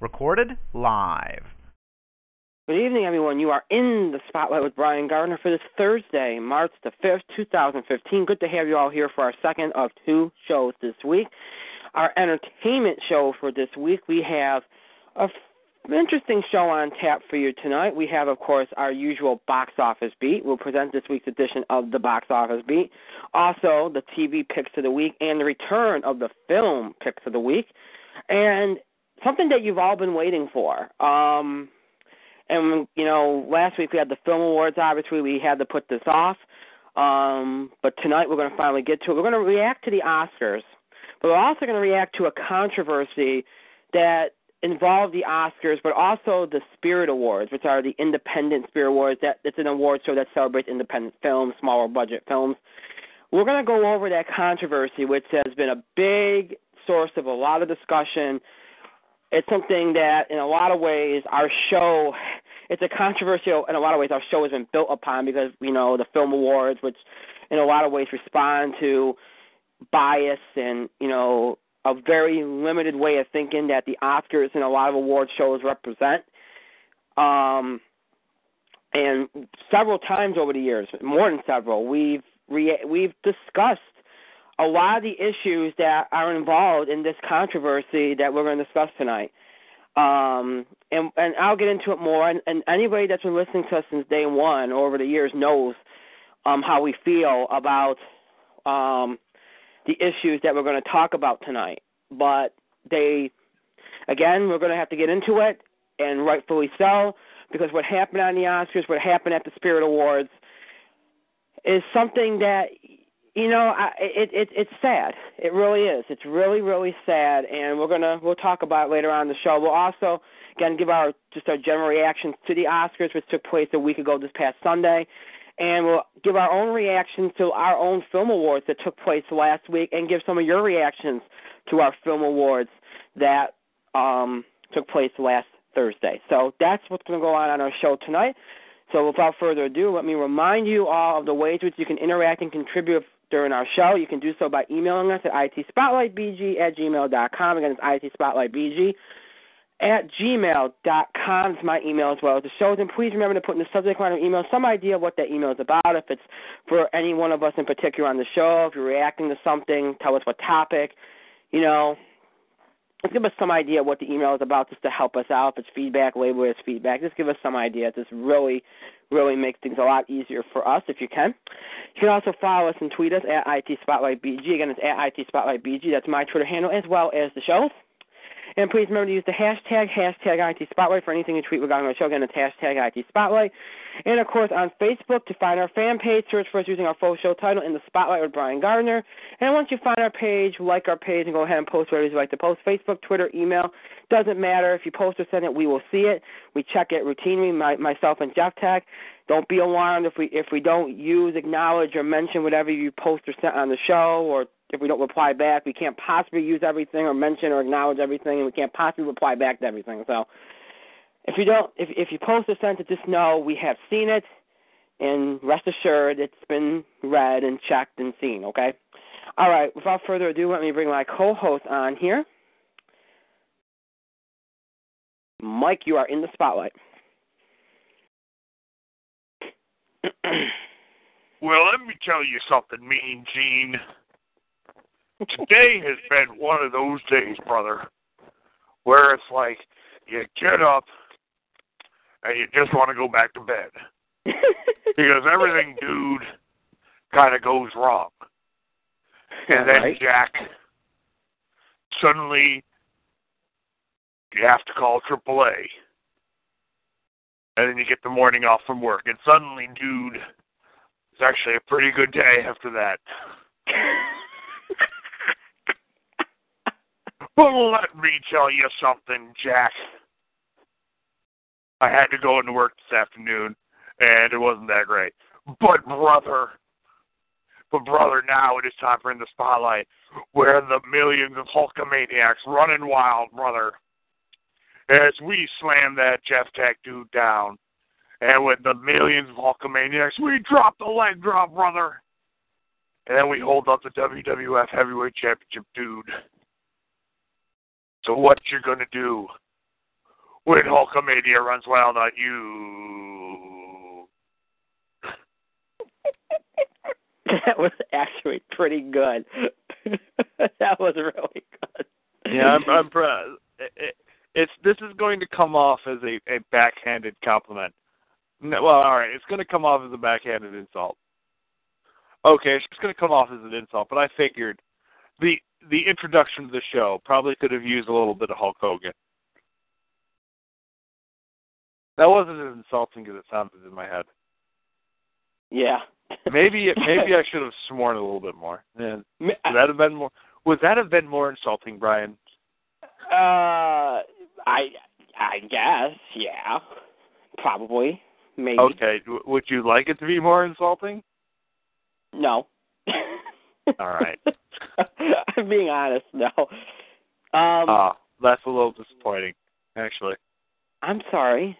Recorded live. Good evening, everyone. You are in the spotlight with Brian Gardner for this Thursday, March the 5th, 2015. Good to have you all here for our second of two shows this week. Our entertainment show for this week, we have a f- interesting show on tap for you tonight. We have, of course, our usual box office beat. We'll present this week's edition of the box office beat. Also, the TV picks of the week and the return of the film picks of the week. And something that you've all been waiting for. Um, and you know, last week we had the film awards. Obviously, we had to put this off. Um, but tonight we're going to finally get to it. We're going to react to the Oscars, but we're also going to react to a controversy that involved the Oscars, but also the Spirit Awards, which are the Independent Spirit Awards. That it's an award show that celebrates independent films, smaller budget films. We're going to go over that controversy, which has been a big source of a lot of discussion. It's something that, in a lot of ways, our show. It's a controversial in a lot of ways. Our show has been built upon because you know the film awards, which in a lot of ways respond to bias and you know a very limited way of thinking that the Oscars and a lot of award shows represent. Um, and several times over the years, more than several, we've re- we've discussed a lot of the issues that are involved in this controversy that we're going to discuss tonight. Um, and and I'll get into it more. And, and anybody that's been listening to us since day one or over the years knows um, how we feel about um, the issues that we're going to talk about tonight. But they, again, we're going to have to get into it, and rightfully so, because what happened on the Oscars, what happened at the Spirit Awards, is something that you know I, it, it it's sad. It really is. It's really really sad, and we're gonna we'll talk about it later on in the show. We'll also again give our just our general reactions to the Oscars, which took place a week ago this past Sunday and we'll give our own reactions to our own film awards that took place last week and give some of your reactions to our film awards that um, took place last Thursday. So that's what's going to go on on our show tonight. So without further ado, let me remind you all of the ways which you can interact and contribute during our show. You can do so by emailing us at itspotlightbg at gmail.com. Again, it's itspotlightbg at gmail.com is my email as well as the shows. And please remember to put in the subject line of email some idea of what that email is about. If it's for any one of us in particular on the show, if you're reacting to something, tell us what topic. You know, give us some idea what the email is about just to help us out. If it's feedback, label it as feedback. Just give us some idea. This really, really makes things a lot easier for us if you can. You can also follow us and tweet us at IT Spotlight BG. Again, it's at IT Spotlight BG. That's my Twitter handle as well as the show's. And please remember to use the hashtag, hashtag IT Spotlight for anything you tweet regarding our show. Again, it's hashtag IT Spotlight. And of course, on Facebook, to find our fan page, search for us using our full show title in the Spotlight with Brian Gardner. And once you find our page, like our page and go ahead and post whatever you like to post. Facebook, Twitter, email, doesn't matter. If you post or send it, we will see it. We check it routinely, my, myself and Jeff Tech. Don't be alarmed if we if we don't use, acknowledge, or mention whatever you post or sent on the show or if we don't reply back. We can't possibly use everything or mention or acknowledge everything, and we can't possibly reply back to everything. So if you don't, if if you post or send it, just know we have seen it, and rest assured it's been read and checked and seen. Okay. All right. Without further ado, let me bring my co-host on here. Mike, you are in the spotlight. well, let me tell you something, Mean Gene. Today has been one of those days, brother, where it's like you get up and you just want to go back to bed because everything, dude, kind of goes wrong. And then right. Jack, suddenly you have to call AAA. And then you get the morning off from work. And suddenly, dude, it's actually a pretty good day after that. But let me tell you something, Jack. I had to go into work this afternoon, and it wasn't that great. But brother, but brother, now it is time for in the spotlight, where the millions of Hulkamaniacs running wild, brother, as we slam that Jeff Tech dude down, and with the millions of Hulkamaniacs, we drop the leg drop, brother, and then we hold up the WWF Heavyweight Championship, dude. So what you gonna do when Hulkamania runs wild on you? that was actually pretty good. that was really good. Yeah, I'm, I'm proud. It, it, it's this is going to come off as a, a backhanded compliment. No, well, all right, it's going to come off as a backhanded insult. Okay, it's just going to come off as an insult, but I figured the the introduction to the show probably could have used a little bit of Hulk Hogan. That wasn't as insulting as it sounded in my head. Yeah. maybe it, maybe I should have sworn a little bit more. Yeah. Would that have been more? Would that have been more insulting, Brian? Uh, I I guess yeah, probably maybe. Okay. W- would you like it to be more insulting? No. All right. I'm being honest. No. Um, Ah, that's a little disappointing, actually. I'm sorry.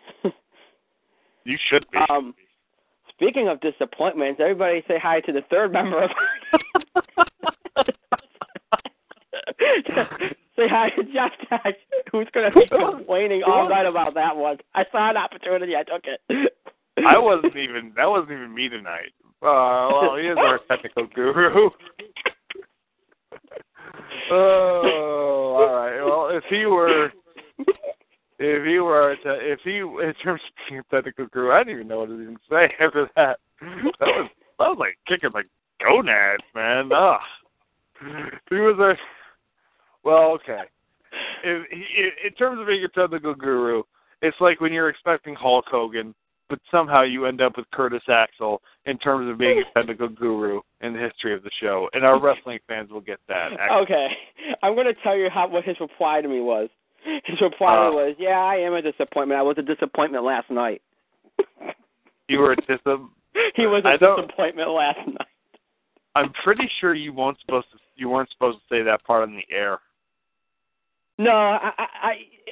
You should be. um, speaking of disappointments, everybody say hi to the third member of. say hi to Jeff Tash, who's going to be complaining all night about that one. I saw an opportunity, I took it. I wasn't even. That wasn't even me tonight. Uh, well, he is our technical guru. oh, all right. Well, if he were, if he were, if he, in terms of being a technical guru, I don't even know what to even say after that. That was that was like kicking like gonads, man. Ugh. He was a. Well, okay. If, in, in terms of being a technical guru, it's like when you're expecting Hulk Hogan, but somehow you end up with Curtis Axel in terms of being a technical guru in the history of the show, and our wrestling fans will get that. Actually. Okay, I'm going to tell you how what his reply to me was. His reply Uh. was, "Yeah, I am a disappointment. I was a disappointment last night." You were a a. he was a I disappointment last night. I'm pretty sure you weren't supposed to. You weren't supposed to say that part on the air. No, I, I,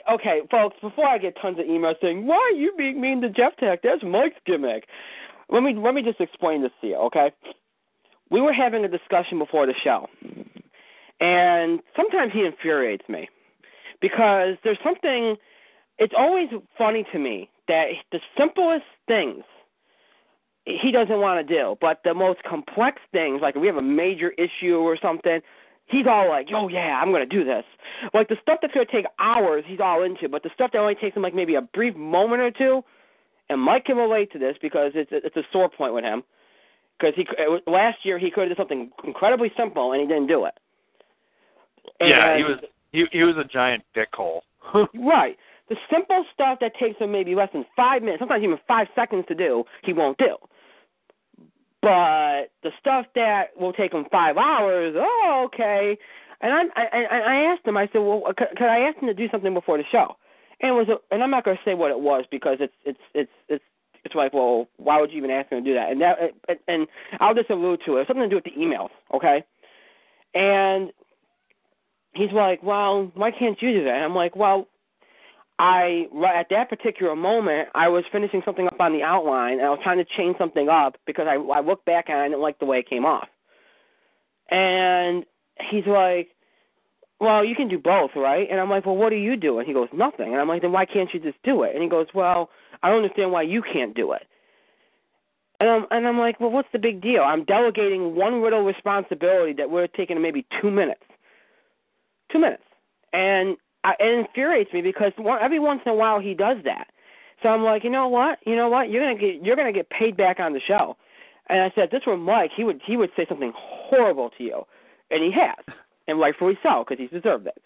I okay, folks. Before I get tons of emails saying why are you being mean to Jeff Tech, that's Mike's gimmick. Let me let me just explain this to you, okay? We were having a discussion before the show, and sometimes he infuriates me because there's something. It's always funny to me that the simplest things he doesn't want to do, but the most complex things, like we have a major issue or something, he's all like, "Oh yeah, I'm gonna do this." Like the stuff that's gonna take hours, he's all into, but the stuff that only takes him like maybe a brief moment or two, and Mike can relate to this because it's it's a sore point with him. Because he it was- last year he could have done something incredibly simple and he didn't do it. yeah, he was. He he was a giant dickhole. Right. The simple stuff that takes him maybe less than five minutes, sometimes even five seconds to do, he won't do. But the stuff that will take him five hours, oh, okay. And I'm, I, I, I asked him. I said, well, could, I ask him to do something before the show? And it was, a, and I'm not going to say what it was because it's, it's, it's, it's, it's like, well, why would you even ask him to do that? And that, and, and I'll just allude to it. It's something to do with the emails, okay? And he's like, well, why can't you do that? And I'm like, well, I at that particular moment I was finishing something up on the outline and I was trying to change something up because I I looked back and I didn't like the way it came off. And he's like, Well, you can do both, right? And I'm like, Well what do you do? And he goes, Nothing. And I'm like, Then why can't you just do it? And he goes, Well, I don't understand why you can't do it. And I'm and I'm like, Well what's the big deal? I'm delegating one little responsibility that have taken maybe two minutes. Two minutes. And I, it infuriates me because one, every once in a while he does that. So I'm like, you know what? You know what? You're gonna get you're gonna get paid back on the show. And I said, if this were Mike, he would he would say something horrible to you, and he has, and rightfully so because he's deserved it.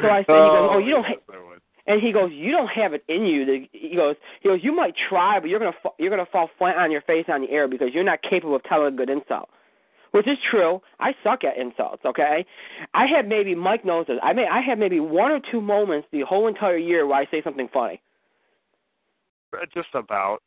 So I said, he goes, oh, oh, you don't. Ha-, and he goes, you don't have it in you. To, he goes, he goes, you might try, but you're gonna fa- you're gonna fall flat on your face on the air because you're not capable of telling a good insult. Which is true. I suck at insults. Okay, I had maybe Mike knows this. I may I had maybe one or two moments the whole entire year where I say something funny. Uh, just about.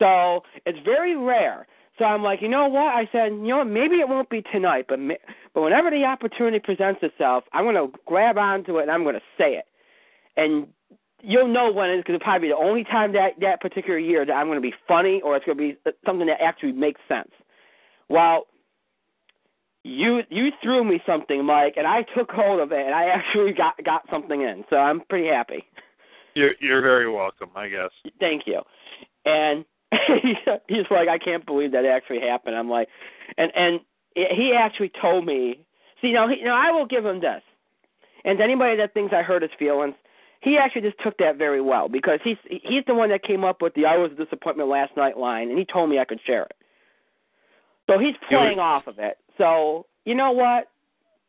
So it's very rare. So I'm like, you know what? I said, you know what? Maybe it won't be tonight, but ma- but whenever the opportunity presents itself, I'm going to grab onto it and I'm going to say it. And you'll know when it's going to probably be the only time that that particular year that I'm going to be funny or it's going to be something that actually makes sense. Well, you you threw me something, Mike, and I took hold of it and I actually got got something in. So I'm pretty happy. You're you're very welcome, I guess. Thank you. And he's like, I can't believe that actually happened. I'm like, and and he actually told me. See, now, he, now I will give him this. And to anybody that thinks I hurt his feelings, he actually just took that very well because he's he's the one that came up with the "I was a disappointment last night" line, and he told me I could share it. So he's playing Good. off of it. So you know what?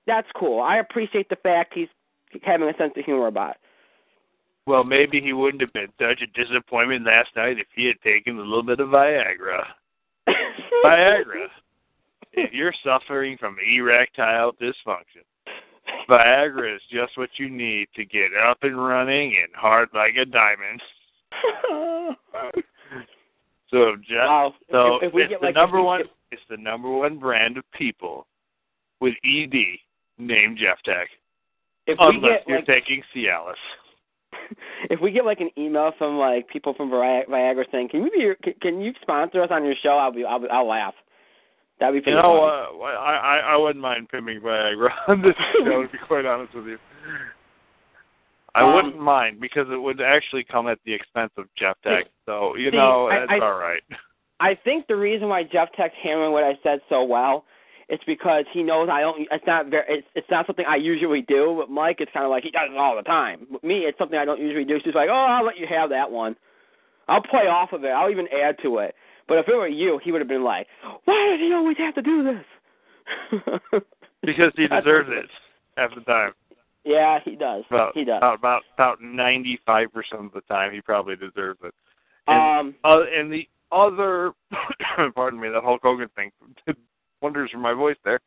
That's cool. I appreciate the fact he's having a sense of humor about it. Well, maybe he wouldn't have been such a disappointment last night if he had taken a little bit of Viagra. Viagra. If you're suffering from erectile dysfunction, Viagra is just what you need to get up and running and hard like a diamond. So, just, wow. so if, if we it's get the like number one. get- It's the number one brand of people with ED named Jeff Tech. if we Unless get you're like taking Cialis. if we get like an email from like people from Vi- Viagra saying, "Can you be your, can, you sponsor us on your show?" I'll be I'll, be, I'll laugh. That'd be You know, funny. uh, I, I I wouldn't mind pimping Viagra on this show, to be quite honest with you. I Um, wouldn't mind because it would actually come at the expense of Jeff Tech. So you See, know, I- that's I- all right. I think the reason why Jeff Tech's handling what I said so well is because he knows I don't. It's not very. It's it's not something I usually do. But Mike, it's kind of like he does it all the time. With me, it's something I don't usually do. So he's like, "Oh, I'll let you have that one. I'll play off of it. I'll even add to it." But if it were you, he would have been like, "Why does he always have to do this?" Because he deserves it half the time. Yeah, he does. About he does. about about about ninety five percent of the time, he probably deserves it. And, Um, uh, and the other, pardon me, that Hulk Hogan thing did wonders for my voice there.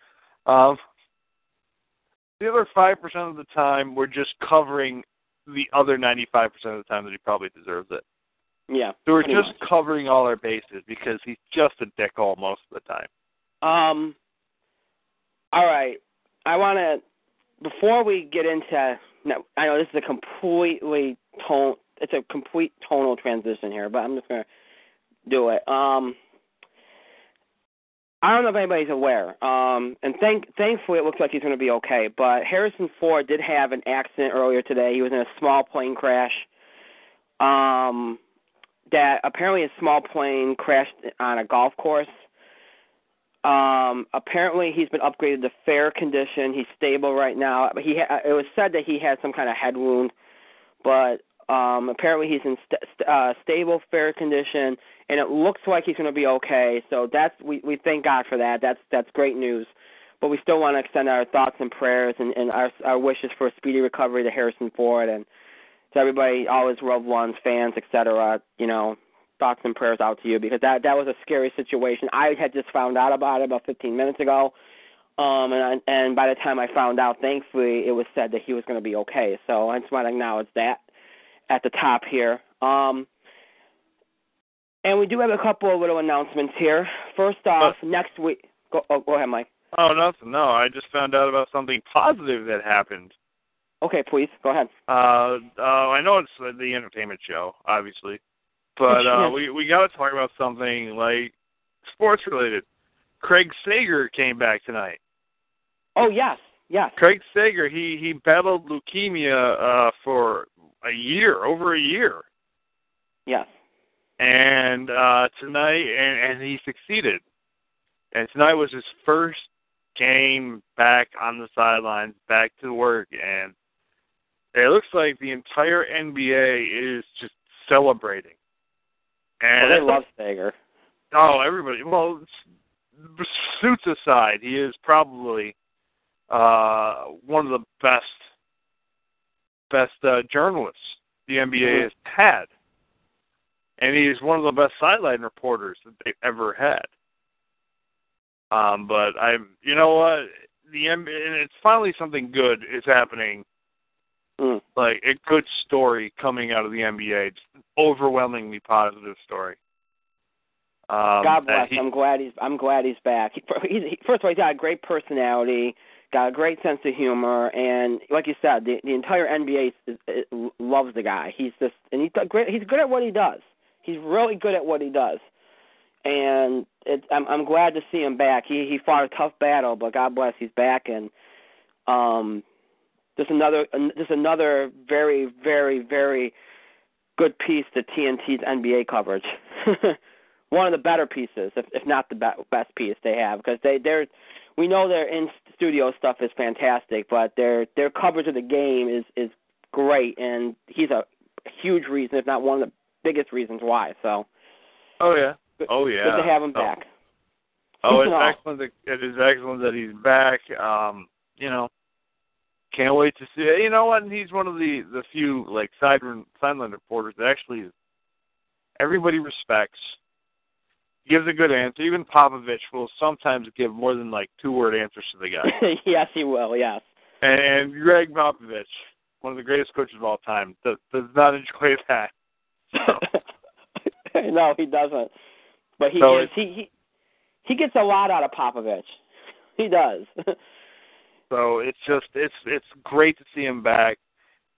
Um, the other five percent of the time, we're just covering the other ninety five percent of the time that he probably deserves it. yeah. So we're just much. covering all our bases because he's just a dickhole most of the time. Um. All right. I want to before we get into. No, I know this is a completely tone. It's a complete tonal transition here, but I'm just gonna do it. Um. I don't know if anybody's aware. Um, and thank thankfully it looks like he's going to be okay. But Harrison Ford did have an accident earlier today. He was in a small plane crash. Um, that apparently a small plane crashed on a golf course. Um, apparently he's been upgraded to fair condition. He's stable right now. But he ha- it was said that he had some kind of head wound, but um, apparently he's in st- uh, stable, fair condition, and it looks like he's going to be okay. So that's we we thank God for that. That's that's great news. But we still want to extend our thoughts and prayers and, and our our wishes for a speedy recovery to Harrison Ford and to everybody, all his loved ones, fans, etc. You know, thoughts and prayers out to you because that that was a scary situation. I had just found out about it about 15 minutes ago, um, and I, and by the time I found out, thankfully, it was said that he was going to be okay. So I just want to acknowledge that at the top here. Um, and we do have a couple of little announcements here. First off, next week. Go, oh, go ahead, Mike. Oh, nothing. No, I just found out about something positive that happened. Okay, please go ahead. Uh, uh, I know it's uh, the entertainment show, obviously, but uh, we we got to talk about something like sports related. Craig Sager came back tonight. Oh yes, yes. Craig Sager, he he battled leukemia uh, for a year, over a year, Yes. And uh, tonight, and, and he succeeded. And tonight was his first game back on the sidelines, back to work, and it looks like the entire NBA is just celebrating. And Well, they love Sager. Oh, everybody. Well, suits aside, he is probably uh, one of the best best uh, journalists the NBA Mhm. has had, and he is one of the best sideline reporters that they've ever had. Um, but I'm, you know what, the and it's finally something good is happening. Mm. Like a good story coming out of the NBA. It's an overwhelmingly positive story. Um, God bless. he- I'm glad he's. I'm glad he's back. He, he's, he, first of all, he's got a great personality, got a great sense of humor, and like you said, the the entire NBA is, is, loves the guy. He's just and he's great. He's good at what he does. He's really good at what he does, and it, I'm I'm glad to see him back. He he fought a tough battle, but God bless, he's back, and um, just another just another very very very good piece to TNT's NBA coverage. One of the better pieces, if if not the be- best piece they have, because they they're we know their in studio stuff is fantastic, but their their coverage of the game is is great, and he's a huge reason, if not one of the biggest reasons why. So oh yeah, oh yeah. good to have him Oh. back. Oh, it's excellent. That, it is excellent that he's back. Um, you know, can't wait to see. You know what? And he's one of the the few like sideline sideline reporters that actually everybody respects. Gives a good answer. Even Popovich will sometimes give more than like two word answers to the guy. yes, he will. Yes. and, and Gregg Popovich, one of the greatest coaches of all time, does, does not enjoy that. no, he doesn't. But he So he he he gets a lot out of Popovich. He does. So it's just it's it's great to see him back.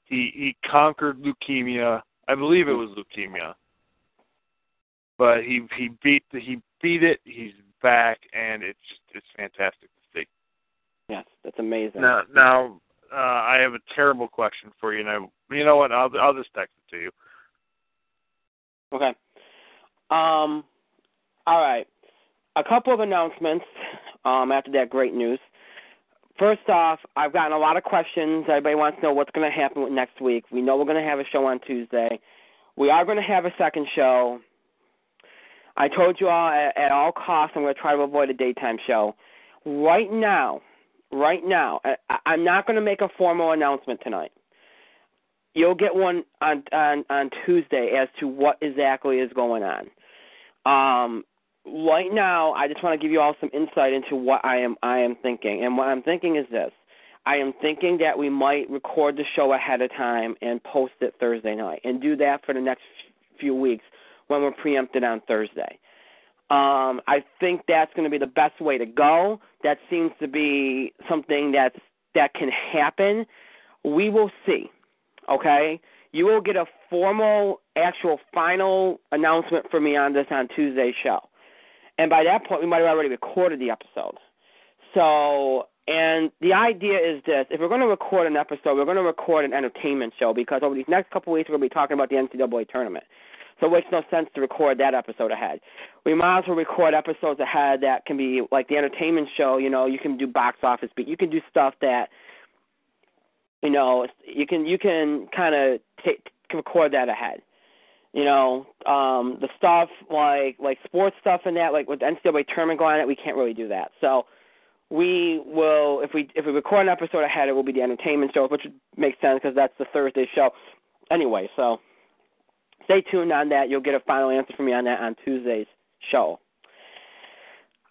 He he conquered leukemia. I believe it was leukemia. But he he beat the, he beat it. He's back, and it's it's fantastic to see. yes, that's amazing. Now now uh, I have a terrible question for you. Now you know what? I'll I'll just text it to you. Okay. Um. All right. A couple of announcements. Um. After that great news. First off, I've gotten a lot of questions. Everybody wants to know what's going to happen with next week. We know we're going to have a show on Tuesday. We are going to have a second show. I told you all at, at all costs I'm going to try to avoid a daytime show. Right now, right now, I, I'm not going to make a formal announcement tonight. You'll get one on on on Tuesday as to what exactly is going on. Um, right now, I just want to give you all some insight into what I am I am thinking, and what I'm thinking is this: I am thinking that we might record the show ahead of time and post it Thursday night, and do that for the next few weeks when we're preempted on Thursday. Um, I think that's going to be the best way to go. That seems to be something that's that can happen. We will see. Okay, you will get a formal, actual, final announcement from me on this on Tuesday's show, and by that point, we might have already recorded the episode. So, and the idea is this: if we're going to record an episode, we're going to record an entertainment show because over these next couple weeks, we're going to be talking about the NCAA tournament. So it makes no sense to record that episode ahead. We might as well record episodes ahead that can be like the entertainment show. You know, you can do box office, but you can do stuff that, you know, you can you can kind of take record that ahead. You know, um, the stuff like like sports stuff and that, like with the NCAA tournament going on, we can't really do that. So we will if we if we record an episode ahead, it will be the entertainment show, which makes sense because that's the Thursday show. Anyway, so stay tuned on that. You'll get a final answer from me on that on Tuesday's show.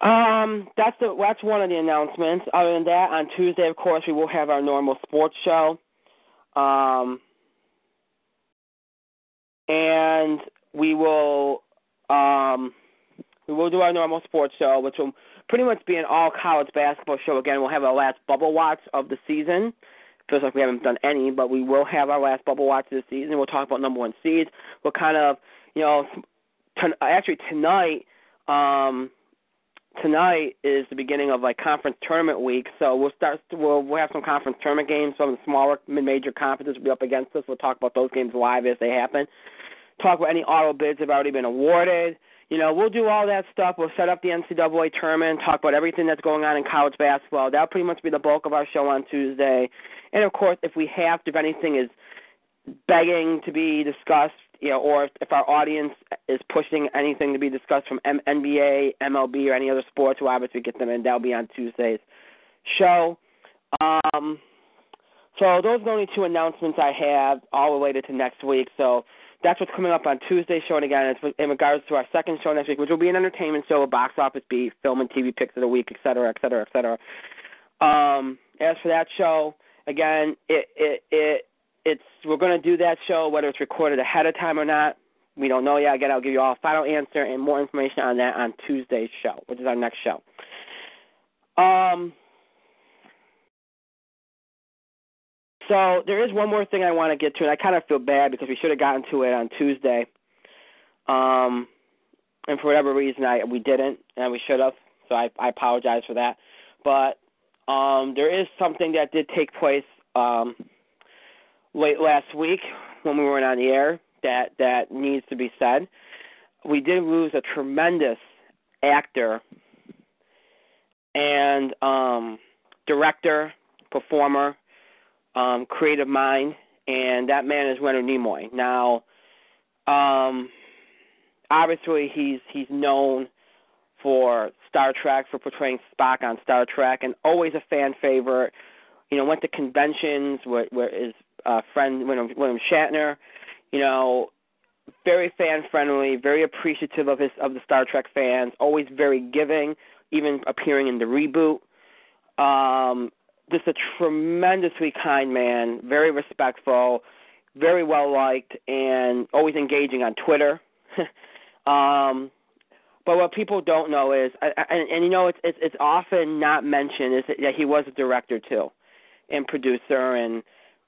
Um, that's the that's one of the announcements. Other than that, on Tuesday, of course, we will have our normal sports show. Um, and we will um, we will do our normal sports show, which will pretty much be an all college basketball show. Again, we'll have our last bubble watch of the season. Feels like we haven't done any, but we will have our last bubble watch of the season. We'll talk about number one seeds. We'll kind of, you know, actually tonight, um, tonight is the beginning of like conference tournament week. So we'll start. We'll we'll have some conference tournament games. Some of the smaller mid-major conferences will be up against us. We'll talk about those games live as they happen. Talk about any auto bids that have already been awarded. You know, we'll do all that stuff. We'll set up the NCAA tournament, talk about everything that's going on in college basketball. That'll pretty much be the bulk of our show on Tuesday. And of course, if we have to, if anything is begging to be discussed, you know, or if, if our audience is pushing anything to be discussed from M- NBA, MLB, or any other sports, we'll obviously get them in. That'll be on Tuesday's show. Um, so those are the only two announcements I have, all related to next week. So that's what's coming up on Tuesday's show. And again, it's in regards to our second show next week, which will be an entertainment show, a box office beat, film and TV picks of the week, et cetera, et cetera, et cetera. Um, as for that show, again, it it it it's we're going to do that show whether it's recorded ahead of time or not. We don't know yet. Again, I'll give you all a final answer and more information on that on Tuesday's show, which is our next show. Um, so there is one more thing I want to get to, and I kind of feel bad because we should have gotten to it on Tuesday. Um, and for whatever reason, I we didn't, and we should have. So I, I apologize for that. But um, there is something that did take place um, late last week when we weren't on the air that that needs to be said. We did lose a tremendous actor and um, director, performer, um, creative mind, and that man is Leonard Nimoy. Now, um, obviously, he's he's known for Star Trek for portraying Spock on Star Trek, and always a fan favorite. You know, went to conventions where, where his uh, friend William, William Shatner. You know, very fan friendly, very appreciative of his of the Star Trek fans. Always very giving, even appearing in the reboot. Um, just a tremendously kind man, very respectful, very well liked, and always engaging on Twitter. um, but what people don't know is, and, and you know, it's, it's it's often not mentioned is that he was a director too, and producer and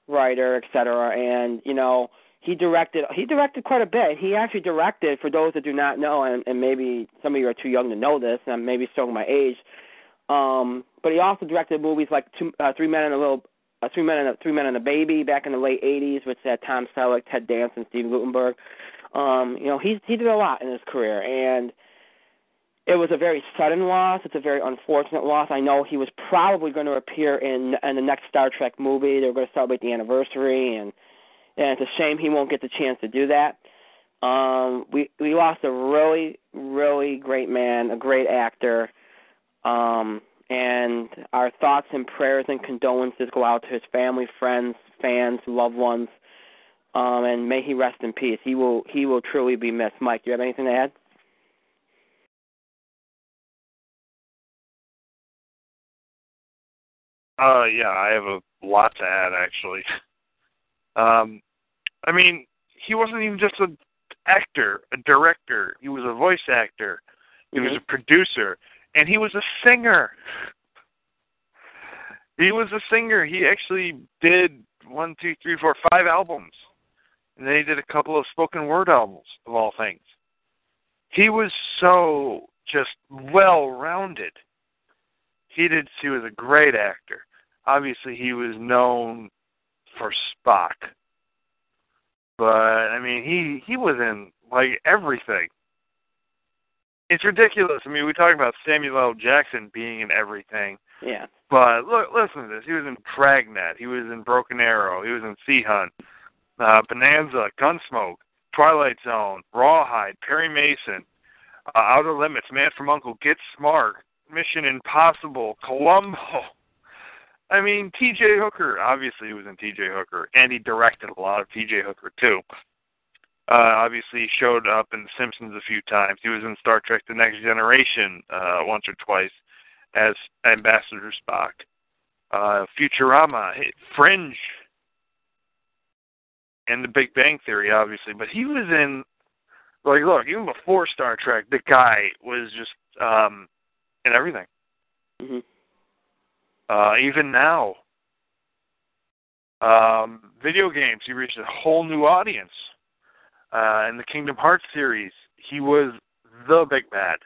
writer, et cetera. And you know, he directed he directed quite a bit. He actually directed, for those that do not know, and, and maybe some of you are too young to know this, and I'm maybe showing my age. Um, but he also directed movies like two, uh, Three Men and a Little, uh, Three Men and a, Three Men and a Baby back in the late '80s, which had Tom Selleck, Ted Danson, Steve Guttenberg. Um, you know, he's he did a lot in his career, and it was a very sudden loss. It's a very unfortunate loss. I know he was probably going to appear in in the next Star Trek movie. They were going to celebrate the anniversary, and and it's a shame he won't get the chance to do that. Um, we we lost a really really great man, a great actor. Um, and our thoughts and prayers and condolences go out to his family, friends, fans, loved ones. Um, and may he rest in peace. He will he will truly be missed. Mike, do you have anything to add? Uh, yeah, I have a lot to add actually. Um, I mean, he wasn't even just an actor, a director. He was a voice actor. He mm-hmm. was a producer and he was a singer. He was a singer. He actually did one, two, three, four, five albums, and then he did a couple of spoken word albums of all things. He was so just well rounded. He did. He was a great actor. Obviously, he was known for Spock, but I mean, he he was in like everything it's ridiculous. I mean, we talk about Samuel L. Jackson being in everything. Yeah. But look, listen to this. He was in Dragnet. He was in Broken Arrow. He was in Sea Hunt, uh, Bonanza, Gunsmoke, Twilight Zone, Rawhide, Perry Mason, uh, Outer Limits, Man from Uncle, Get Smart, Mission Impossible, Columbo. I mean, T.J. Hooker. Obviously, he was in T.J. Hooker, and he directed a lot of T.J. Hooker too. Uh, obviously, he showed up in The Simpsons a few times. He was in Star Trek: The Next Generation uh, once or twice as Ambassador Spock. Uh, Futurama, Fringe, and The Big Bang Theory, obviously. But he was in, like, look, even before Star Trek, the guy was just um, in everything. Mm-hmm. Uh, even now, um, video games, he reached a whole new audience uh, in the Kingdom Hearts series, he was the big bad.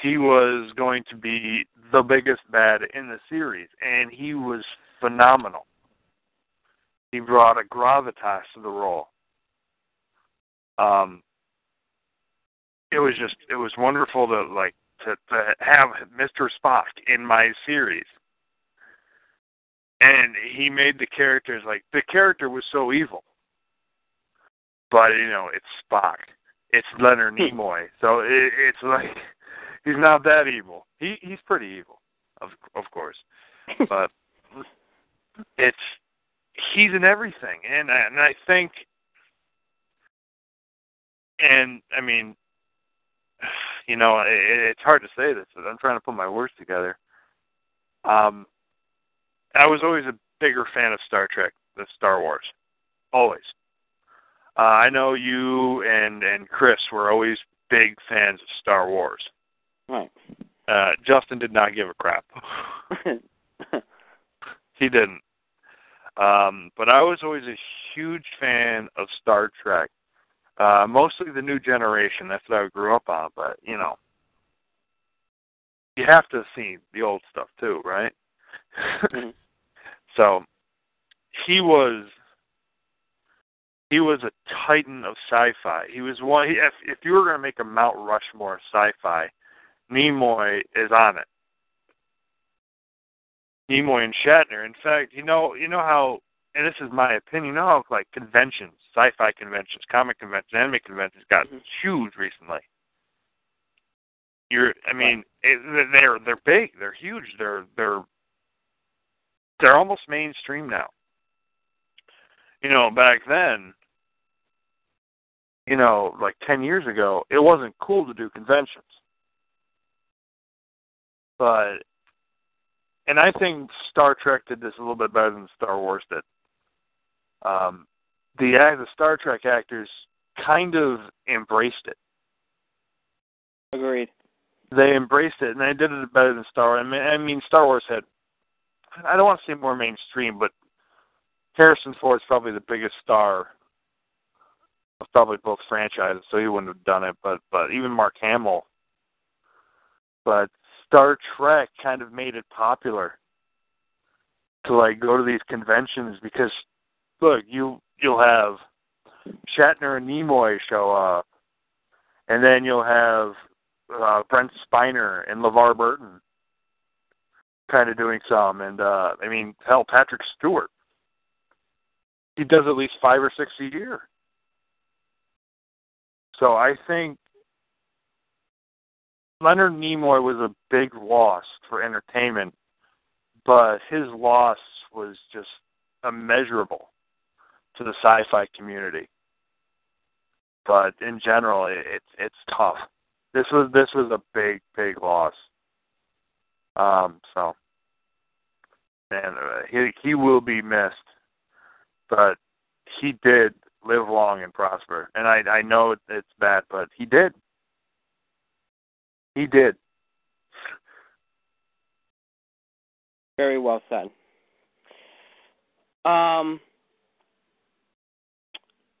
He was going to be the biggest bad in the series, and he was phenomenal. He brought a gravitas to the role. Um, it was just it was wonderful to like to, to have Mr. Spock in my series. And he made the characters like the character was so evil but you know it's Spock, it's Leonard hmm. Nimoy, so it, it's like he's not that evil. He he's pretty evil, of of course, but it's he's in everything, and and I think, and I mean, you know, it, it's hard to say this. But I'm trying to put my words together. Um, I was always a bigger fan of Star Trek than Star Wars, always. Uh, I know you and and Chris were always big fans of Star Wars. Right. Uh, Justin did not give a crap. he didn't. Um, but I was always a huge fan of Star Trek. Uh, mostly the new generation. That's what I grew up on. But you know, you have to have seen the old stuff too, right? Mhm. so he was he was a titan of sci-fi. He was one. If if you were going to make a Mount Rushmore sci-fi, Nimoy is on it. Nimoy and Shatner. In fact, you know, you know how, and this is my opinion. Know like conventions, sci-fi conventions, comic conventions, anime conventions got Mhm. huge recently. You're, I mean, it, they're they're big, they're huge, they're they're they're almost mainstream now. You know, back then, you know, like 10 years ago, it wasn't cool to do conventions. But, and I think Star Trek did this a little bit better than Star Wars did. Um, the, the Star Trek actors kind of embraced it. Agreed. They embraced it, and they did it better than Star Wars. I mean, I mean Star Wars had, I don't want to say more mainstream, but Harrison Ford's probably the biggest star of probably both franchises, so he wouldn't have done it. But but even Mark Hamill. But Star Trek kind of made it popular to like go to these conventions because look, you you'll have Shatner and Nimoy show up, and then you'll have uh, Brent Spiner and LeVar Burton kind of doing some, and uh, I mean, hell, Patrick Stewart. He does at least five or six a year. So I think Leonard Nimoy was a big loss for entertainment, but his loss was just immeasurable to the sci-fi community. But in general, it, it's it's tough. This was this was a big big loss. Um, so, and uh, he he will be missed, but he did live long and prosper. And I I know it's bad, but he did. He did. Very well said. Um.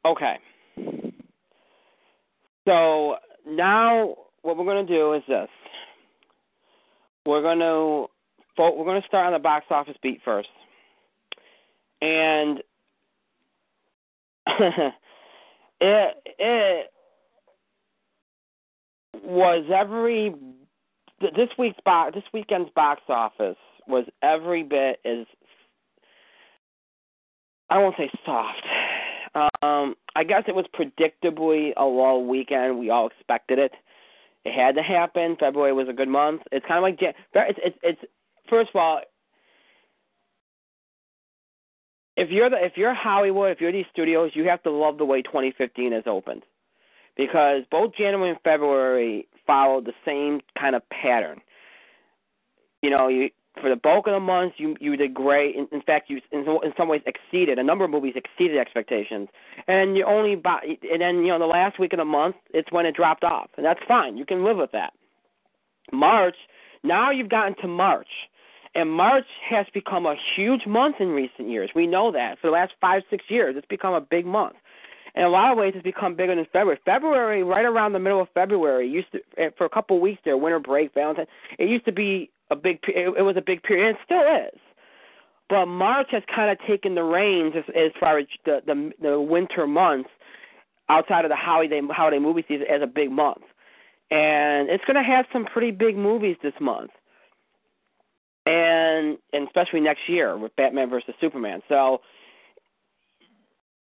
Okay. So now what we're going to do is this. We're going to we're going to start on the box office beat first, and it it was every this week's box this weekend's box office was every bit as I won't say soft. Um, I guess it was predictably a low weekend. We all expected it. It had to happen. February was a good month. It's kind of like it's it's it's first of all, if you're the if you're Hollywood, if you're these studios, you have to love the way 2015 has opened, because both January and February followed the same kind of pattern. You know, you for the bulk of the months, you you did great. In, in fact, you in, in some ways exceeded a number of movies exceeded expectations. And you only buy, and then you know the last week of the month, it's when it dropped off, and that's fine. You can live with that. March, now you've gotten to March, and March has become a huge month in recent years. We know that for the last five six years, it's become a big month. In a lot of ways, it's become bigger than February. February, right around the middle of February, used to eh, for a couple of weeks there, winter break, Valentine. It used to be a big. It, was a big period, and it still is. But March has kind of taken the reins as, as far as the, the the winter months, outside of the holiday holiday movie season, as a big month, and it's going to have some pretty big movies this month, and and especially next year with Batman versus Superman. So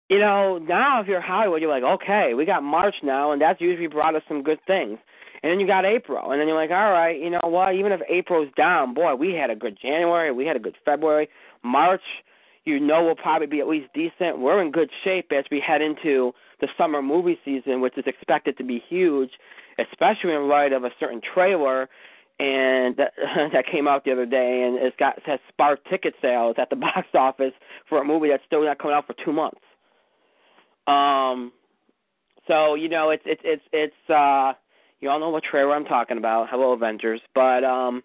you know, now if you're Hollywood, you're like, okay, we got March now, and that's usually brought us some good things. And then you got April, and then you're like, all right, you know what? Even if April's down, boy, we had a good January, we had a good February, March. you know will probably be at least decent. We're in good shape as we head into the summer movie season, which is expected to be huge, especially in light of a certain trailer and that that came out the other day and it's got has sparked ticket sales at the box office for a movie that's still not coming out for two months. Um so, you know, it's it's it's it's uh you all know what trailer I'm talking about. Hello Avengers. But um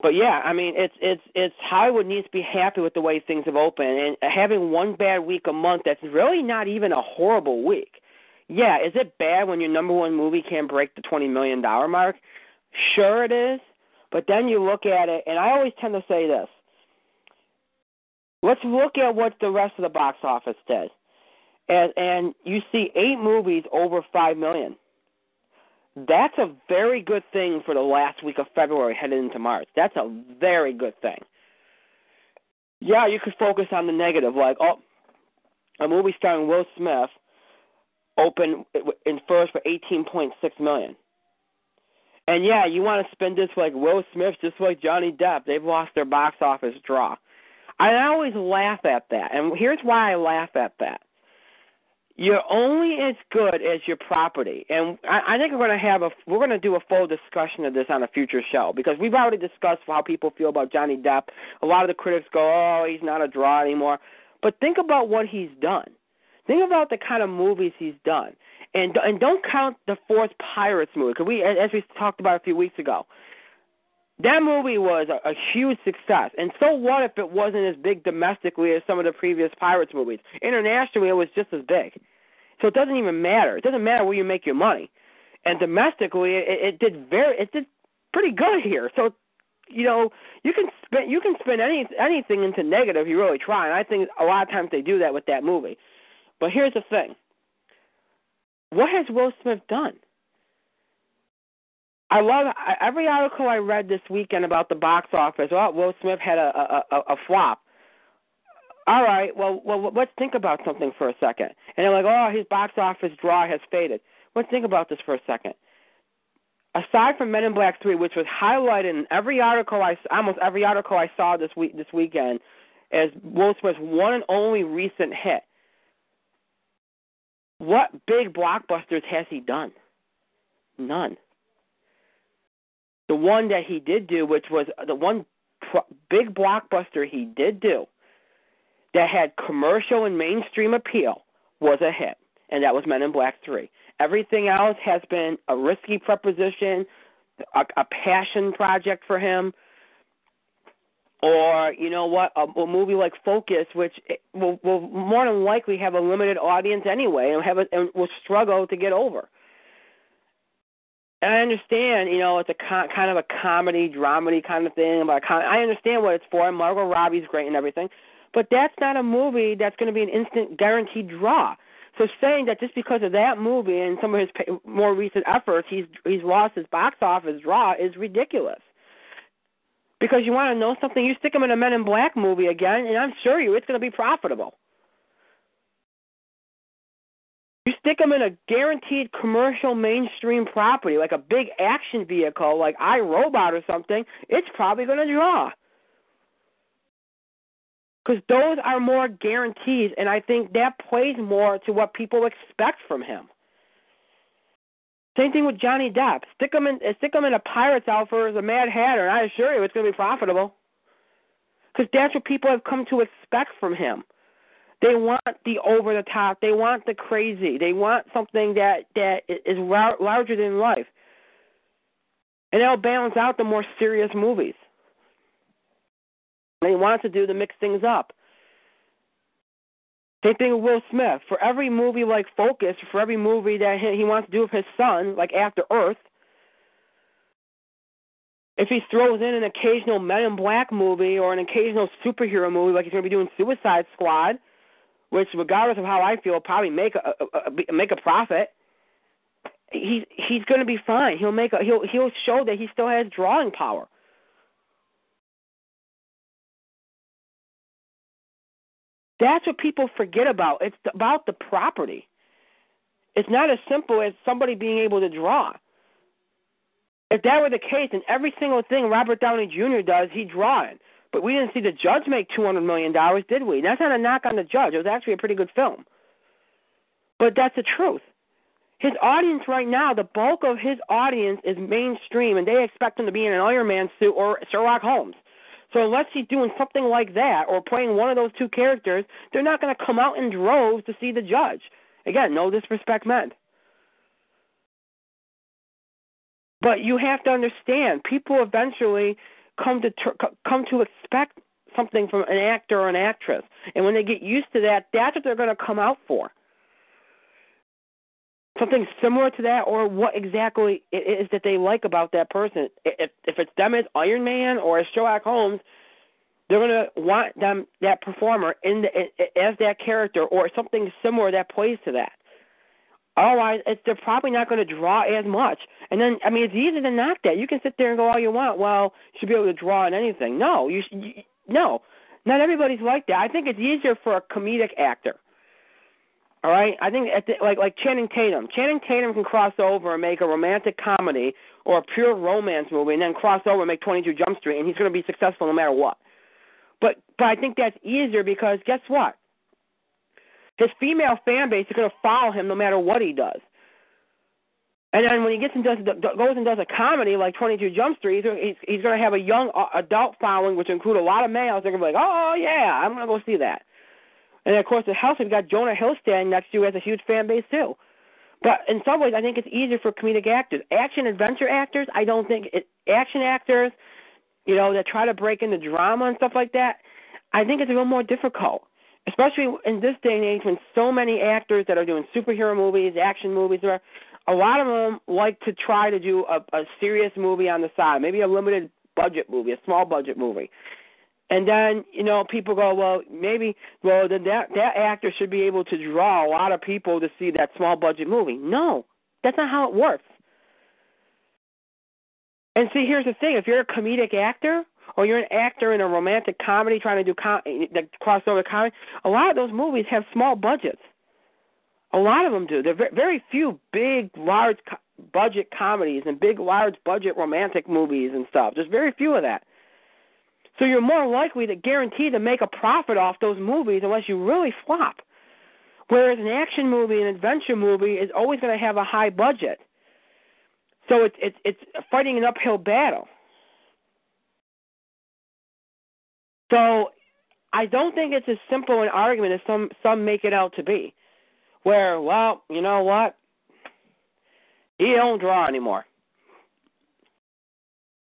but yeah, I mean, it's it's it's Hollywood needs to be happy with the way things have opened, and having one bad week a month that's really not even a horrible week. Yeah, is it bad when your number one movie can't break the twenty million dollar mark? Sure, it is. But then you look at it, and I always tend to say this. Let's look at what the rest of the box office did, and and you see eight movies over five million. That's a very good thing for the last week of February headed into March. That's a very good thing. Yeah, you could focus on the negative, like oh, a movie starring Will Smith opened in first for eighteen point six million. And yeah, you want to spend this like Will Smith, just like Johnny Depp. They've lost their box office draw. I always laugh at that, and here's why I laugh at that you're only as good as your property. And I, I think we're going to have a we're going to do a full discussion of this on a future show because we've already discussed how people feel about Johnny Depp. A lot of the critics go, "Oh, he's not a draw anymore." But think about what he's done. Think about the kind of movies he's done, and and don't count the fourth Pirates movie because we, as we talked about a few weeks ago, that movie was a, a huge success. And so what if it wasn't as big domestically as some of the previous Pirates movies? Internationally, it was just as big. So it doesn't even matter. It doesn't matter where you make your money. And domestically, it, it did very, it did pretty good here. So, you know, you can spend you can spend any anything into negative if you really try. And I think a lot of times they do that with that movie. But here's the thing: what has Will Smith done? I love every article I read this weekend about the box office. Oh, Will Smith had a a, a, a flop. All right, well, well, let's think about something for a second. And they're like, oh, his box office draw has faded. Let's think about this for a second. Aside from Men in Black Three, which was highlighted in every article I almost every article I saw this week this weekend, as Will Smith's one and only recent hit. What big blockbusters has he done? None. The one that he did do, which was the one pro- big blockbuster he did do that had commercial and mainstream appeal, was a hit, and that was Men in Black 3. Everything else has been a risky proposition, a, a passion project for him, or you know what, a, a movie like Focus, which eh, will, will more than likely have a limited audience anyway, and have a, and will struggle to get over. I understand, you know, it's a con- kind of a comedy, dramedy kind of thing. But con- I understand what it's for. And Margot Robbie's great and everything, but that's not a movie that's going to be an instant guaranteed draw. So saying that just because of that movie and some of his more recent efforts, he's he's lost his box office draw is ridiculous. Because you want to know something, you stick him in a Men in Black movie again, and I'm sure you it's going to be profitable. You stick them in a guaranteed commercial mainstream property, like a big action vehicle, like iRobot or something, it's probably going to draw. Because those are more guarantees, and I think that plays more to what people expect from him. Same thing with Johnny Depp. Stick him in, stick him in a pirate's outfit as a Mad Hatter, and I assure you, it's going to be profitable. Because that's what people have come to expect from him. They want the over the top. They want the crazy. They want something that that is larger than life. And that'll balance out the more serious movies. They want to do to mix things up. Same thing with Will Smith. For every movie like Focus, for every movie that he wants to do with his son, like After Earth, if he throws in an occasional Men in Black movie or an occasional superhero movie, like he's going to be doing Suicide Squad, which, regardless of how I feel, probably make a, a, a make a profit. He's he's going to be fine. He'll make a he'll he'll show that he still has drawing power. That's what people forget about. It's about the property. It's not as simple as somebody being able to draw. If that were the case, then every single thing Robert Downey Jr. does, he's drawing. But we didn't see the judge make two hundred million dollars, did we? That's not a knock on the judge. It was actually a pretty good film. But that's the truth. His audience right now, the bulk of his audience is mainstream, and they expect him to be in an Iron Man suit or Sherlock Holmes. So unless he's doing something like that or playing one of those two characters, they're not going to come out in droves to see the judge. Again, no disrespect meant. But you have to understand, people eventually come to ter- come to expect something from an actor or an actress, and when they get used to that, that's what they're going to come out for. Something similar to that, or what exactly it is that they like about that person. If if it's them as Iron Man or as Sherlock Holmes, they're going to want them that performer in the as that character or something similar that plays to that. Otherwise, it's, they're probably not going to draw as much. And then, I mean, it's easy to knock that. You can sit there and go all you want. Well, you should be able to draw in anything. No, you, you no, not everybody's like that. I think it's easier for a comedic actor. All right, I think at the, like like Channing Tatum. Channing Tatum can cross over and make a romantic comedy or a pure romance movie, and then cross over and make 22 Jump Street, and he's going to be successful no matter what. But but I think that's easier because guess what? His female fan base is going to follow him no matter what he does. And then when he gets and does goes and does a comedy like 22 Jump Street, he's he's going to have a young uh, adult following, which include a lot of males. They're going to be like, oh yeah, I'm going to go see that. And of course, the house we've got Jonah Hill standing next to, who has a huge fan base too. But in some ways, I think it's easier for comedic actors. Action adventure actors, I don't think it, action actors, you know, that try to break into drama and stuff like that. I think it's a little more difficult especially in this day and age when so many actors that are doing superhero movies, action movies, or a lot of them like to try to do a, a serious movie on the side, maybe a limited budget movie, a small budget movie. And then you know people go, well, maybe well then that that actor should be able to draw a lot of people to see that small budget movie. No, that's not how it works. And see, here's the thing: if you're a comedic actor, or you're an actor in a romantic comedy trying to do com- the crossover comedy, a lot of those movies have small budgets. A lot of them do. There are very few big, large co- budget comedies and big, large budget romantic movies and stuff. There's very few of that. So you're more likely to guarantee to make a profit off those movies unless you really flop. Whereas an action movie, an adventure movie, is always going to have a high budget. So it's it's it's fighting an uphill battle. So I don't think it's as simple an argument as some some make it out to be. Where, well, you know what? He don't draw anymore.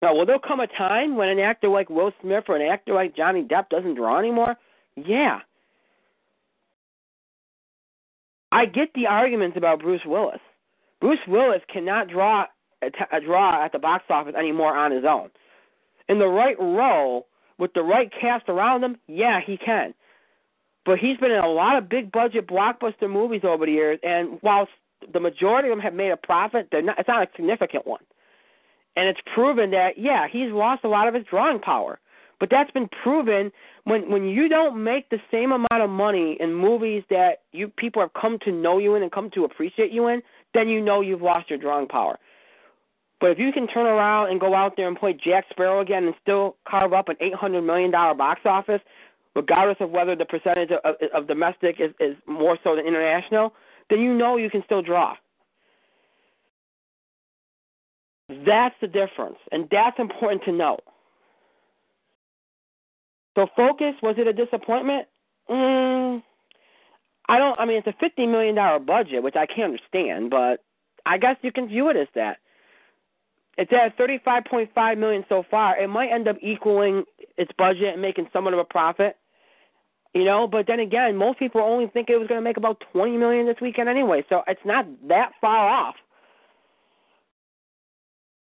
Now, will there come a time when an actor like Will Smith or an actor like Johnny Depp doesn't draw anymore? Yeah. I get the arguments about Bruce Willis. Bruce Willis cannot draw a, t- a draw at the box office anymore on his own. In the right role, with the right cast around him, yeah, he can. But he's been in a lot of big budget blockbuster movies over the years, and while the majority of them have made a profit, they're not, it's not a significant one. And it's proven that yeah, he's lost a lot of his drawing power. But that's been proven when when you don't make the same amount of money in movies that you people have come to know you in and come to appreciate you in, then you know you've lost your drawing power. But if you can turn around and go out there and play Jack Sparrow again and still carve up an eight hundred million dollar box office, regardless of whether the percentage of, of, of domestic is, is more so than international, then you know you can still draw. That's the difference, and that's important to know. So, Focus was it a disappointment? Mm, I don't. I mean, it's a fifty million dollar budget, which I can't understand, but I guess you can view it as that. It's at 35.5 million so far. It might end up equaling its budget and making somewhat of a profit. You know, but then again, most people only think it was going to make about 20 million this weekend anyway, so it's not that far off.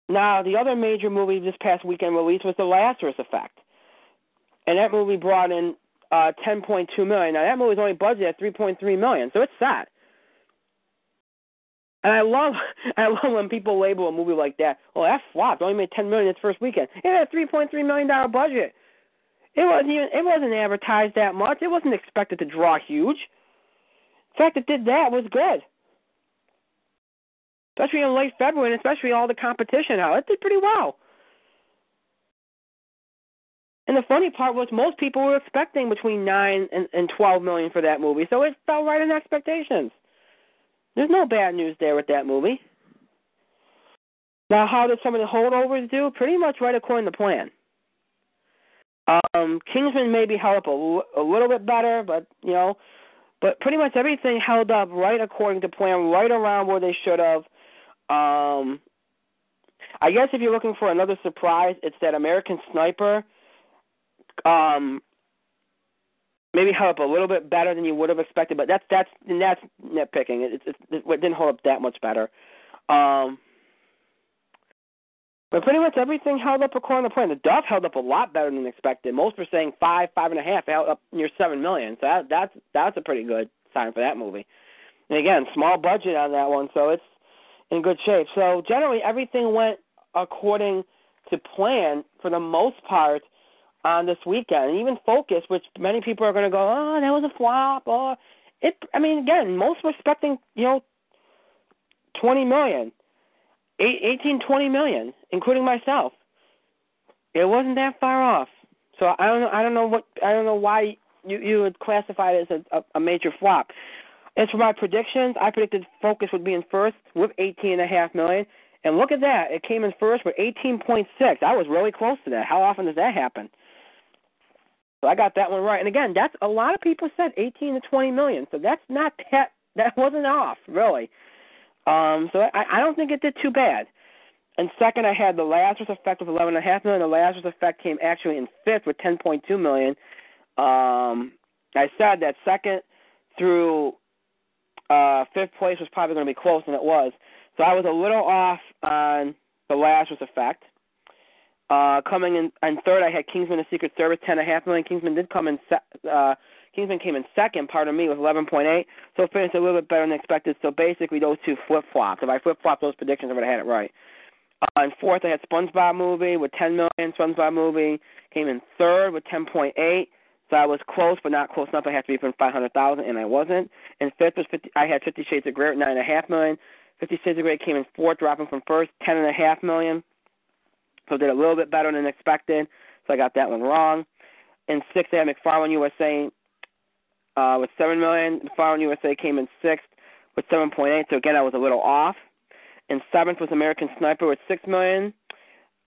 Now, the other major movie this past weekend release was The Lazarus Effect, and that movie brought in uh 10.2 million. Now, that movie was only budgeted at 3.3 million, so it's set. And I love I love when people label a movie like that. Oh, well, that flopped. Only made ten million its first weekend. It had a three point three million dollar budget. It wasn't even it wasn't advertised that much. It wasn't expected to draw huge. The fact it did that was good. Especially in late February and especially all the competition out. It did pretty well. And the funny part was most people were expecting between nine and, and twelve million for that movie, so it fell right in expectations. There's no bad news there with that movie. Now, how did some of the holdovers do? Pretty much right according to plan. Um, Kingsman maybe held up a, a little bit better, but you know, but pretty much everything held up right according to plan, right around where they should have. Um, I guess if you're looking for another surprise, it's that American Sniper. Um, maybe held up a little bit better than you would have expected, but that's that's that's nitpicking. It, it, it, it didn't hold up that much better. Um, but pretty much everything held up according to plan. The Duff held up a lot better than expected. Most were saying five, five and a half. Held up near seven million. So that, that's that's a pretty good sign for that movie. And again, small budget on that one, so it's in good shape. So generally, everything went according to plan for the most part on this weekend. And even Focus, which many people are going to go, oh, that was a flop. Or it. I mean, again, most were expecting you know twenty million. Eighteen, twenty million, including myself. It wasn't that far off. So I don't. I don't know what. I don't know why you you would classify it as a, a major flop. As for my predictions, I predicted Focus would be in first with eighteen and a half million, and look at that. It came in first with eighteen point six. I was really close to that. How often does that happen? So I got that one right. And again, that's a lot of people said eighteen to twenty million. So that's not that. That wasn't off really. Um, so I, I don't think it did too bad. And second, I had the Lazarus Effect with eleven and a half million. The Lazarus Effect came actually in fifth with ten point two million. Um, I said that second through uh, fifth place was probably going to be close, and it was. So I was a little off on the Lazarus Effect. Uh, coming in, in third, I had Kingsman: The Secret Service, ten and a half million. Kingsman did come in se- uh, Kingsman came in second, pardon me, with 11.8, so finished a little bit better than expected. So basically, those two flip flopped. If I flip flopped those predictions, I would have had it right. Uh, and fourth, I had SpongeBob movie with 10 million. SpongeBob movie came in third with 10.8. So I was close, but not close enough. I had to be from 500,000, and I wasn't. And fifth was 50. I had 50 Shades of Grey nine and a half million. 50 Shades of Grey came in fourth, dropping from first, ten and a half million. So did a little bit better than expected. So I got that one wrong. And sixth, I had McFarland USA uh, with seven million. Foreign USA came in sixth with seven point eight. So again, I was a little off. And seventh was American Sniper with six million.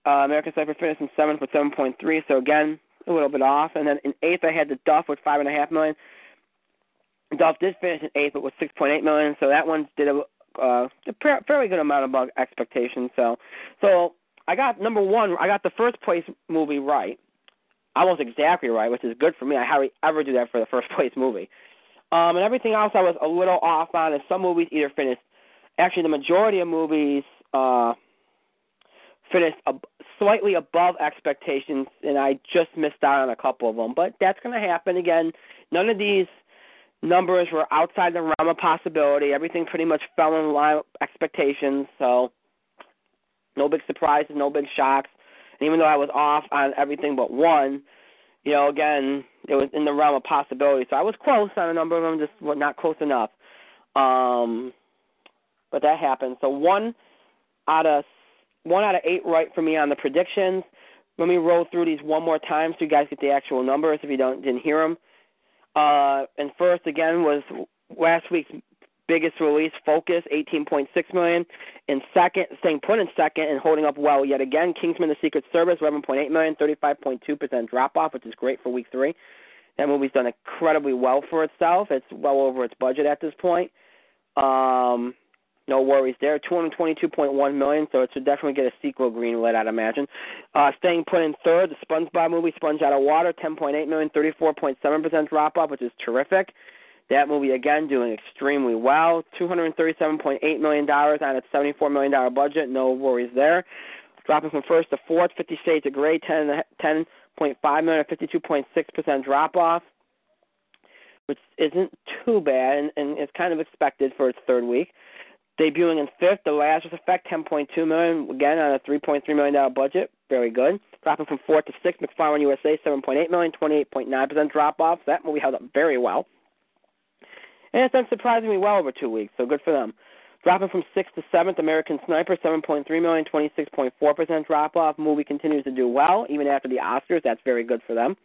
Uh, American Sniper finished in seventh with seven point three. So again, a little bit off. And then in eighth, I had the Duff with five and a half million. Duff did finish in eighth, but with six point eight million. So that one did a, uh, a fairly good amount above expectations. So, so I got number one. I got the first place movie right almost exactly right, which is good for me. I hardly ever do that for the first place movie. Um, and everything else I was a little off on. And some movies either finished, actually the majority of movies uh, finished ab- slightly above expectations, and I just missed out on a couple of them. But that's going to happen again. None of these numbers were outside the realm of possibility. Everything pretty much fell in line with expectations. So no big surprises, no big shocks. And even though I was off on everything but one, you know, again, it was in the realm of possibility. So I was close on a number of them, just not close enough. Um, but that happened. So one out of one out of eight right for me on the predictions. Let me roll through these one more time so you guys get the actual numbers if you don't didn't hear them. Uh, and first again was last week's biggest release, Focus, 18.6 million. In second, staying put in second and holding up well yet again, Kingsman: The Secret Service, 11.8 million, 35.2 percent drop off, which is great for week three. That movie's done incredibly well for itself. It's well over its budget at this point. Um, no worries there. 222.1 million, so it should definitely get a sequel greenlit, I'd imagine. Uh, staying put in third, the SpongeBob movie, Sponge Out of Water, 10.8 million, 34.7 percent drop off, which is terrific. That movie again doing extremely well. Two hundred thirty-seven point eight million dollars on its seventy-four million dollar budget. No worries there. Dropping from first to fourth, Fifty Shades of Grey, ten ten point five million, fifty-two point six percent drop off, which isn't too bad and, and is kind of expected for its third week. Debuting in fifth, The Lazarus Effect, ten point two million, again on a three point three million dollar budget. Very good. Dropping from fourth to sixth, McFarland USA, seven point eight million, twenty-eight point nine percent drop off. That movie held up very well and it's done surprisingly well over two weeks, so good for them. Dropping from sixth to seventh, American Sniper, 7.3 million, 26.4% drop off. Movie continues to do well even after the Oscars. That's very good for them.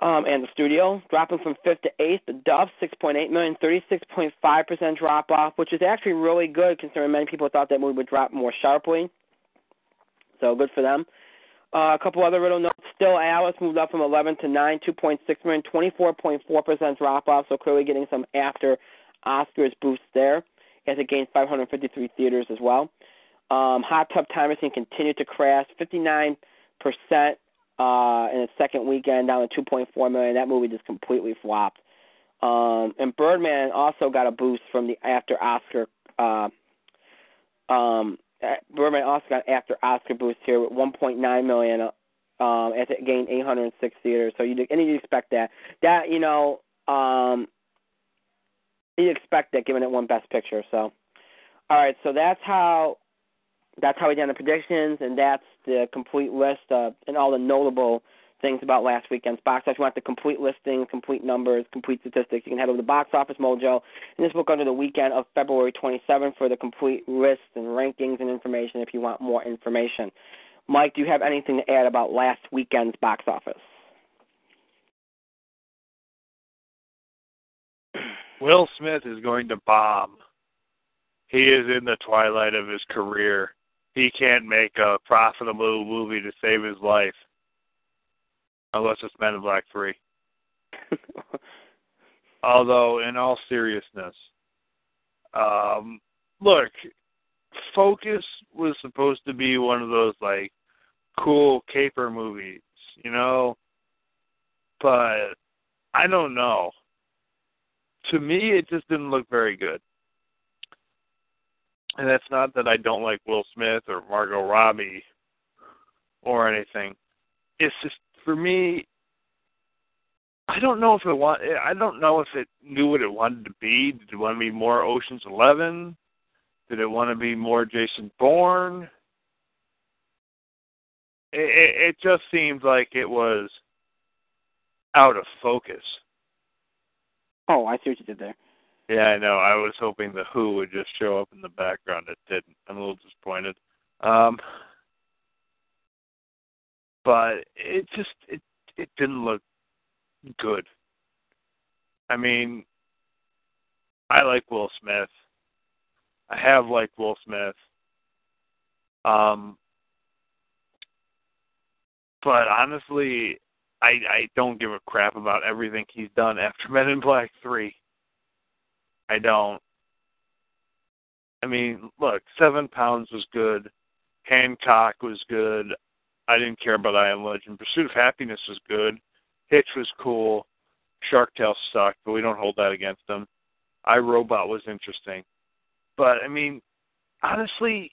Um, and the studio dropping from fifth to eighth. The Duff, 6.8 million, 36.5% drop off, which is actually really good considering many people thought that movie would drop more sharply. So good for them. Uh, a couple other little notes. Still, Alice moved up from 11 to 9, 2.6 million, 24.4% drop off. So clearly getting some after Oscars boost there as it gained 553 theaters as well. Um, Hot Tub Time Machine continued to crash, 59% uh, in its second weekend, down to 2.4 million. That movie just completely flopped. Um, and Birdman also got a boost from the after Oscar. Uh, um, Birdman also got after Oscar boost here with 1.9 million, um, as it gained 806 theaters. So you and you expect that. That you know, um, you expect that given it won Best Picture. So, all right, so that's how that's how we done the predictions, and that's the complete list of and all the notable things about last weekend's box office. You want the complete listing, complete numbers, complete statistics, you can head over to Box Office Mojo and this book under the weekend of February 27th for the complete list and rankings and information if you want more information. Mike, do you have anything to add about last weekend's box office? Will Smith is going to bomb. He is in the twilight of his career. He can't make a profitable movie to save his life. Unless it's Men in Black 3. Although, in all seriousness, um, look, Focus was supposed to be one of those, like, cool caper movies, you know? But I don't know to me, it just didn't look very good. And that's not that I don't like Will Smith or Margot Robbie or anything. It's just for me. I don't know if it want. I don't know if it knew what it wanted to be. Did it want to be more Ocean's Eleven? Did it want to be more Jason Bourne? It, it, it just seemed like it was out of focus. Oh, I see what you did there. Yeah, I know. I was hoping the Who would just show up in the background. It didn't. I'm a little disappointed. Um, but it just it it didn't look good. I mean, I like Will Smith. I have liked Will Smith. Um, but honestly, I I don't give a crap about everything he's done after Men in Black Three. I don't. I mean, look, Seven Pounds was good. Hancock was good. I didn't care about I Am Legend. Pursuit of Happiness was good. Hitch was cool. Shark Tale sucked, but we don't hold that against them. I Robot was interesting, but I mean, honestly,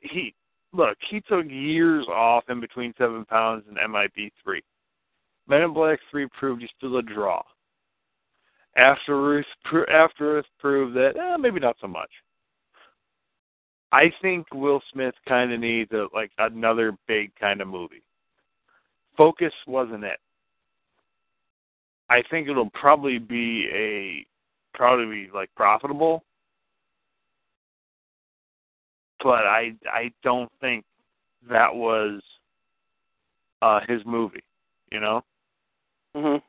he look he took years off in between Seven Pounds and MIB three. Men in Black 3 proved he's still a draw. After Earth, After Earth proved that eh, maybe not so much. I think Will Smith kind of needs a, like another big kind of movie. Focus wasn't it. I think it'll probably be a probably be like profitable, but I I don't think that was uh his movie. You know. Mhm.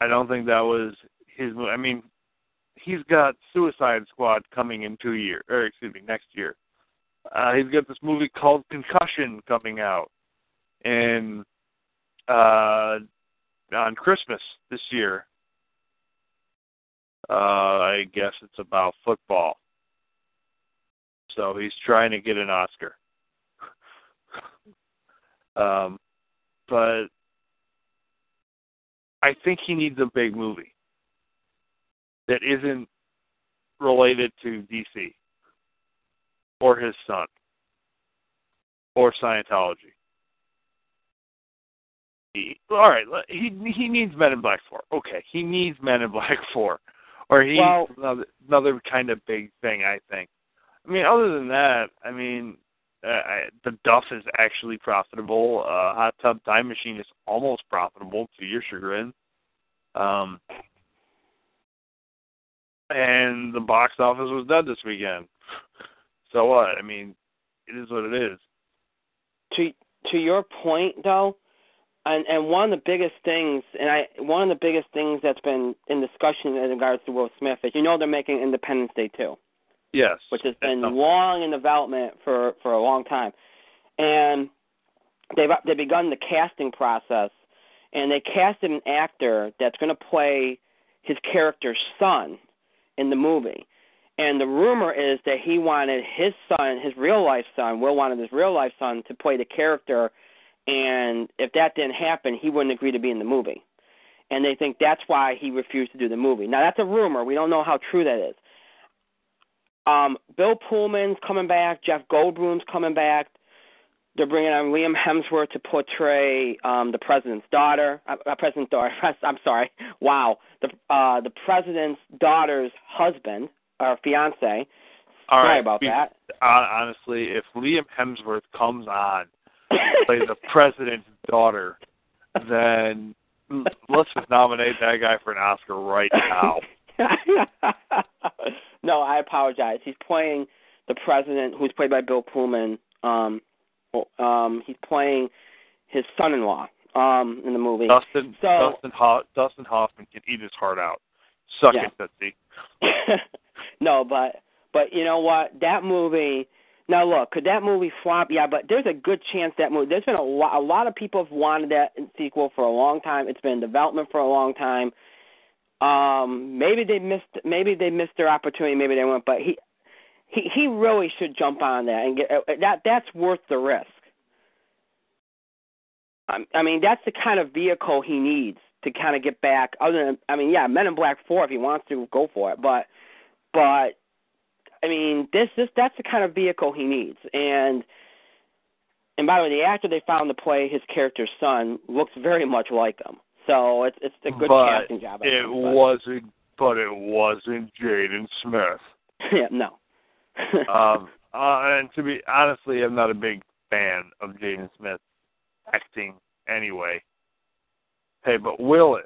I don't think that was his. I mean, he's got Suicide Squad coming in two years, or excuse me, next year. Uh, he's got this movie called Concussion coming out, and uh, on Christmas this year. Uh, I guess it's about football. So he's trying to get an Oscar. um, but I think he needs a big movie that isn't related to DC or his son or Scientology. He, all right, he he needs Men in Black Four. Okay, he needs Men in Black Four, or he well, another another kind of big thing. I think. I mean, other than that, I mean, uh, I, the Duff is actually profitable. Uh, Hot Tub Time Machine is almost profitable to your chagrin. Um, and the box office was dead this weekend. So what? I mean, it is what it is. To to your point though, and and one of the biggest things, and I one of the biggest things that's been in discussion in regards to Will Smith is you know they're making Independence Day too. Yes, which has been long in development for for a long time, and they've they've begun the casting process, and they casted an actor that's going to play his character's son in the movie. And the rumor is that he wanted his son, his real life son, Will wanted his real life son to play the character, and if that didn't happen, he wouldn't agree to be in the movie. And they think that's why he refused to do the movie. Now that's a rumor. We don't know how true that is. Um, Bill Pullman's coming back. Jeff Goldblum's coming back. They're bringing on Liam Hemsworth to portray um, the president's daughter. Uh, uh, president's daughter. I'm sorry. Wow. The uh, the president's daughter's husband or fiance. All sorry right, about be- that. Uh, honestly, if Liam Hemsworth comes on to play the president's daughter, then let's just nominate that guy for an Oscar right now. no, I apologize. He's playing the president, who's played by Bill Pullman. Um, um, he's playing his son-in-law um, in the movie. Dustin So- Dustin Ho- Dustin Hoffman can eat his heart out. Suck Yeah. it, Tootsie. no, but but you know what? That movie. Now look, could that movie flop? Yeah, but there's a good chance that movie. There's been a lot. A lot of people have wanted that sequel for a long time. It's been in development for a long time. Um, maybe they missed. Maybe they missed their opportunity. Maybe they won't. But he, he, he really should jump on that and get uh, that. That's worth the risk. I, I mean, that's the kind of vehicle he needs to kind of get back. Other than, I mean, yeah, Men in Black Four, if he wants to, go for it. But, but, I mean, this, this, that's the kind of vehicle he needs. And, and by the way, the actor they found to play his character's son looks very much like him. So it's it's a good but casting job. I it think, but- wasn't. But it wasn't Jaden Smith. yeah, no. um, uh, and to be honestly, I'm not a big fan of Jaden Smith acting anyway. Hey, but Will is,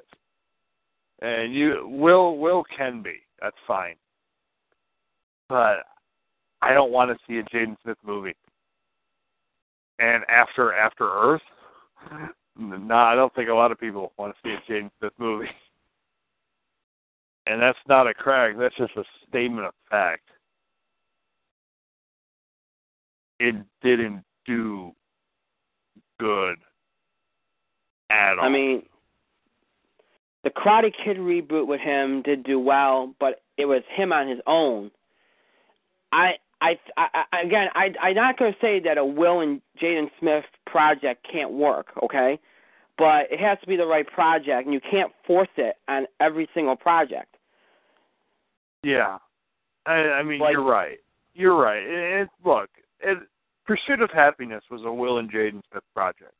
and you Will Will can be. That's fine. But I don't want to see a Jaden Smith movie. And after After Earth, no, I don't think a lot of people want to see a Jaden Smith movie. And that's not a crack. That's just a statement of fact it didn't do good at all. I mean, the Karate Kid reboot with him did do well, but it was him on his own. I, I, I, I again, I, I'm not going to say that a Will and Jaden Smith project can't work, okay? But it has to be the right project, and you can't force it on every single project. yeah, I, I mean Like- you're right. You're right. It, it, look, it, Pursuit of Happiness was a Will and Jaden Smith project,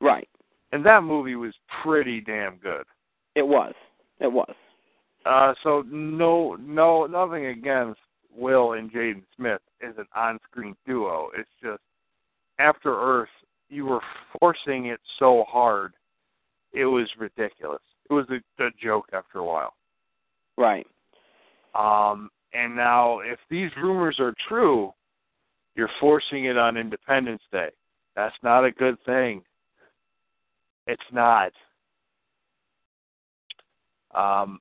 Right. and that movie was pretty damn good. It was. It was. Uh, so no, no, nothing against Will and Jaden Smith as an on-screen duo. It's just After Earth, you were forcing it so hard, it was ridiculous. It was a, a joke after a while. Right. Um, and now, if these rumors are true, you're forcing it on Independence Day. That's not a good thing. It's not. Um,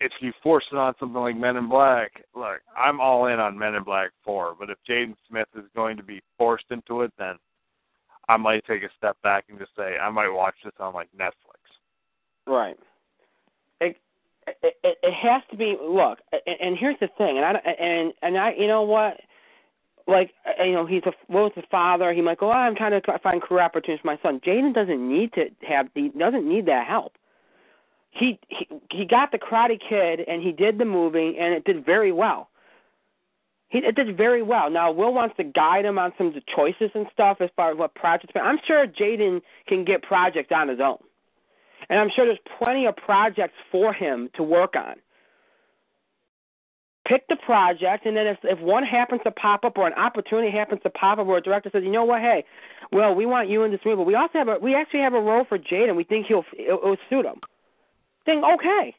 if you force it on something like Men in Black, look, I'm all in on Men in Black 4, but if Jaden Smith is going to be forced into it, then I might take a step back and just say I might watch this on like Netflix. Right. It, it it has to be. Look, and, and here's the thing, and I and and I, you know what, like uh, you know, he's a Will's a father. He might go, oh, I'm trying to find career opportunities for my son. Jaden doesn't need to have. He doesn't need that help. He he he got the Karate Kid, and he did the movie, and it did very well. He it did very well. Now Will wants to guide him on some of the choices and stuff as far as what projects. But I'm sure Jaden can get projects on his own. And I'm sure there's plenty of projects for him to work on. Pick the project, and then if if one happens to pop up or an opportunity happens to pop up, where a director says, you know what, hey, well, we want you in this movie, but we also have a we actually have a role for Jaden. We think he'll it will suit him. Then okay.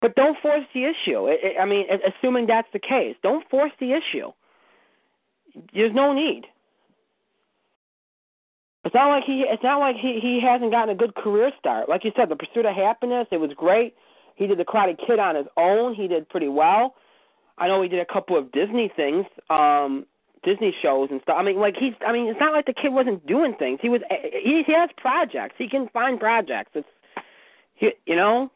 But don't force the issue. It, I mean, assuming that's the case, don't force the issue. There's no need. It's not like he. It's not like he he hasn't gotten a good career start. Like you said, the Pursuit of Happiness. It was great. He did the Karate Kid on his own. He did pretty well. I know he did a couple of Disney things, um, Disney shows and stuff. I mean, like he's. I mean, it's not like the kid wasn't doing things. He was. He, he has projects. He can find projects. It's. He, you know,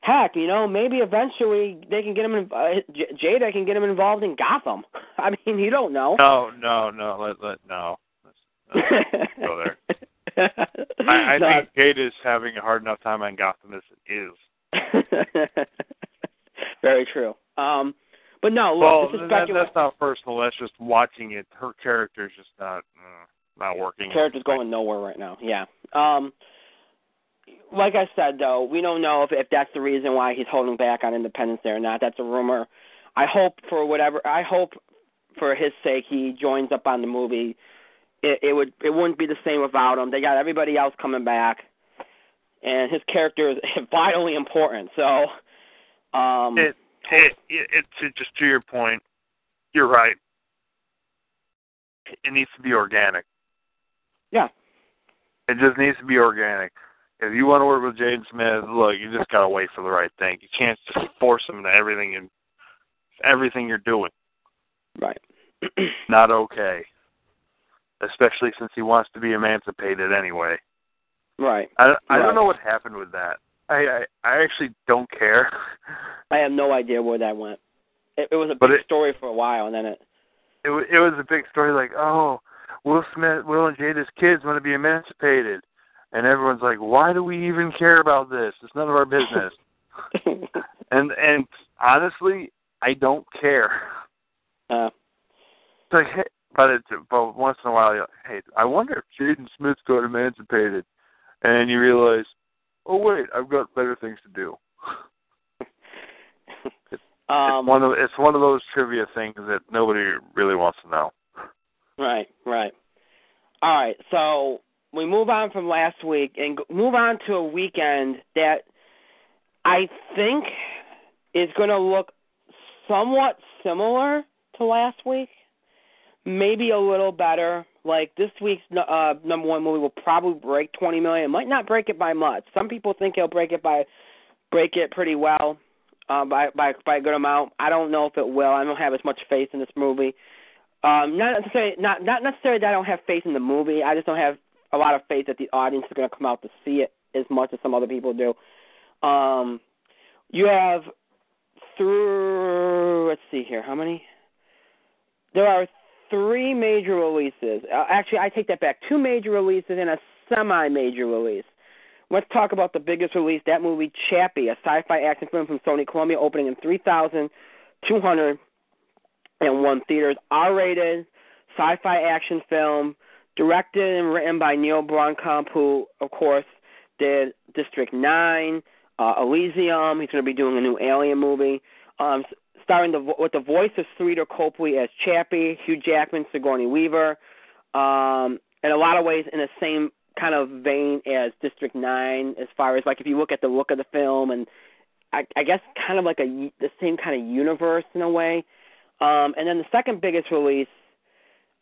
heck, you know, maybe eventually they can get him. In, uh, J- Jada can get him involved in Gotham. I mean, you don't know. No, no, no. Let let no. Let's, let's go there. I, I No. think Jada is having a hard enough time on Gotham as it is. Very true. Um, but no, look, well, this is that, that's not personal. That's just watching it. Her character's just not uh, not working. Her character's going nowhere right now. Yeah. Um like I said though, we don't know if if that's the reason why he's holding back on Independence Day or not. That's a rumor. I hope for whatever I hope for his sake he joins up on the movie. It it would it wouldn't be the same without him. They got everybody else coming back. And his character is vitally important. So um It, it, it, it, just to your point, you're right. It needs to be organic. yeah. It just needs to be organic. If you want to work with Jaden Smith, look, you just gotta wait for the right thing. You can't just force him to everything and everything you're doing. Right. Not okay. Especially since he wants to be emancipated anyway. Right. I I Right. don't know what happened with that. I I, I actually don't care. I have no idea where that went. It, it was a But big it- story for a while and then it it it was a big story like oh will smith will and jada's kids want to be emancipated and everyone's like why do we even care about this it's none of our business and and honestly i don't care uh it's like hey, but it's but once in a while you're like, hey i wonder if jaden smith got emancipated and you realize oh wait i've got better things to do um it's one of it's one of those trivia things that nobody really wants to know Right, right. All right, so we move on from last week and move on to a weekend that I think is going to look somewhat similar to last week, maybe a little better. Like this week's uh, number one movie will probably break 20 million. It might not break it by much. Some people think it'll break it by break it pretty well, uh, by by by a good amount. I don't know if it will. I don't have as much faith in this movie. Um, not necessarily not not necessarily that I don't have faith in the movie. I just don't have a lot of faith that the audience is going to come out to see it as much as some other people do. Um, you have through let's see here, how many? There are three major releases. Uh, actually, I take that back. Two major releases and a semi-major release. Let's talk about the biggest release. That movie, Chappie, a sci-fi action film from Sony Columbia, opening in three thousand two hundred and one theaters. R-rated sci-fi action film, directed and written by Neil Blomkamp, who, of course, did District Nine, uh, Elysium. He's going to be doing a new Alien movie. Um, starring the with the voice of Sharlto Copley as Chappie, Hugh Jackman, Sigourney Weaver. Um, in a lot of ways, in the same kind of vein as District Nine, as far as like if you look at the look of the film and I, I guess kind of like a the same kind of universe in a way. Um, and then the second biggest release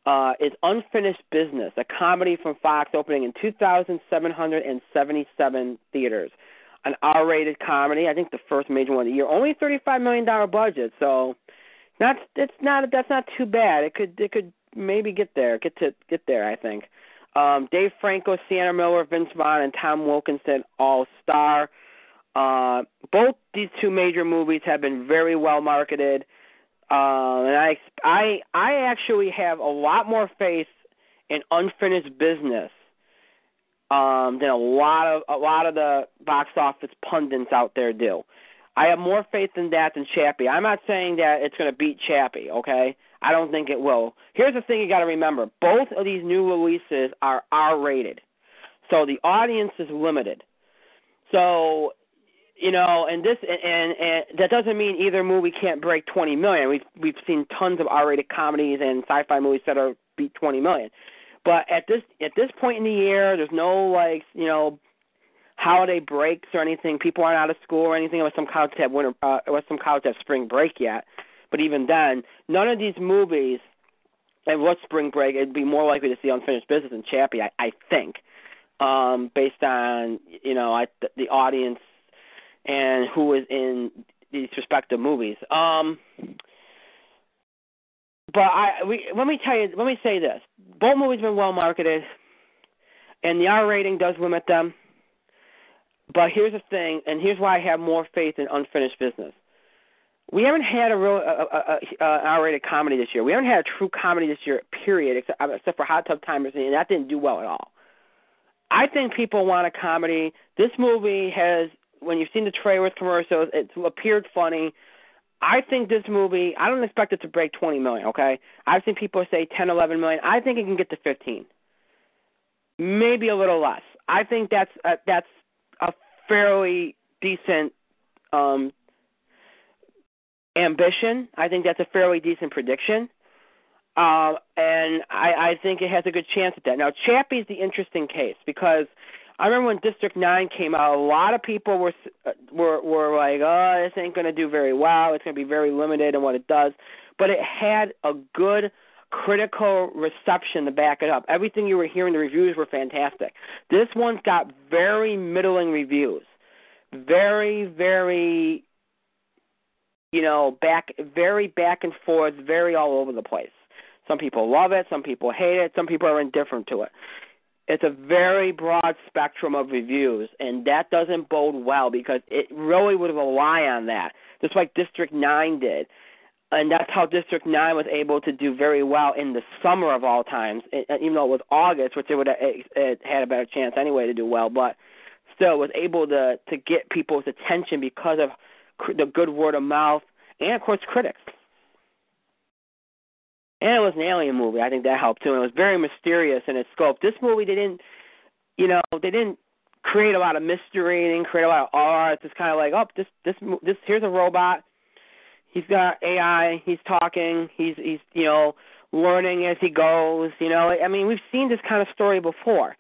uh, is Unfinished Business, a comedy from Fox opening in 2,777 theaters. An R-rated comedy, I think the first major one of the year. Only $35 million budget, so not it's not that's not too bad. It could it could maybe get there, get to get there. I think. Um, Dave Franco, Sienna Miller, Vince Vaughn, and Tom Wilkinson all star. Uh, both these two major movies have been very well marketed. Uh, and I, I, I actually have a lot more faith in unfinished business um, than a lot of a lot of the box office pundits out there do. I have more faith in that than Chappie. I'm not saying that it's going to beat Chappie. Okay, I don't think it will. Here's the thing you got to remember: both of these new releases are R-rated, so the audience is limited. So you know, and this and, and that doesn't mean either movie can't break 20 million. We've we've seen tons of R-rated comedies and sci-fi movies that are beat 20 million. But at this at this point in the year, there's no like you know holiday breaks or anything. People aren't out of school or anything. Unless some colleges have winter, uh, some colleges have spring break yet. But even then, none of these movies. And what spring break? It'd be more likely to see unfinished business than Chappie, I, I think, um, based on you know I, the, the audience and who is in these respective movies. Um, but I we, let me tell you, let me say this: both movies have been well marketed, and the R rating does limit them. But here's the thing, and here's why I have more faith in unfinished business. We haven't had a real uh, uh, uh, R-rated comedy this year. We haven't had a true comedy this year, period, except, except for Hot Tub Timers, and that didn't do well at all. I think people want a comedy. This movie has, when you've seen the trailers, commercials, it's appeared funny. I think this movie, I don't expect it to break 20 million, okay? I've seen people say 10, 11 million. I think it can get to 15. Maybe a little less. I think that's a, that's a fairly decent um ambition. I think that's a fairly decent prediction. Uh, and I, I think it has a good chance at that. Now, Chappie's the interesting case because – I remember when District Nine came out, a lot of people were uh, were were like, "Oh, this ain't to do very well. It's to be very limited in what it does." But it had a good critical reception to back it up. Everything you were hearing, the reviews were fantastic. This one's got very middling reviews, very very, you know, back very back and forth, very all over the place. Some people love it, some people hate it, some people are indifferent to it it's a very broad spectrum of reviews, and that doesn't bode well because it really would rely on that, just like District 9 did. And that's how District 9 was able to do very well in the summer of all times, even though it was August, which it would have it had a better chance anyway to do well, but still was able to to get people's attention because of the good word of mouth and of course critics and it was an alien movie. I think that helped too. And it was very mysterious in its scope. This movie, they didn't, you know, they didn't create a lot of mystery. Didn't create a lot of art. It's just kind of like, oh, this, this, this. Here's a robot. He's got AI. He's talking. He's, he's, you know, learning as he goes. You know, I mean, we've seen this kind of story before,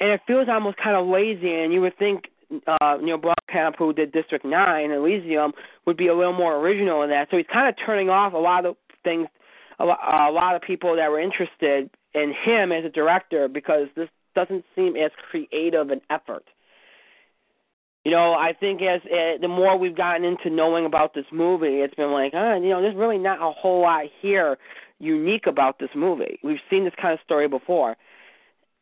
and it feels almost kind of lazy. And you would think uh, Neil Blomkamp, who did District Nine, Elysium, would be a little more original in that. So he's kind of turning off a lot of things a, lot of people that were interested in him as a director because this doesn't seem as creative an effort. You know, I think as uh, the more we've gotten into knowing about this movie, it's been like, ah, you know, there's really not a whole lot here unique about this movie. We've seen this kind of story before.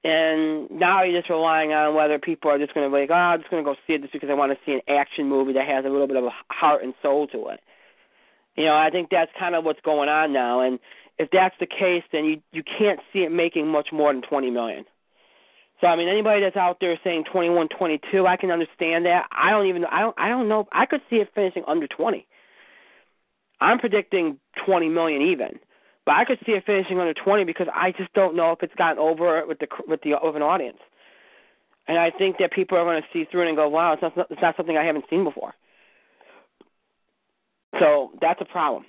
And now you're just relying on whether people are just going to be like, oh, I'm just going to go see it just because I want to see an action movie that has a little bit of a heart and soul to it. You know, I think that's kind of what's going on now, and if that's the case, then you you can't see it making much more than twenty million. So I mean, anybody that's out there saying twenty one, twenty two, I can understand that. I don't even I don't I don't know. I could see it finishing under twenty. I'm predicting twenty million even, but I could see it finishing under twenty because I just don't know if it's gotten over with the with the of an audience. And I think that people are going to see through it and go, "Wow, it's not it's not something I haven't seen before." So that's a problem.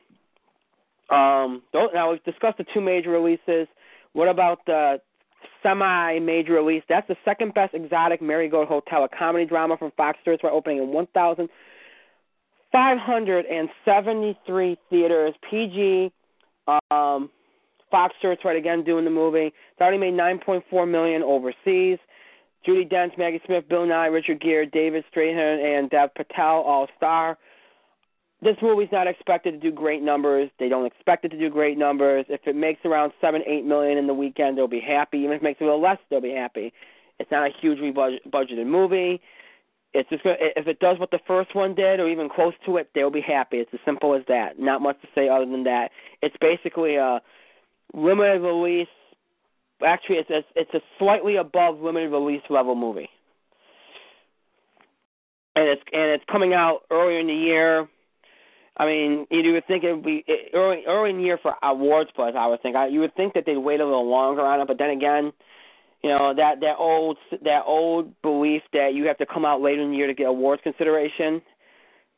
Um, now we've discussed the two major releases. What about the semi-major release? That's the second best exotic Marigold Hotel, a comedy drama from Fox Searchlight, opening in 1,573 theaters. PG, um, Fox Searchlight again doing the movie. It's already made 9.4 million overseas. Judi Dench, Maggie Smith, Bill Nighy, Richard Gere, David Strathairn, and Dev Patel all star this movie's not expected to do great numbers. They don't expect it to do great numbers. If it makes around seven, eight million in the weekend, they'll be happy. Even if it makes a little less, they'll be happy. It's not a hugely budgeted movie. It's just gonna, if it does what the first one did, or even close to it, they'll be happy. It's as simple as that. Not much to say other than that. It's basically a limited release. Actually, it's a, it's a slightly above limited release level movie, and it's and it's coming out earlier in the year I mean, you would think it would be early early in the year for awards plus. I would think I, you would think that they'd wait a little longer on it, but then again, you know that that old that old belief that you have to come out later in the year to get awards consideration,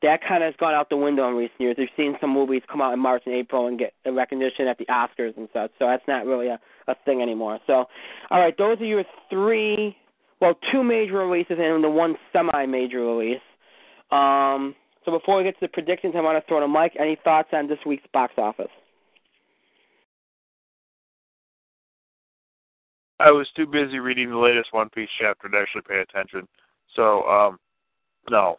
that kind of has gone out the window in recent years. We've seen some movies come out in March and April and get recognition at the Oscars and such, so that's not really a a thing anymore. So, all right, those are your three well, two major releases and the one semi-major release. Um, so before we get to the predictions, I want to throw to Mike. Any thoughts on this week's box office? I was too busy reading the latest One Piece chapter to actually pay attention. So, um, no.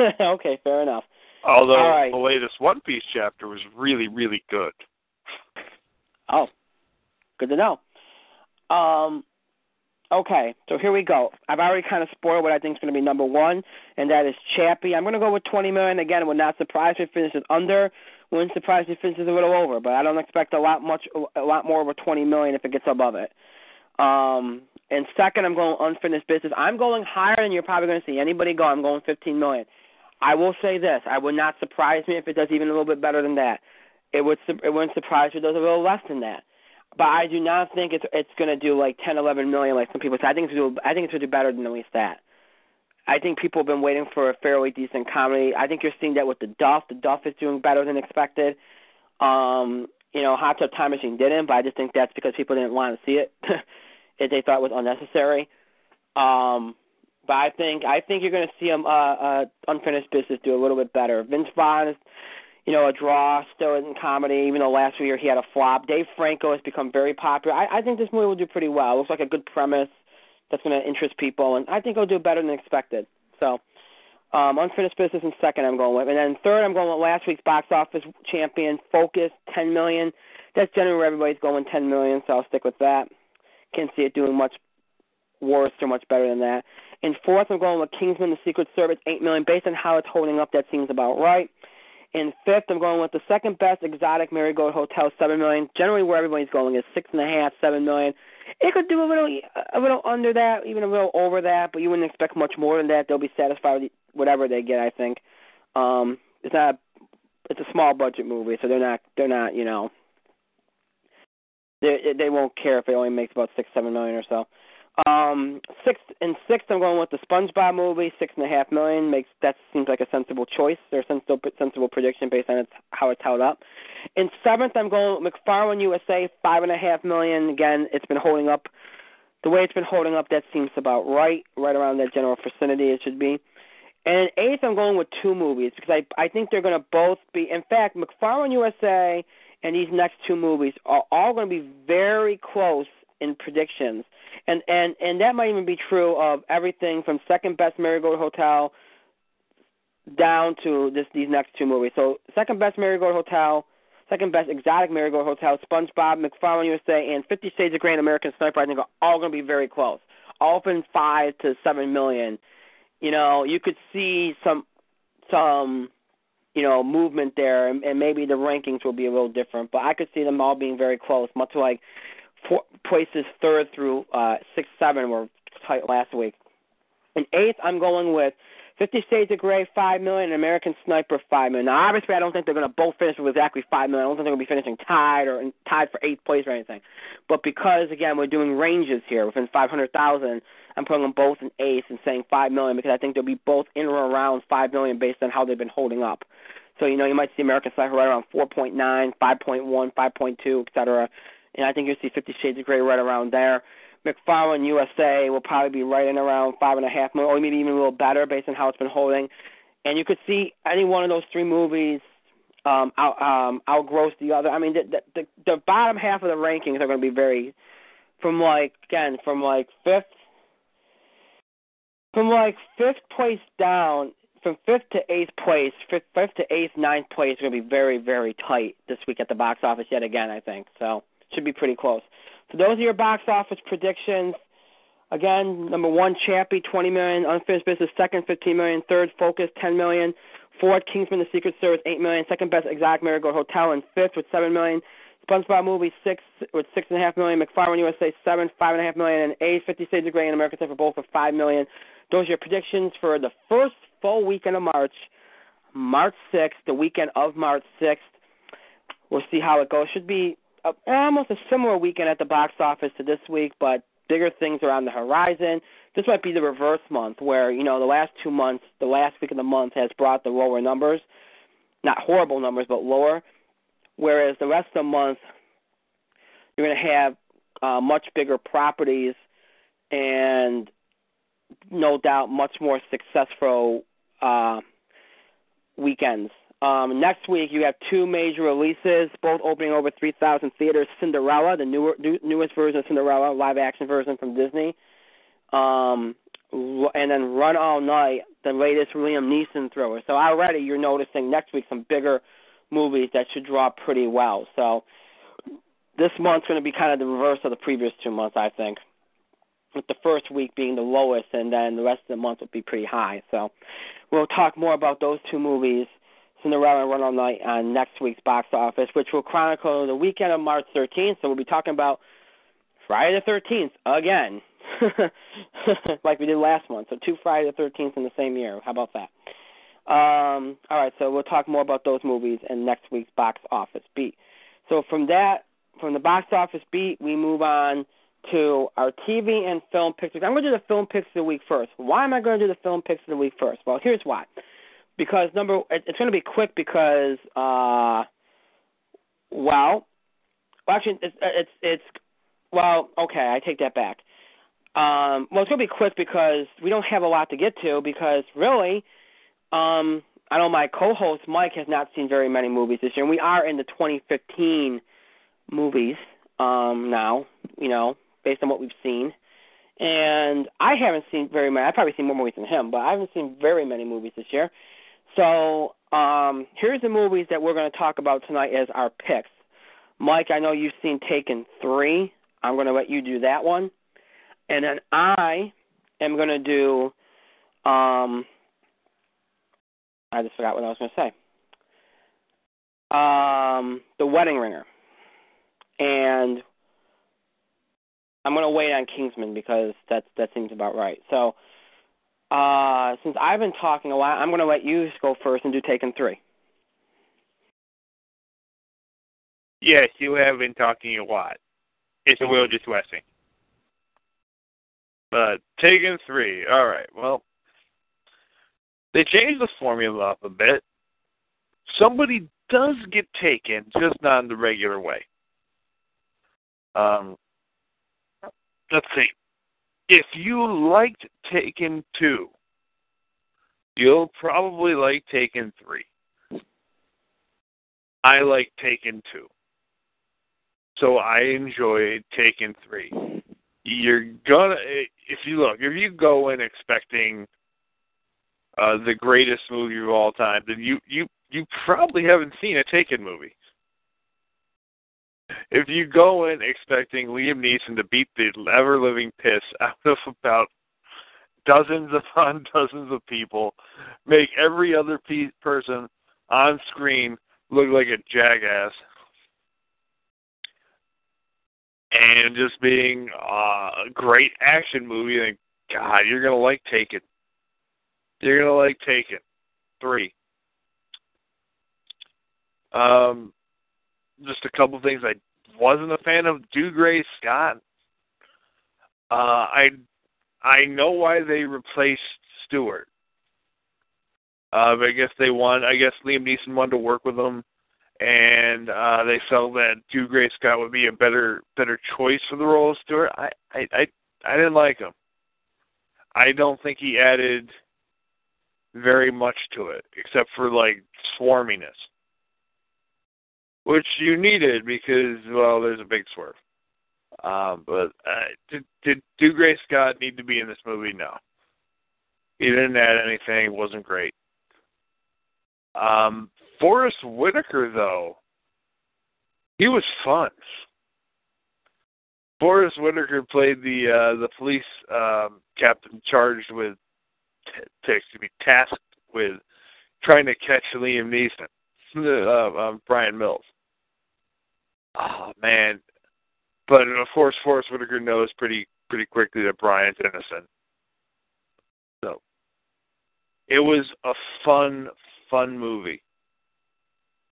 okay, fair enough. Although right. the latest One Piece chapter was really, really good. Oh, good to know. Um, okay, so here we go. I've already kind of spoiled what I think is going to be number one, and that is Chappie. I'm going to go with 20 million again. Would not surprise me if it finishes under. Wouldn't surprise me if it finishes a little over, but I don't expect a lot much, a lot more over 20 million if it gets above it. Um, and second, I'm going unfinished business. I'm going higher than you're probably going to see anybody go. I'm going 15 million. I will say this: I would not surprise me if it does even a little bit better than that. It would it wouldn't surprise me if it does a little less than that. But I do not think it's it's going to do like 10, 11 million like some people say. I think it's do, I think it's going to do better than at least that. I think people have been waiting for a fairly decent comedy. I think you're seeing that with the Duff. The Duff is doing better than expected. Um, you know, Hot Tub Time Machine didn't, but I just think that's because people didn't want to see it. if they thought it was unnecessary. Um, but I think I think you're going to see him uh, uh, unfinished business do a little bit better. Vince Vaughn is, you know, a draw still in comedy. Even though last year he had a flop. Dave Franco has become very popular. I, I think this movie will do pretty well. It looks like a good premise that's going to interest people, and I think it'll do better than expected. So, um, unfinished business in second, I'm going with, and then third, I'm going with last week's box office champion, Focus, 10 million. That's generally where everybody's going, 10 million. So I'll stick with that. Can't see it doing much worse or much better than that. In fourth, I'm going with Kingsman: The Secret Service, eight million. Based on how it's holding up, that seems about right. In fifth, I'm going with the second best exotic Marigold Hotel, seven million. Generally, where everybody's going is six and a half, seven million. It could do a little, a little under that, even a little over that, but you wouldn't expect much more than that. They'll be satisfied with whatever they get. I think. Um, it's not. It's a small budget movie, so they're not. They're not. You know. They they won't care if it only makes about six, seven million or so. Um, sixth and sixth, I'm going with the SpongeBob movie, six and a half million. Makes that seems like a sensible choice or sensible sensible prediction based on its how it's held up. In seventh, I'm going with McFarland USA, five and a half million. Again, it's been holding up. The way it's been holding up, that seems about right, right around that general vicinity it should be. And in eighth, I'm going with two movies because I I think they're going to both be. In fact, McFarland USA and these next two movies are all going to be very close in predictions and and and that might even be true of everything from second best Marigold Hotel down to this these next two movies. So second best Marigold Hotel, second best exotic Marigold Hotel, SpongeBob, McFarland USA, and Fifty Shades of Grey and American Sniper. I think are all going to be very close, all from five to seven million. You know, you could see some some you know movement there, and, and maybe the rankings will be a little different. But I could see them all being very close, much like four, places third through uh, six, seven were tight last week. In eighth, I'm going with Fifty Shades of Grey, five million, American Sniper, five million. Now, obviously, I don't think they're going to both finish with exactly five million. I don't think they're going to be finishing tied or tied for eighth place or anything. But because again, we're doing ranges here within five hundred thousand, I'm putting them both in eighth and saying five million because I think they'll be both in or around five million based on how they've been holding up. So you know, you might see American Sniper right around 4.9, 5.1, 5.2, et cetera and I think you'll see Fifty Shades of Grey right around there. McFarland USA will probably be right in around five and a half or maybe even a little better based on how it's been holding. And you could see any one of those three movies um, out, um, outgross the other. I mean, the, the the bottom half of the rankings are going to be very, from like again from like fifth, from like fifth place down, from fifth to eighth place, fifth, fifth to eighth, ninth place is going to be very very tight this week at the box office yet again. I think so should be pretty close. So those are your box office predictions. Again, number one, Chappie, 20 million. Unfinished Business, second, 15 million. Third, Focus, 10 million. Fourth, Kingsman: The Secret Service, 8 million. Second best, Exotic Marigold Hotel, and fifth with 7 million. SpongeBob movie six with six and a half million. McFarland USA seven, five and a half million, and A Fifty Shades of Grey and American Sniper both with five million. Those are your predictions for the first full weekend of March, March sixth, the weekend of March sixth. We'll see how it goes. Should be a, almost a similar weekend at the box office to this week, but bigger things are on the horizon. This might be the reverse month where, you know, the last two months, the last week of the month has brought the lower numbers. Not horrible numbers, but lower. Whereas the rest of the month, you're going to have uh, much bigger properties and no doubt much more successful uh, weekends. Um, next week you have two major releases, both opening over 3,000 theaters. Cinderella, the newer, new, newest version of Cinderella, live action version from Disney, um, and then Run All Night, the latest Liam Neeson thriller. So already you're noticing next week some bigger movies that should draw pretty well. So this month's going to be kind of the reverse of the previous two months, I think. With the first week being the lowest, and then the rest of the month will be pretty high. So we'll talk more about those two movies, Cinderella Run All Night, on next week's box office, which will chronicle the weekend of March 13th. So we'll be talking about Friday the 13th again, like we did last month. So two Friday the 13th in the same year. How about that? Um, all right, so we'll talk more about those movies in next week's box office beat. So from that, from the box office beat, we move on to our TV and film picks. I'm going to do the film picks of the week first. Why am I going to do the film picks of the week first? Well, here's why. Because number, it's going to be quick because, uh, well, well actually, it's it's it's well, okay, I take that back. Um, well, it's going to be quick because we don't have a lot to get to because really um, I know my co-host Mike has not seen very many movies this year, and we are in the 2015 movies um, now. You know, based on what we've seen, and I haven't seen very many. I've probably seen more movies than him, but I haven't seen very many movies this year. So um, here's the movies that we're going to talk about tonight as our picks. Mike, I know you've seen Taken three. I'm going to let you do that one, and then I am going to do. Um, I just forgot what I was going to say. Um, the Wedding Ringer, and I'm going to wait on Kingsman because that that seems about right. So, uh, since I've been talking a lot, I'm going to let you go first and do Taken three. Yes, you have been talking a lot. It's a Will Westing. But Taken three. All right. Well, they changed the formula up a bit. Somebody does get taken, just not in the regular way. Um, let's see. If you liked Taken 2, you'll probably like Taken 3. I like Taken 2. So I enjoy Taken 3. You're gonna, if you look, if you go in expecting uh, the greatest movie of all time, then you you you probably haven't seen a Taken movie. If you go in expecting Liam Neeson to beat the ever living piss out of about dozens upon dozens of people, make every other pe- person on screen look like a jackass, and just being uh, a great action movie, then God, you're gonna like Taken. You're gonna like Taken. Three. Um, just a couple things. I wasn't a fan of Dougray Scott. Uh, I I know why they replaced Stuart. Uh, but I guess they want. I guess Liam Neeson wanted to work with them, and uh, they felt that Dougray Scott would be a better better choice for the role of Stuart. I I I, I didn't like him. I don't think he added very much to it, except for like swarminess, which you needed because well, there's a big swerve. Um, but uh, did did Dougray Scott need to be in this movie? No, he didn't add anything. It wasn't great. Um, Forest Whitaker though, he was fun. Forest Whitaker played the uh, the police um, captain charged with t- to be tasked with trying to catch Liam Neeson, uh, um, Bryan Mills. Oh man, but of course Forest Whitaker knows pretty pretty quickly that Brian's innocent. So it was a fun fun movie.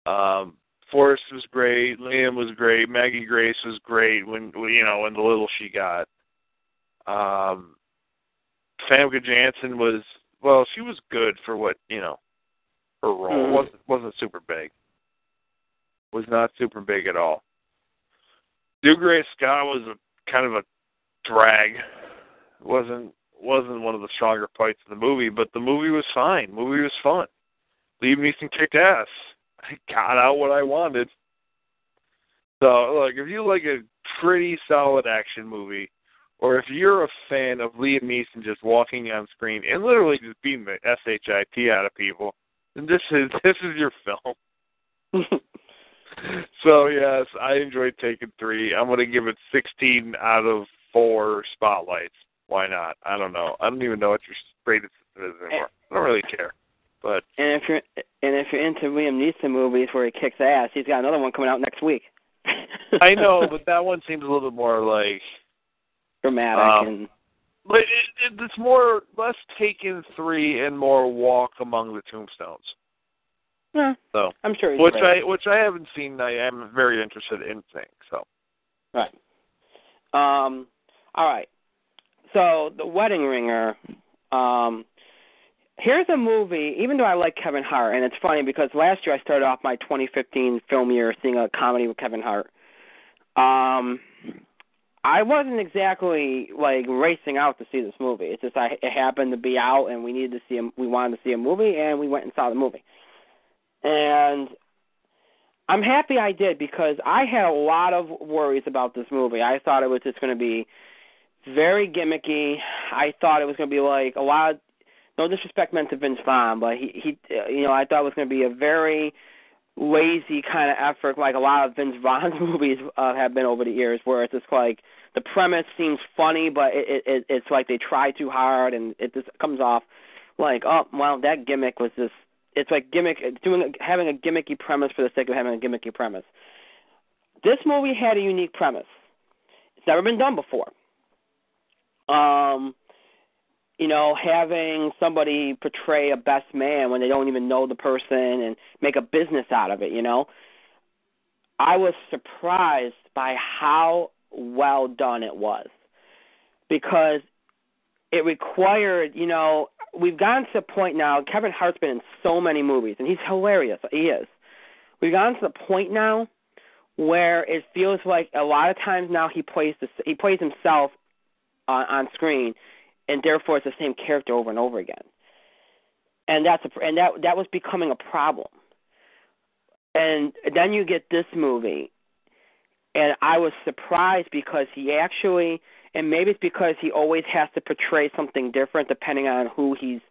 Um, Forrest was great, Liam was great, Maggie Grace was great when you know when the little she got. Um, Famke Janssen was well, she was good for what you know her role mm-hmm. wasn't wasn't super big. Was not super big at all. Dougray Scott was a kind of a drag. wasn't wasn't one of the stronger fights in the movie, but the movie was fine. The movie was fun. Liam Neeson kicked ass. I got out what I wanted. So, look, if you like a pretty solid action movie, or if you're a fan of Liam Neeson just walking on screen and literally just beating the shit out of people, then this is this is your film. so yes, I enjoyed Taken Three. I'm gonna give it 16 out of four spotlights. Why not? I don't know. I don't even know what your rated system is anymore. I don't really care. But and if you're and if you're into Liam Neeson movies where he kicks ass, he's got another one coming out next week. I know, but that one seems a little bit more like dramatic um, and. But it, it, it's more less Taken Three and more Walk Among the Tombstones. Yeah, so I'm sure. which. I which I haven't seen. I am very interested in seeing. So. Right. Um. All right. So the Wedding Ringer. Um. Here's a movie. Even though I like Kevin Hart, and it's funny because last year I started off my 2015 film year seeing a comedy with Kevin Hart. Um. I wasn't exactly like racing out to see this movie. It's just I it happened to be out and we needed to see a, we wanted to see a movie and we went and saw the movie. And I'm happy I did because I had a lot of worries about this movie. I thought it was just going to be very gimmicky. I thought it was going to be like a lot of no disrespect meant to Vince Vaughn, but he he you know, I thought it was going to be a very lazy kind of effort like a lot of Vince Vaughn's movies uh, have been over the years where it's just like the premise seems funny but it, it it's like they try too hard and it just comes off like oh well that gimmick was just it's like gimmick doing having a gimmicky premise for the sake of having a gimmicky premise. This movie had a unique premise. It's never been done before. Um you know, having somebody portray a best man when they don't even know the person and make a business out of it, you know. I was surprised by how well done it was because it required, you know, we've gotten to the point now. Kevin Hart's been in so many movies, and he's hilarious. He is. We've gotten to the point now where it feels like a lot of times now he plays the, he plays himself on, on screen, and therefore it's the same character over and over again. And that's a, and that that was becoming a problem. And then you get this movie, and I was surprised because he actually, and maybe it's because he always has to portray something different depending on who he's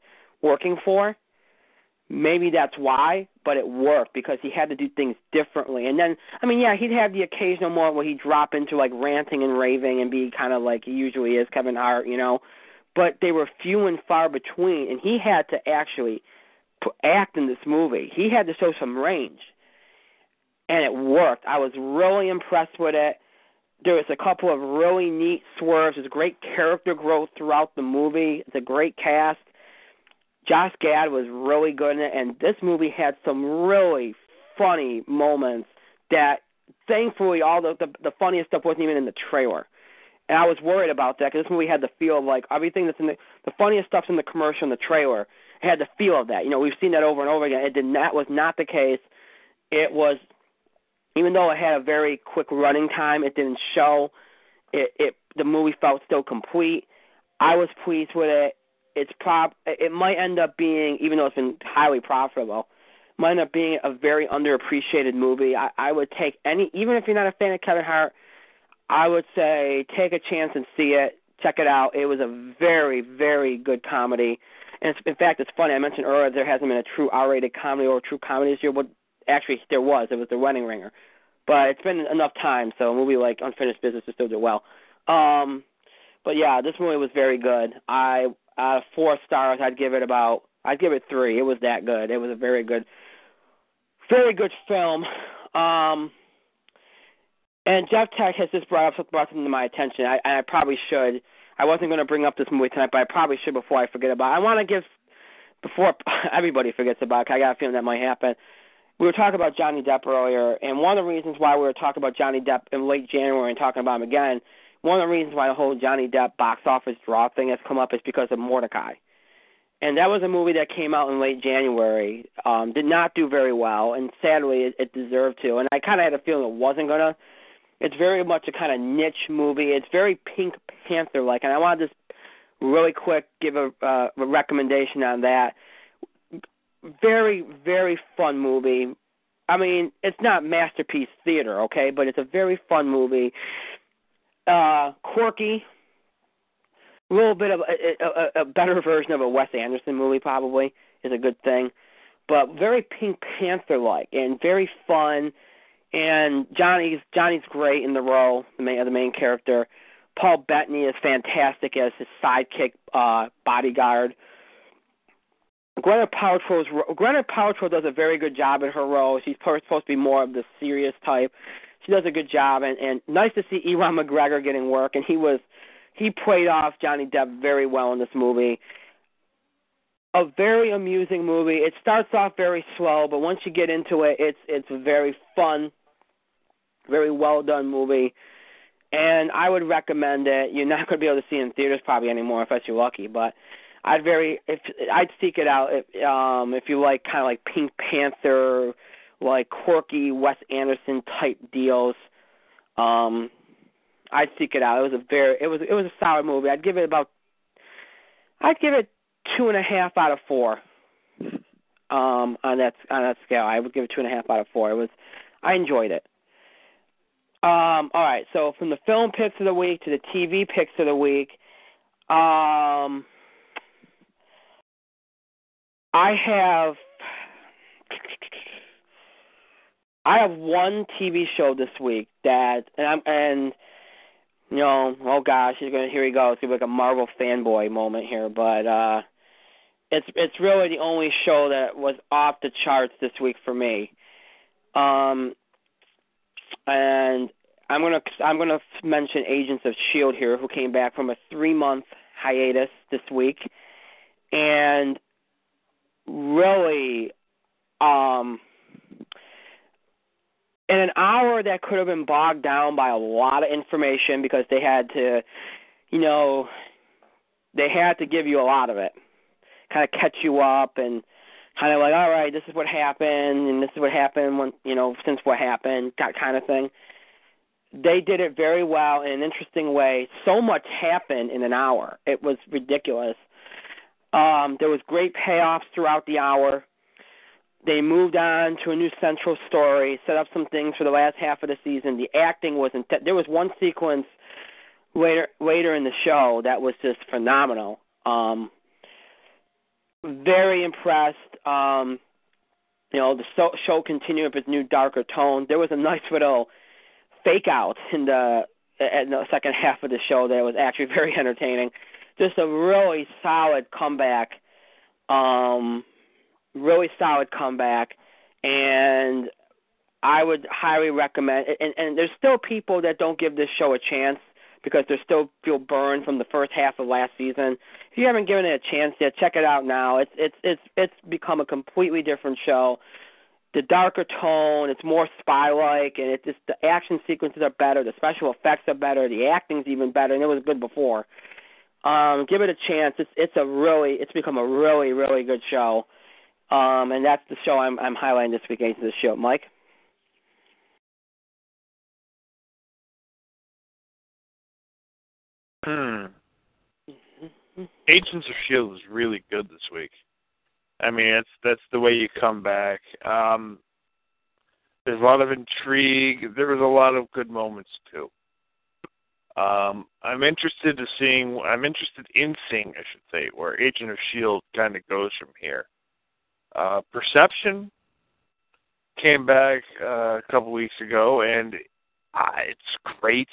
working for. Maybe that's why, but it worked because he had to do things differently. And then, I mean, yeah, he'd have the occasional moment where he'd drop into like ranting and raving and be kind of like he usually is, Kevin Hart, you know but they were few and far between, and he had to actually act in this movie. He had to show some range, and it worked. I was really impressed with it. There was a couple of really neat swerves. There's great character growth throughout the movie. It's a great cast. Josh Gad was really good in it, and this movie had some really funny moments that, thankfully, all the the, the funniest stuff wasn't even in the trailer and I was worried about that because this movie had the feel of like everything that's in the the funniest stuff's in the commercial and the trailer. Had the feel of that. You know, we've seen that over and over again. It did not was not the case. It was even though it had a very quick running time, it didn't show. It it the movie felt still complete. I was pleased with it. It's prop. It might end up being, even though it's been highly profitable, might end up being a very underappreciated movie. I, I would take any, even if you're not a fan of Kevin Hart, I would say take a chance and see it. Check it out. It was a very, very good comedy. And in fact, it's funny. I mentioned earlier there hasn't been a true R-rated comedy or a true comedy this year. But actually, there was. It was The Wedding Ringer. But it's been enough time, so a movie like Unfinished Business to still do well. Um, but yeah, this movie was very good. I out of four stars, I'd give it about. I'd give it three. It was that good. It was a very good, very good film. Um, and Jeff Tech has just brought up brought something to my attention. I, I probably should. I wasn't going to bring up this movie tonight, but I probably should before I forget about. it. I want to give before everybody forgets about. it, I got a feeling that might happen. We were talking about Johnny Depp earlier, and one of the reasons why we were talking about Johnny Depp in late January and talking about him again, one of the reasons why the whole Johnny Depp box office draw thing has come up is because of Mortdecai. And that was a movie that came out in late January. Um, did not do very well, and sadly, it, it deserved to. And I kind of had a feeling it wasn't gonna it's very much a kind of niche movie. It's very Pink Panther like, and I want to just really quick, give a, uh, a recommendation on that. Very, very fun movie. I mean, it's not masterpiece theater, okay, but it's a very fun movie. Uh, quirky, a little bit of a, a, a better version of a Wes Anderson movie, probably is a good thing, but very Pink Panther like and very fun. And Johnny's Johnny's great in the role, the main the main character. Paul Bettany is fantastic as his sidekick uh, bodyguard. Gwyneth Paltrow's Gwyneth Paltrow does a very good job in her role. She's supposed to be more of the serious type. She does a good job, and and nice to see Ewan McGregor getting work. And he was he played off Johnny Depp very well in this movie. A very amusing movie. It starts off very slow, but once you get into it, it's it's very fun, very well done movie and I would recommend it. You're not going to be able to see it in theaters probably anymore unless you're lucky, but I'd very if I'd seek it out if um if you like kind of like Pink Panther, like quirky Wes Anderson type deals. Um I'd seek it out. It was a very it was it was a solid movie. I'd give it about I'd give it two and a half out of four. Um on that on that scale. I would give it two and a half out of four. It was I enjoyed it. Um, all right, so from the film picks of the week to the TV picks of the week, um, I have I have one TV show this week that and I'm and you know, oh gosh, you're gonna here he goes, it's gonna be like a Marvel fanboy moment here, but uh it's it's really the only show that was off the charts this week for me. Um and I'm gonna I'm gonna mention Agents of Shield here, who came back from a three month hiatus this week, and really, um, in an hour that could have been bogged down by a lot of information because they had to, you know, they had to give you a lot of it, kind of catch you up and kind of like, all right, this is what happened, and this is what happened when, you know, since what happened, that kind of thing. They did it very well in an interesting way. So much happened in an hour. It was ridiculous. Um, there was great payoffs throughout the hour. They moved on to a new central story, set up some things for the last half of the season. The acting was not there was one sequence later later in the show that was just phenomenal. Um, very impressed. Um, you know, the show, show continued with its new darker tone. There was a nice little fake out in the in the second half of the show that was actually very entertaining. Just a really solid comeback. Um, really solid comeback, and I would highly recommend. And, and there's still people that don't give this show a chance because they still feel burned from the first half of last season. If you haven't given it a chance yet, check it out now. It's it's it's it's become a completely different show. The darker tone, it's more spy-like, and it just the action sequences are better, the special effects are better, the acting's even better, and it was good before. Um, give it a chance. It's it's a really it's become a really really good show, um, and that's the show I'm I'm highlighting this week. Into the show, Mike. Hmm. Agents of Shield was really good this week. I mean, it's that's the way you come back. Um, there's a lot of intrigue. There was a lot of good moments too. Um, I'm interested to seeing. I'm interested in seeing, I should say, where Agent of Shield kind of goes from here. Uh, Perception came back uh, a couple weeks ago, and uh, it's great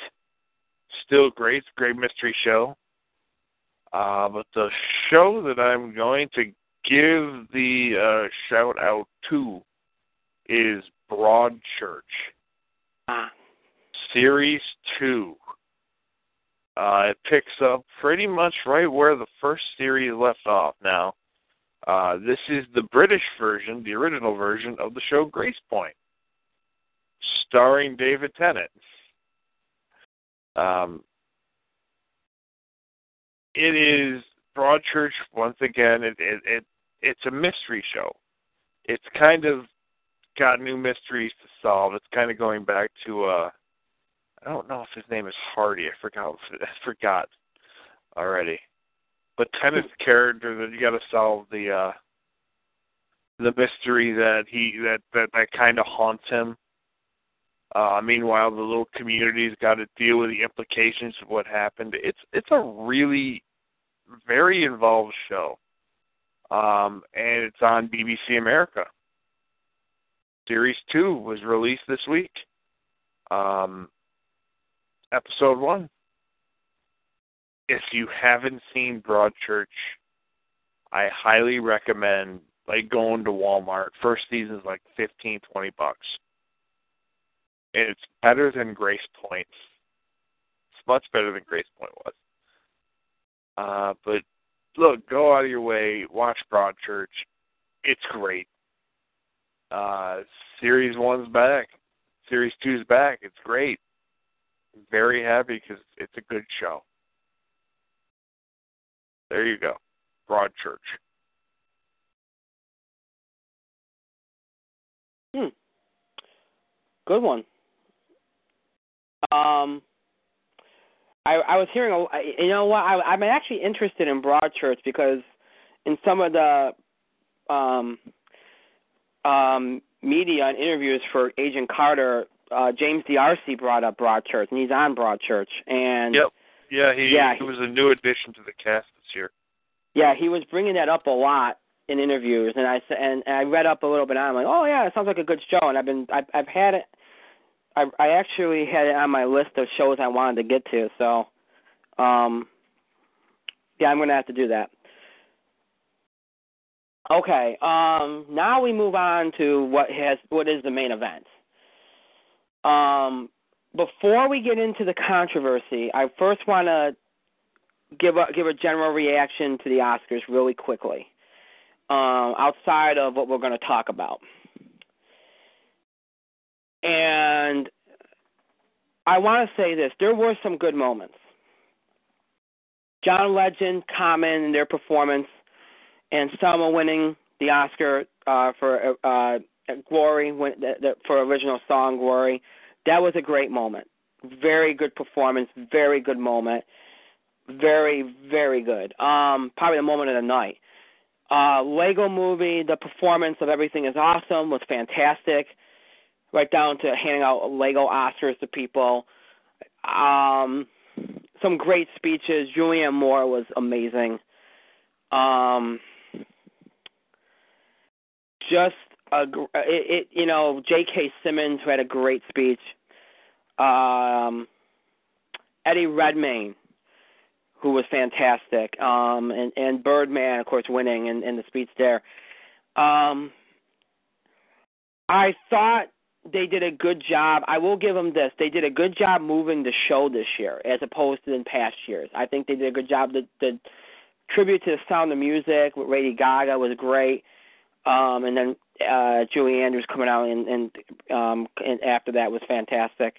still great. It's a great mystery show. Uh, but the show that I'm going to give the uh, shout out to is Broadchurch. Ah. Series 2. Uh, it picks up pretty much right where the first series left off now. Uh, this is the British version, the original version of the show Grace Point, starring David Tennant. Um, it is Broadchurch once again. It, it it it's a mystery show. It's kind of got new mysteries to solve. It's kind of going back to uh I don't know if his name is Hardy. I forgot I forgot already. but Tennant's character that you got to solve the uh the mystery that he that that that kind of haunts him. Uh, meanwhile, the little community's got to deal with the implications of what happened. It's it's a really very involved show, um, and it's on BBC America. Series two was released this week. Um, episode one. If you haven't seen Broadchurch, I highly recommend like going to Walmart. First season is like fifteen, twenty bucks. It's better than Grace Point. It's much better than Grace Point was. Uh, but look, go out of your way, watch Broadchurch. It's great. Uh, series one's back. Series two's back. It's great. Very happy because it's a good show. There you go. Broadchurch. Hmm. Good one. Um, I I was hearing a you know what I I'm actually interested in Broadchurch because in some of the um um media and interviews for Agent Carter, uh James D'Arcy brought up Broadchurch and he's on Broadchurch and Yep. Yeah, he Yeah, he was a new addition to the cast this year. Yeah, he was bringing that up a lot in interviews, and I and, and I read up a little bit on. it. I'm like, oh yeah, it sounds like a good show, and I've been I've I've had it. I I actually had it on my list of shows I wanted to get to, so um yeah, I'm gonna have to do that. Okay, um now we move on to what has what is the main event. Um before we get into the controversy, I first want to give a give a general reaction to the Oscars really quickly, um, outside of what we're going to talk about. And I want to say this: there were some good moments. John Legend, Common, and their performance, and Selma winning the Oscar uh, for uh, Glory the, the, for original song Glory. That was a great moment. Very good performance. Very good moment. Very very good. Um probably the moment of the night. Uh lego movie the performance of everything is awesome was fantastic. Right down to handing out lego oscars to people. Um some great speeches. Julianne moore was amazing. Um just a it, it you know j.k simmons who had a great speech um eddie redmayne who was fantastic, um, and and Birdman, of course, winning in, the speech there. Um, I thought they did a good job. I will give them this: they did a good job moving the show this year, as opposed to in past years. I think they did a good job. The, the tribute to the Sound of Music with Lady Gaga was great, um, and then uh, Julie Andrews coming out and and, um, and after that was fantastic.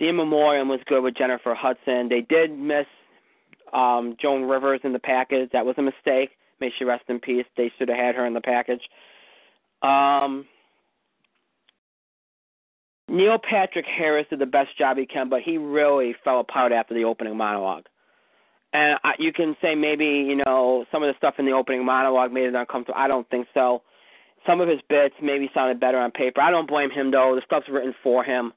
The In Memoriam was good with Jennifer Hudson. They did miss um, Joan Rivers in the package. That was a mistake. May she rest in peace. They should have had her in the package. Um, Neil Patrick Harris did the best job he can, but he really fell apart after the opening monologue. And I, you can say maybe you know some of the stuff in the opening monologue made it uncomfortable. I don't think so. Some of his bits maybe sounded better on paper. I don't blame him though. The stuff's written for him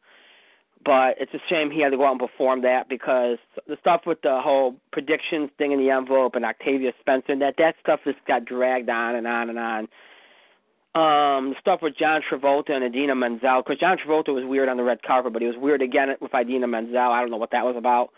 but it's a shame he had to go out and perform that because the stuff with the whole predictions thing in the envelope and Octavia Spencer and that that stuff just got dragged on and on and on. Um, the stuff with John Travolta and Idina Menzel, because John Travolta was weird on the red carpet, but he was weird again with Idina Menzel. I don't know what that was about.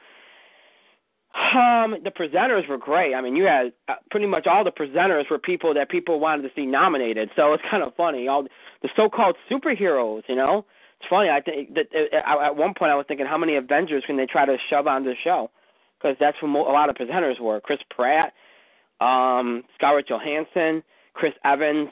Um, the presenters were great. I mean, you had uh, pretty much all the presenters were people that people wanted to see nominated. So it's kind of funny. All the so-called superheroes, you know it's funny. I think that uh, at one point I was thinking, how many Avengers can they try to shove onto the show? Because that's who a lot of presenters were: Chris Pratt, um, Scarlett Johansson, Chris Evans.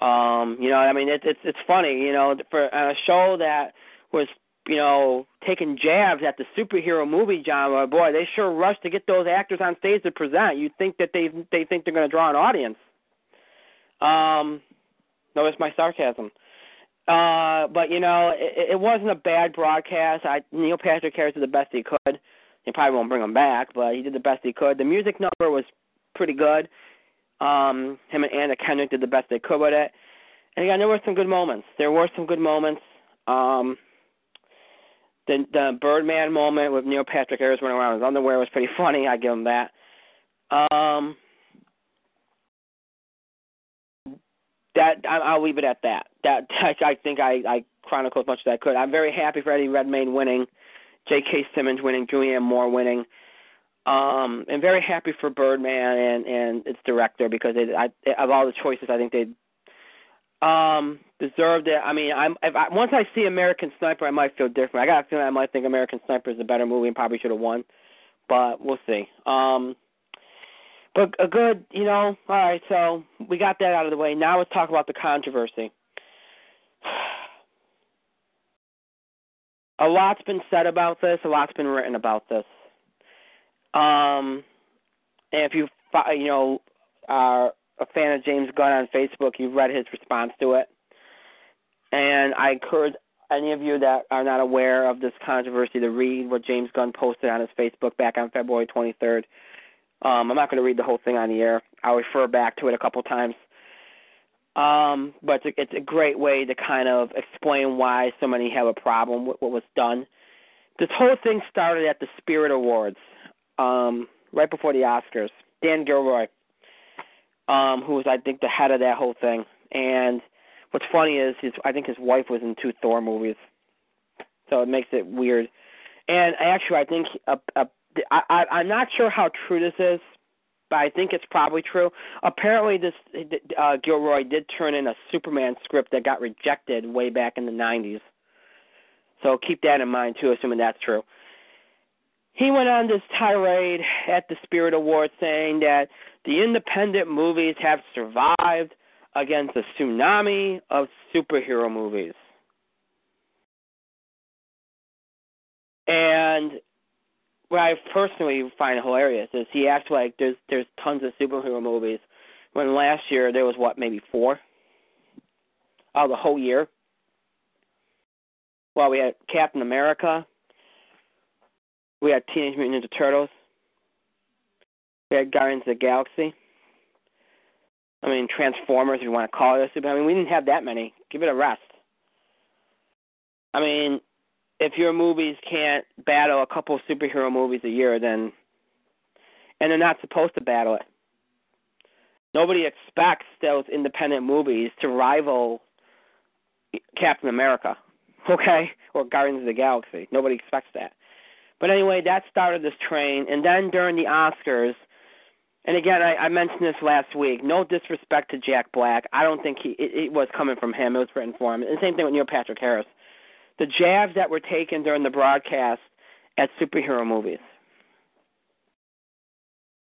Um, you know, I mean, it, it's it's funny. You know, for a show that was you know taking jabs at the superhero movie genre, boy, they sure rush to get those actors on stage to present. You think that they they think they're going to draw an audience. Um, notice my sarcasm. Uh, but you know, it, it wasn't a bad broadcast. I Neil Patrick Harris did the best he could. He probably won't bring him back, but he did the best he could. The music number was pretty good. Um, him and Anna Kendrick did the best they could with it. And again, there were some good moments. There were some good moments. Um, the the Birdman moment with Neil Patrick Harris running around in his underwear was pretty funny. I give him that. Um, that I'll leave it at that. That I, think I, I chronicled as much as I could. I'm very happy for Eddie Redmayne winning, J.K. Simmons winning, Julianne Moore winning. Um, and very happy for Birdman and and its director because they, I, of all the choices, I think they um deserved it. I mean, I'm if I, once I see American Sniper, I might feel different. I got a feeling I might think American Sniper is a better movie and probably should have won, but we'll see. Um, but a good, you know. All right, so we got that out of the way. Now let's talk about the controversy. A lot's been said about this. A lot's been written about this. Um, and if you you know are a fan of James Gunn on Facebook, you've read his response to it. And I encourage any of you that are not aware of this controversy to read what James Gunn posted on his Facebook back on February 23rd. Um, I'm not going to read the whole thing on the air. I'll refer back to it a couple times. Um, but it's a, it's a great way to kind of explain why so many have a problem with what was done. This whole thing started at the Spirit Awards, um, right before the Oscars. Dan Gilroy, um, who was I think the head of that whole thing, and what's funny is his I think his wife was in two Thor movies, so it makes it weird. And actually, I think a, a I, I I'm not sure how true this is, but I think it's probably true. Apparently, this uh, Gilroy did turn in a Superman script that got rejected way back in the '90s. So keep that in mind too, assuming that's true. He went on this tirade at the Spirit Awards saying that the independent movies have survived against a tsunami of superhero movies. And what I personally find hilarious is he acts like there's there's tons of superhero movies when last year there was what maybe four out of the whole year. Well, we had Captain America, we had Teenage Mutant Ninja Turtles, we had Guardians of the Galaxy. I mean Transformers, if you want to call it a I mean we didn't have that many. Give it a rest. I mean, if your movies can't battle a couple superhero movies a year, then and they're not supposed to battle it. Nobody expects those independent movies to rival Captain America, okay, or Guardians of the Galaxy. Nobody expects that. But anyway, that started this train, and then during the Oscars, and again, I, I mentioned this last week. No disrespect to Jack Black. I don't think he it, it was coming from him. It was written for him. And same thing with Neil Patrick Harris the jabs that were taken during the broadcast at superhero movies.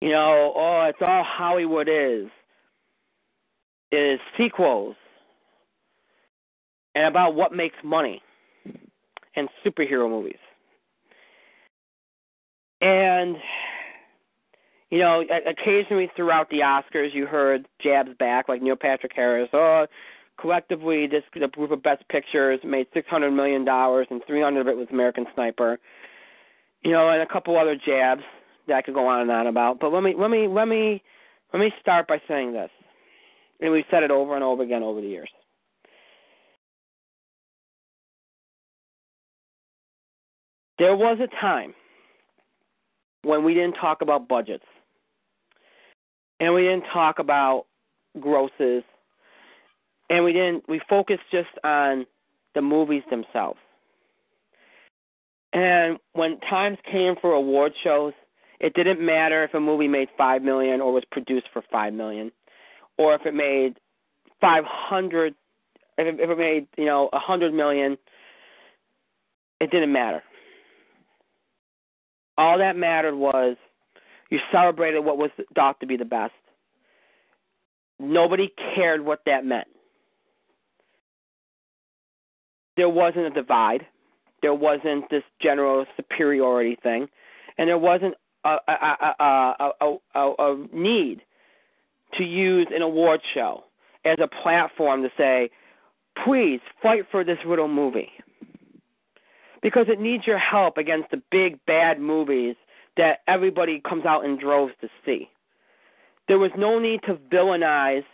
You know, oh, it's all Hollywood is. It is sequels and about what makes money in superhero movies. And you know, occasionally throughout the Oscars, you heard jabs back, like Neil Patrick Harris. Oh, collectively, this the group of Best Pictures made six hundred million dollars, and three hundred of it was American Sniper. You know, and a couple other jabs that I could go on and on about. But let me let me let me let me start by saying this, and we've said it over and over again over the years. There was a time when we didn't talk about budgets and we didn't talk about grosses and we didn't we focused just on the movies themselves. And when times came for award shows, it didn't matter if a movie made five million or was produced for five million, or if it made five hundred, if it, if it made you know a hundred million. It didn't matter. All that mattered was you celebrated what was thought to be the best. Nobody cared what that meant there wasn't a divide. There wasn't this general superiority thing, and there wasn't a, a, a, a, need to use an award show as a platform to say, please fight for this little movie. Because it needs your help against the big bad movies that everybody comes out in droves to see. There was no need to villainize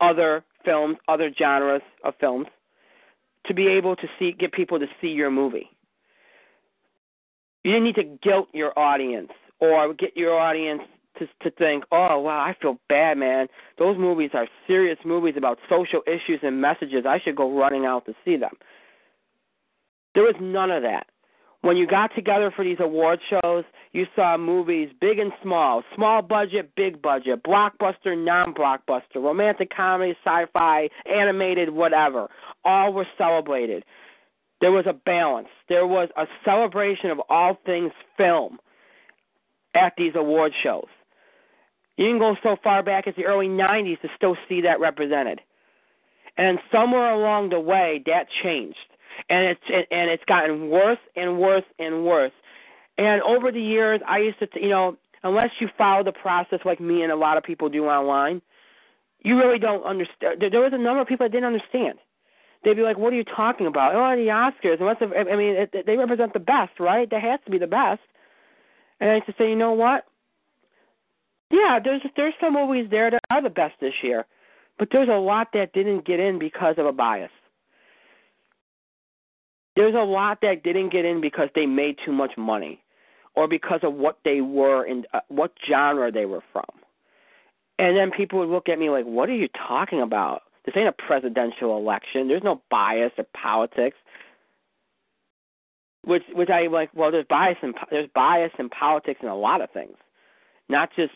other films, other genres of films, to be able to see get people to see your movie. You didn't need to guilt your audience or get your audience to to think, "Oh, wow, I feel bad, man. Those movies are serious movies about social issues and messages. I should go running out to see them." There was none of that. When you got together for these award shows, you saw movies big and small, small budget, big budget, blockbuster, non-blockbuster, romantic comedy, sci-fi, animated, whatever. All were celebrated. There was a balance. There was a celebration of all things film at these award shows. You can go so far back as the early 90s to still see that represented. And somewhere along the way, that changed, and it's and it's gotten worse and worse and worse. And over the years, I used to, you know, unless you follow the process like me and a lot of people do online, you really don't understand. There was a number of people that didn't understand. They'd be like, "What are you talking about? Oh, the Oscars. Unless I mean, it, they represent the best, right? That has to be the best." And I used to say, you know what? Yeah, there's there's some movies there that are the best this year, but there's a lot that didn't get in because of a bias. There's a lot that didn't get in because they made too much money, or because of what they were and uh, what genre they were from. And then people would look at me like, "What are you talking about? This ain't a presidential election. There's no bias or politics." Which, which I like. Well, there's bias in there's bias in politics in a lot of things, not just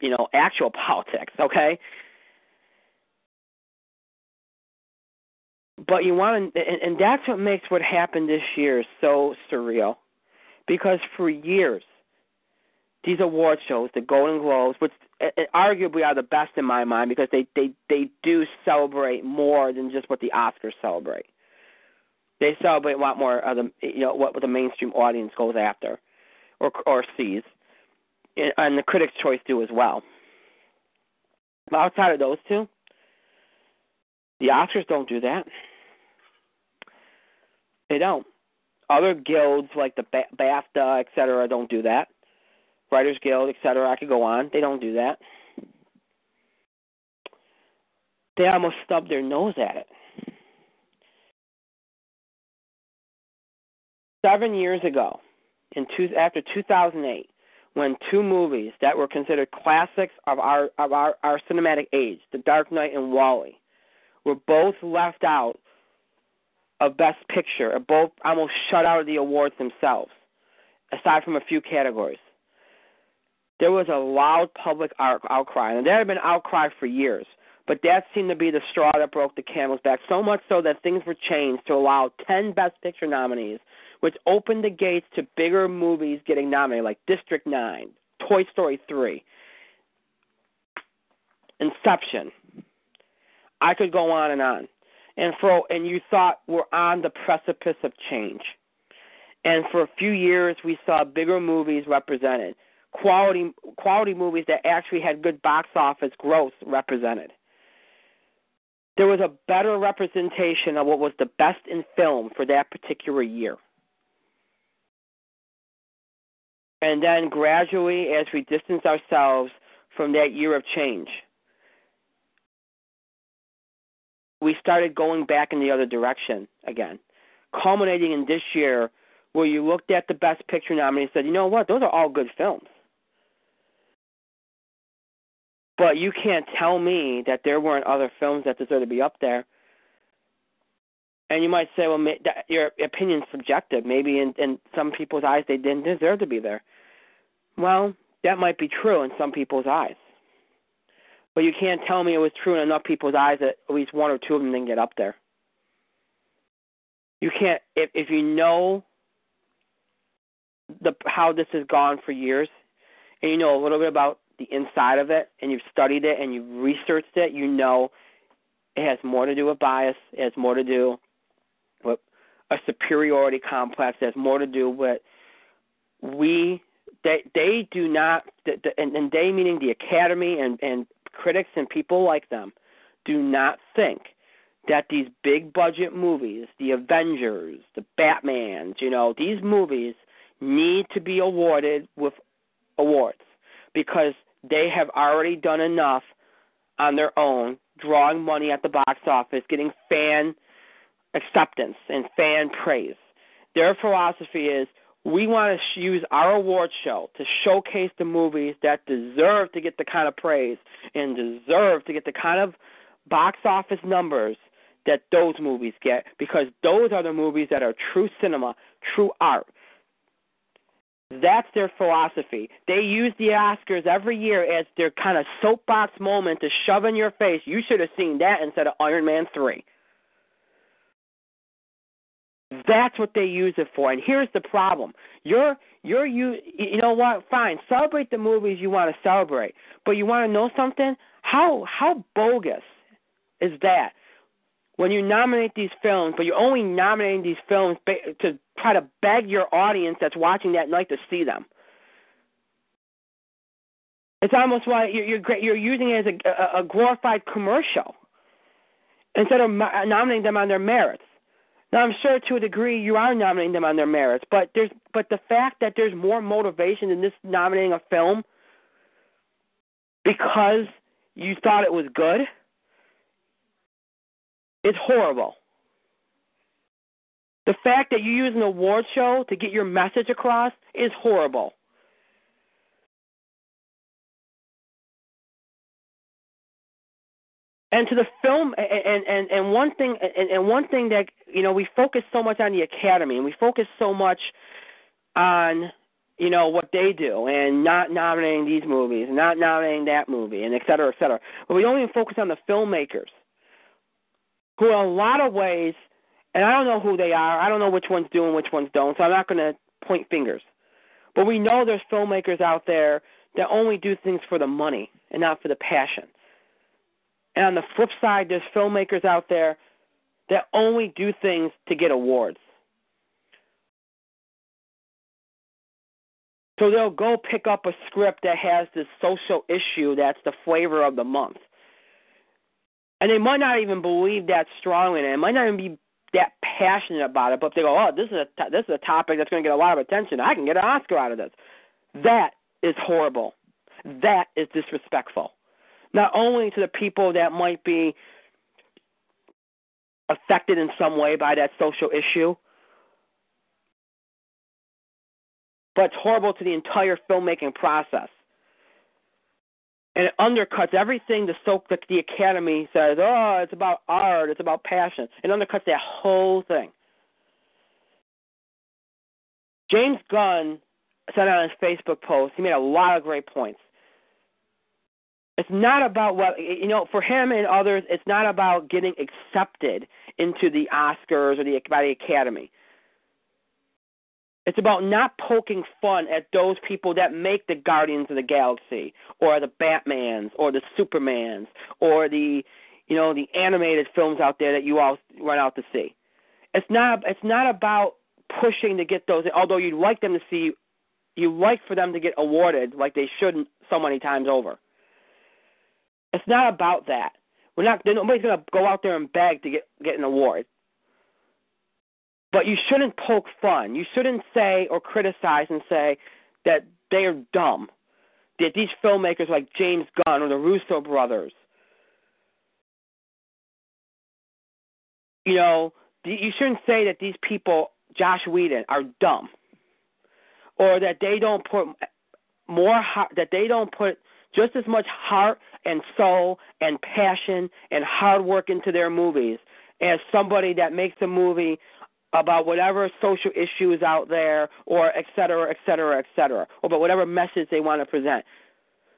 you know, actual politics, okay? But you want to, and, and that's what makes what happened this year so surreal, because for years, these award shows, the Golden Globes, which arguably are the best in my mind, because they they they do celebrate more than just what the Oscars celebrate. They celebrate a lot more of the you know what the mainstream audience goes after, or or sees and the Critics' Choice do as well. But outside of those two, the Oscars don't do that. They don't. Other guilds like the BAFTA, et cetera, don't do that. Writers Guild, et cetera, I could go on. They don't do that. They almost stub their nose at it. Seven years ago, in two, after 2008, when two movies that were considered classics of our of our, our cinematic age, The Dark Knight and WALL-E, were both left out of Best Picture, both almost shut out of the awards themselves, aside from a few categories. There was a loud public outcry, and there had been outcry for years. But that seemed to be the straw that broke the camel's back, so much so that things were changed to allow 10 Best Picture nominees which opened the gates to bigger movies getting nominated, like District 9, Toy Story 3, Inception. I could go on and on. And for and you thought we're on the precipice of change. And for a few years we saw bigger movies represented. Quality quality movies that actually had good box office growth represented. There was a better representation of what was the best in film for that particular year. And then gradually, as we distance ourselves from that year of change, we started going back in the other direction again, culminating in this year where you looked at the Best Picture nominees and said, you know what, those are all good films. But you can't tell me that there weren't other films that deserve to be up there. And you might say, well, your opinion's subjective. Maybe in, in some people's eyes, they didn't deserve to be there. Well, that might be true in some people's eyes. But you can't tell me it was true in enough people's eyes that at least one or two of them didn't get up there. You can't if if you know the how this has gone for years and you know a little bit about the inside of it and you've studied it and you've researched it, you know it has more to do with bias, it has more to do with a superiority complex, it has more to do with we they they do not and, and they meaning the academy and and critics and people like them do not think that these big budget movies, the Avengers, the Batmans, you know, these movies need to be awarded with awards because they have already done enough on their own, drawing money at the box office, getting fan acceptance and fan praise. Their philosophy is we want to use our award show to showcase the movies that deserve to get the kind of praise and deserve to get the kind of box office numbers that those movies get because those are the movies that are true cinema, true art. That's their philosophy. They use the Oscars every year as their kind of soapbox moment to shove in your face. You should have seen that instead of Iron Man 3. That's what they use it for. And here's the problem. You're you're you you know what? Fine. Celebrate the movies you want to celebrate. But you want to know something? How how bogus is that? When you nominate these films, but you're only nominating these films to try to beg your audience that's watching that night to see them. It's almost like you're you're, you're using it as a, a glorified commercial instead of nominating them on their merits. Now I'm sure to a degree you are nominating them on their merits, but there's but the fact that there's more motivation in this nominating a film because you thought it was good is horrible. The fact that you use an award show to get your message across is horrible. And to the film and and and one thing and, and one thing that you know we focus so much on the academy and we focus so much on you know what they do and not nominating these movies not nominating that movie and et cetera et cetera. But we don't even focus on the filmmakers who in a lot of ways and i don't know who they are i don't know which ones do and which ones don't so i'm not going to point fingers. But we know there's filmmakers out there that only do things for the money and not for the passion and on the flip side, there's filmmakers out there that only do things to get awards. So they'll go pick up a script that has this social issue that's the flavor of the month. And they might not even believe that strongly, and it might not even be that passionate about it. But they go, "Oh, this is a this is a topic that's going to get a lot of attention. I can get an Oscar out of this." That is horrible. That is disrespectful not only to the people that might be affected in some way by that social issue, but it's horrible to the entire filmmaking process. And it undercuts everything the so the, the Academy says. Oh, it's about art. It's about passion. It undercuts that whole thing. James Gunn said on his Facebook post, he made a lot of great points. It's not about what you know. For him and others, it's not about getting accepted into the Oscars or the by the Academy. It's about not poking fun at those people that make the Guardians of the Galaxy or the Batmans or the Supermans or the you know the animated films out there that you all run out to see. It's not it's not about pushing to get those although you'd like them to see you like for them to get awarded like they shouldn't so many times over. It's not about that. We're not. Nobody's to go out there and beg to get get an award. But you shouldn't poke fun. You shouldn't say or criticize and say that they are dumb. That these filmmakers like James Gunn or the Russo brothers, you know, you shouldn't say that these people, Joss Whedon, are dumb, or that they don't put more that they don't put just as much heart and soul and passion and hard work into their movies as somebody that makes a movie about whatever social issues out there or et cetera, et cetera, et cetera, or about whatever message they want to present.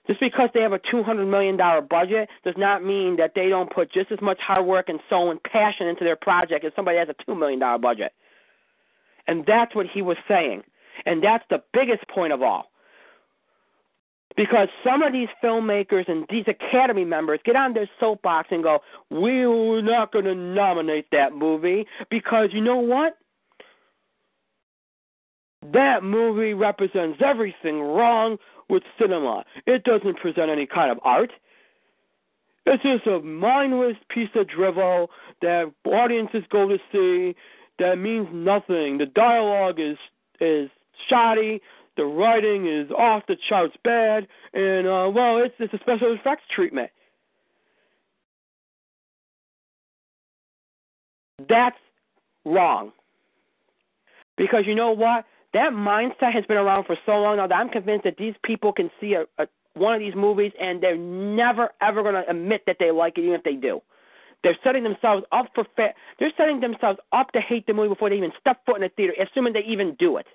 Just because they have a $200 million budget does not mean that they don't put just as much hard work and soul and passion into their project as somebody has a $2 million budget. And that's what he was saying. And that's the biggest point of all. Because some of these filmmakers and these Academy members get on their soapbox and go, We're not going to nominate that movie because you know what? That movie represents everything wrong with cinema. It doesn't present any kind of art. It's just a mindless piece of drivel that audiences go to see that means nothing. The dialogue is is shoddy. The writing is off the charts bad, and uh, well, it's it's a special effects treatment. That's wrong. Because you know what? That mindset has been around for so long now that I'm convinced that these people can see a, a one of these movies and they're never ever going to admit that they like it, even if they do. They're setting themselves up for fa- they're setting themselves up to hate the movie before they even step foot in the theater, assuming they even do it.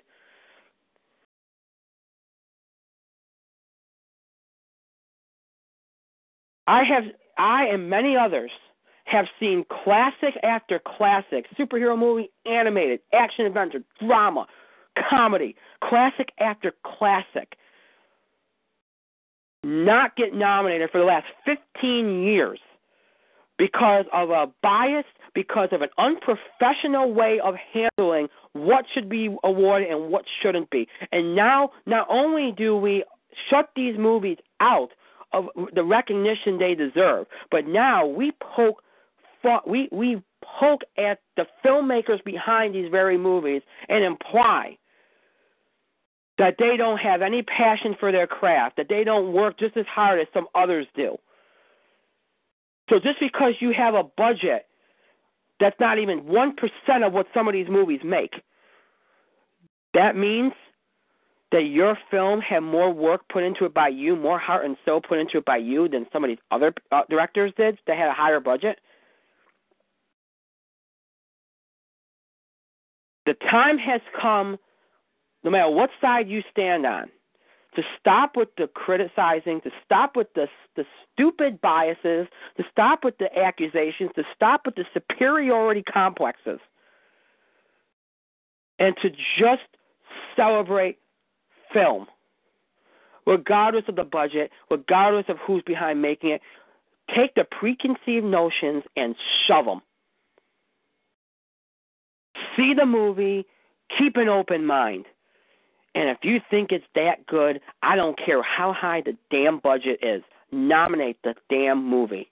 I have I and many others have seen classic after classic, superhero movie, animated, action adventure, drama, comedy, classic after classic, not get nominated for the last 15 years because of a bias, because of an unprofessional way of handling what should be awarded and what shouldn't be. And now, not only do we shut these movies out of the recognition they deserve, but now we poke we we poke at the filmmakers behind these very movies and imply that they don't have any passion for their craft, that they don't work just as hard as some others do. So just because you have a budget that's not even 1% of what some of these movies make, that means that your film had more work put into it by you, more heart and soul put into it by you than some of these other uh, directors did that had a higher budget. The time has come, no matter what side you stand on, to stop with the criticizing, to stop with the the stupid biases, to stop with the accusations, to stop with the superiority complexes, and to just celebrate film, regardless of the budget, regardless of who's behind making it. Take the preconceived notions and shove them. See the movie, keep an open mind. And if you think it's that good, I don't care how high the damn budget is. Nominate the damn movie.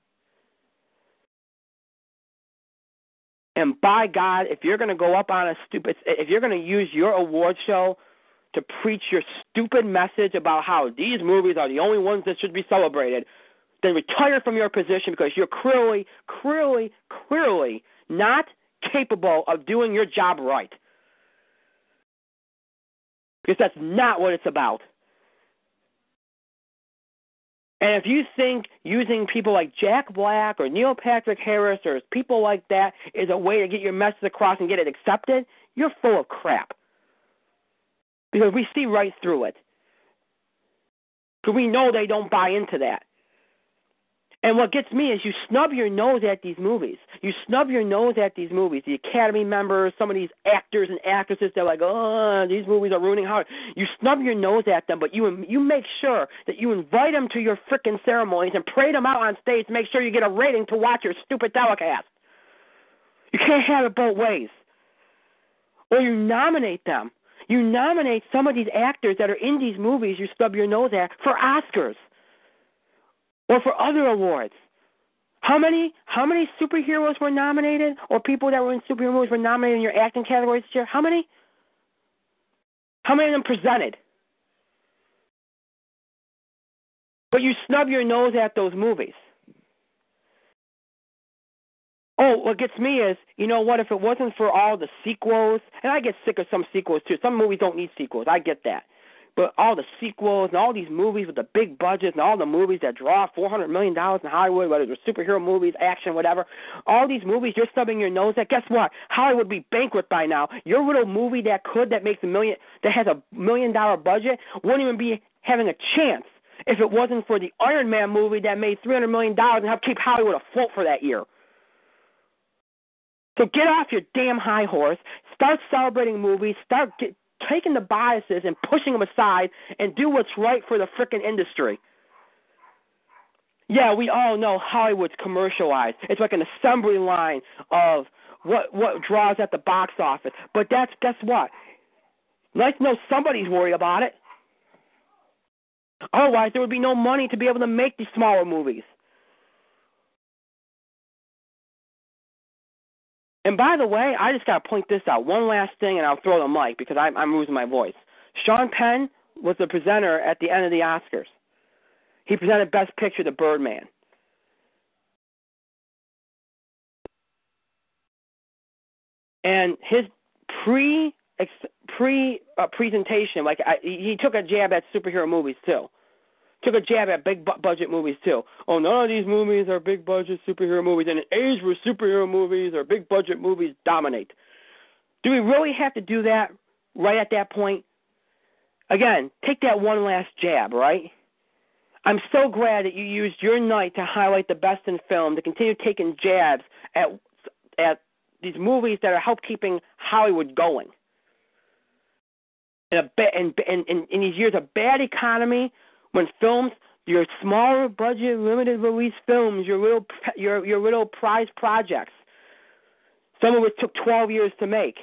And by God, if you're going to go up on a stupid, if you're going to use your award show to preach your stupid message about how these movies are the only ones that should be celebrated, then retire from your position because you're clearly, clearly, clearly not capable of doing your job right. Because that's not what it's about. And if you think using people like Jack Black or Neil Patrick Harris or people like that is a way to get your message across and get it accepted, you're full of crap. Because we see right through it. Because we know they don't buy into that. And what gets me is you snub your nose at these movies. You snub your nose at these movies. The Academy members, some of these actors and actresses, they're like, oh, these movies are ruining Hollywood. You snub your nose at them, but you you make sure that you invite them to your frickin' ceremonies and pray them out on stage make sure you get a rating to watch your stupid telecast. You can't have it both ways. Or you nominate them. You nominate some of these actors that are in these movies you stub your nose at for Oscars or for other awards. How many how many superheroes were nominated or people that were in superhero movies were nominated in your acting categories this year? How many? How many of them presented? But you snub your nose at those movies. Oh, what gets me is, you know what? If it wasn't for all the sequels, and I get sick of some sequels too. Some movies don't need sequels. I get that. But all the sequels and all these movies with the big budgets and all the movies that draw four hundred million dollars in Hollywood, whether they're superhero movies, action, whatever, all these movies you're stubbing your nose at. Guess what? Hollywood would be bankrupt by now. Your little movie that could that makes a million that has a million dollar budget wouldn't even be having a chance if it wasn't for the Iron Man movie that made three hundred million dollars and helped keep Hollywood afloat for that year. So get off your damn high horse. Start celebrating movies. Start get, taking the biases and pushing them aside and do what's right for the frickin' industry. Yeah, we all know Hollywood's commercialized. It's like an assembly line of what what draws at the box office. But that's guess what? Nice to know somebody's worried about it. Otherwise, there would be no money to be able to make these smaller movies. And by the way, I just got to point this out. One last thing, and I'll throw the mic because I'm, I'm losing my voice. Sean Penn was the presenter at the end of the Oscars. He presented Best Picture to Birdman. And his pre pre uh, presentation, like I, he took a jab at superhero movies too. Took a jab at big bu- budget movies too. Oh, none of these movies are big budget superhero movies. In an age where superhero movies or big budget movies dominate, do we really have to do that right at that point? Again, take that one last jab, right? I'm so glad that you used your night to highlight the best in film, to continue taking jabs at at these movies that are help keeping Hollywood going. In, a ba- in, in, in these years of bad economy, when films, your smaller budget, limited release films, your little your your little prize projects, some of which took 12 years to make,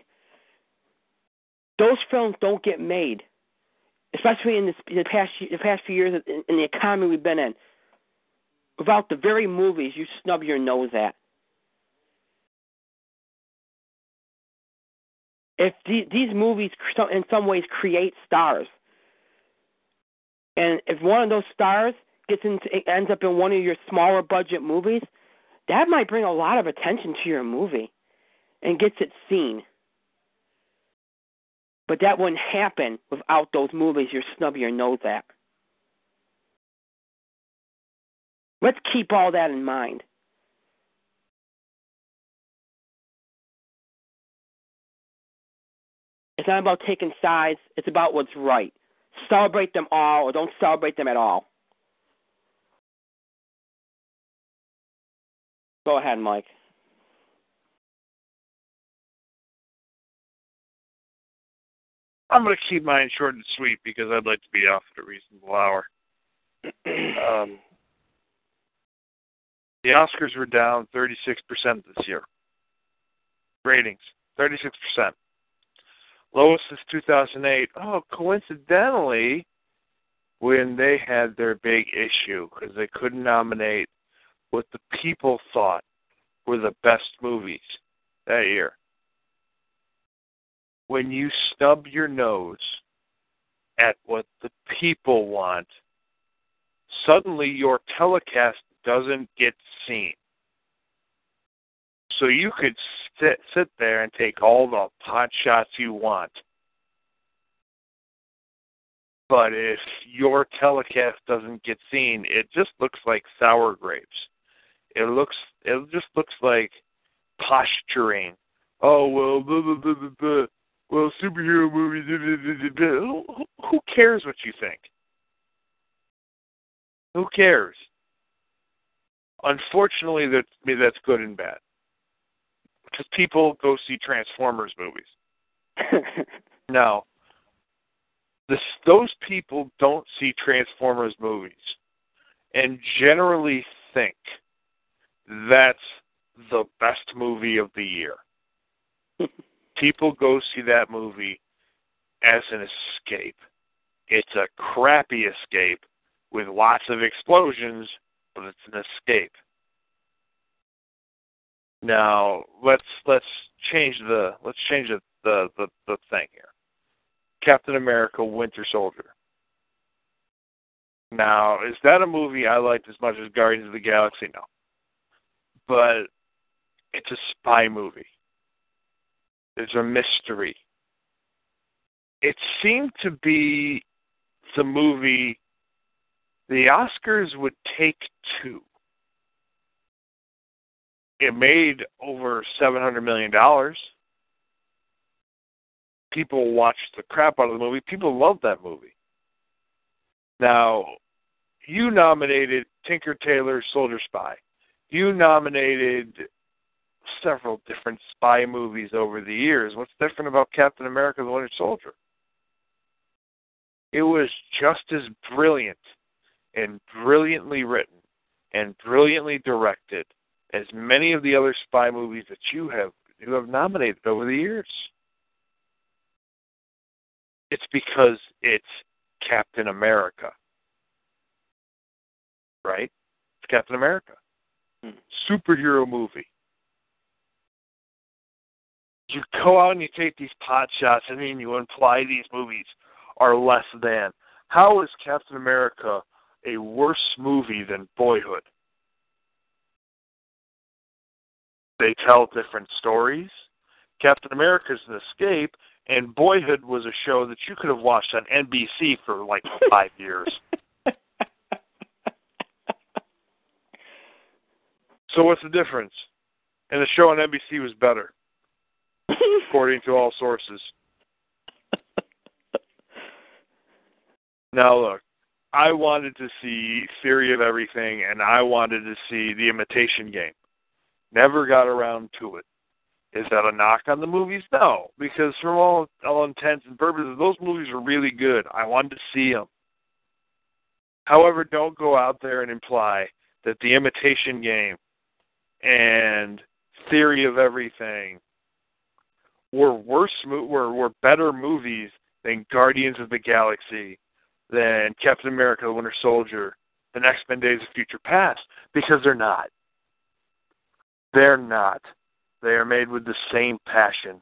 those films don't get made especially in this, the past the past few years in, in the economy we've been in. Without the very movies you snub your nose at. If the, these movies, in some ways, create stars, and if one of those stars gets into ends up in one of your smaller budget movies, that might bring a lot of attention to your movie, and gets it seen. But that wouldn't happen without those movies you're snubbing your nose at. Let's keep all that in mind. It's not about taking sides, it's about what's right. Celebrate them all or don't celebrate them at all. Go ahead, Mike. I'm going to keep mine short and sweet because I'd like to be off at a reasonable hour. um, the Oscars were down 36% this year. Ratings, 36%. Lowest since 2008. Oh, coincidentally, when they had their big issue because they couldn't nominate what the people thought were the best movies that year when you stub your nose at what the people want, suddenly your telecast doesn't get seen. So you could sit, sit there and take all the pot shots you want. But if your telecast doesn't get seen, it just looks like sour grapes. It looks it just looks like posturing. Oh well, blah, blah, blah, blah, blah well, superhero movies. Who cares what you think? Who cares? Unfortunately, that that's good and bad because people go see Transformers movies. now, this, those people don't see Transformers movies and generally think that's the best movie of the year people go see that movie as an escape. It's a crappy escape with lots of explosions, but it's an escape. Now let's let's change the let's change the the the, the thing here. Captain America: Winter Soldier. Now, is that a movie I liked as much as Guardians of the Galaxy? No, but it's a spy movie. There's a mystery. It seemed to be the movie the Oscars would take to. It made over seven hundred million dollars. People watched the crap out of the movie. People loved that movie. Now, you nominated Tinker Tailor Soldier Spy. You nominated several different spy movies over the years. What's different about Captain America the Winter Soldier? It was just as brilliant and brilliantly written and brilliantly directed as many of the other spy movies that you have you have nominated over the years. It's because it's Captain America. Right? It's Captain America. Hmm. Superhero movie you go out and you take these pot shots and then you imply these movies are less than. How is Captain America a worse movie than Boyhood? They tell different stories. Captain America's an escape, and Boyhood was a show that you could have watched on NBC for like five years. So what's the difference? And the show on NBC was better, according to all sources. Now look, I wanted to see Theory of Everything, and I wanted to see The Imitation Game. Never got around to it. Is that a knock on the movies? No, because from all all intents and purposes, those movies are really good. I wanted to see them. However, don't go out there and imply that The Imitation Game and Theory of Everything were worse, were were better movies than Guardians of the Galaxy, than Captain America: The Winter Soldier, than X Men: Days of Future Past, because they're not. They're not. They are made with the same passion.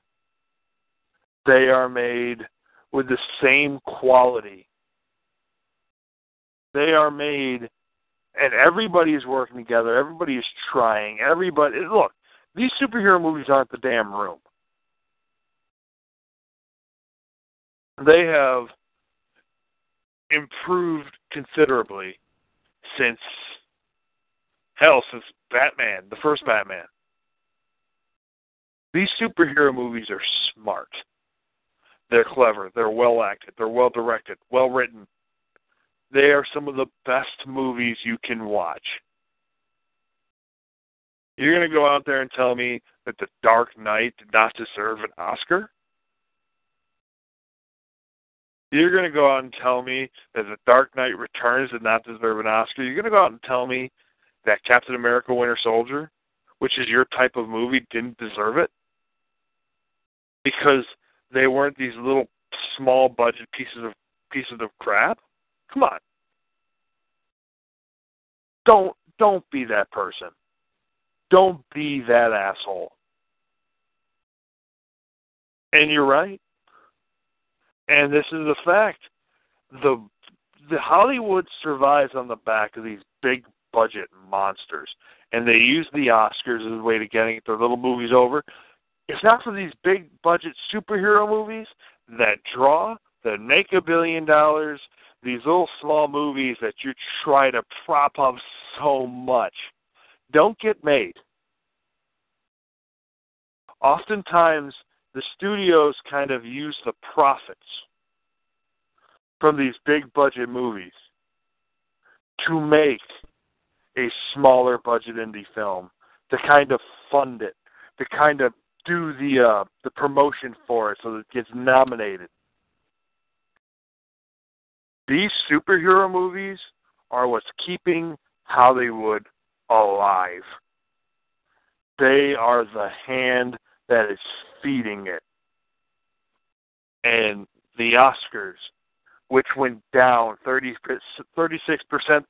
They are made with the same quality. They are made and everybody is working together. Everybody is trying. Everybody look. These superhero movies aren't the damn room. They have improved considerably since hell since Batman, the first mm-hmm. Batman. These superhero movies are smart. They're clever. They're well acted. They're well directed. Well written. They are some of the best movies you can watch. You're going to go out there and tell me that The Dark Knight did not deserve an Oscar? You're going to go out and tell me that The Dark Knight Returns did not deserve an Oscar? You're going to go out and tell me that Captain America Winter Soldier, which is your type of movie, didn't deserve it? Because they weren't these little small budget pieces of pieces of crap? Come on. Don't don't be that person. Don't be that asshole. And you're right. And this is a fact. The the Hollywood survives on the back of these big budget monsters. And they use the Oscars as a way to getting their little movies over. It's not for these big budget superhero movies that draw, that make a billion dollars, these little small movies that you try to prop up so much don't get made. Oftentimes, the studios kind of use the profits from these big budget movies to make a smaller budget indie film to kind of fund it, to kind of do the uh, the promotion for it so that it gets nominated. These superhero movies are what's keeping Hollywood alive. They are the hand that is feeding it. And the Oscars, which went down 30, 36%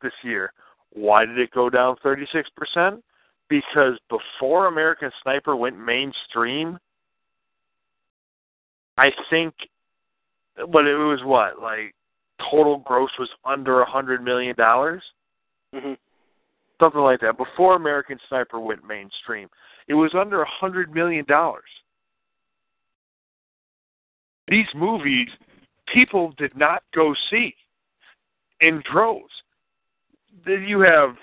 this year. Why did it go down 36%? Because before American Sniper went mainstream, I think, but it was what, like total gross was under a hundred million dollars, mm-hmm. something like that. Before American Sniper went mainstream, it was under a hundred million dollars. These movies, people did not go see in droves. Then you have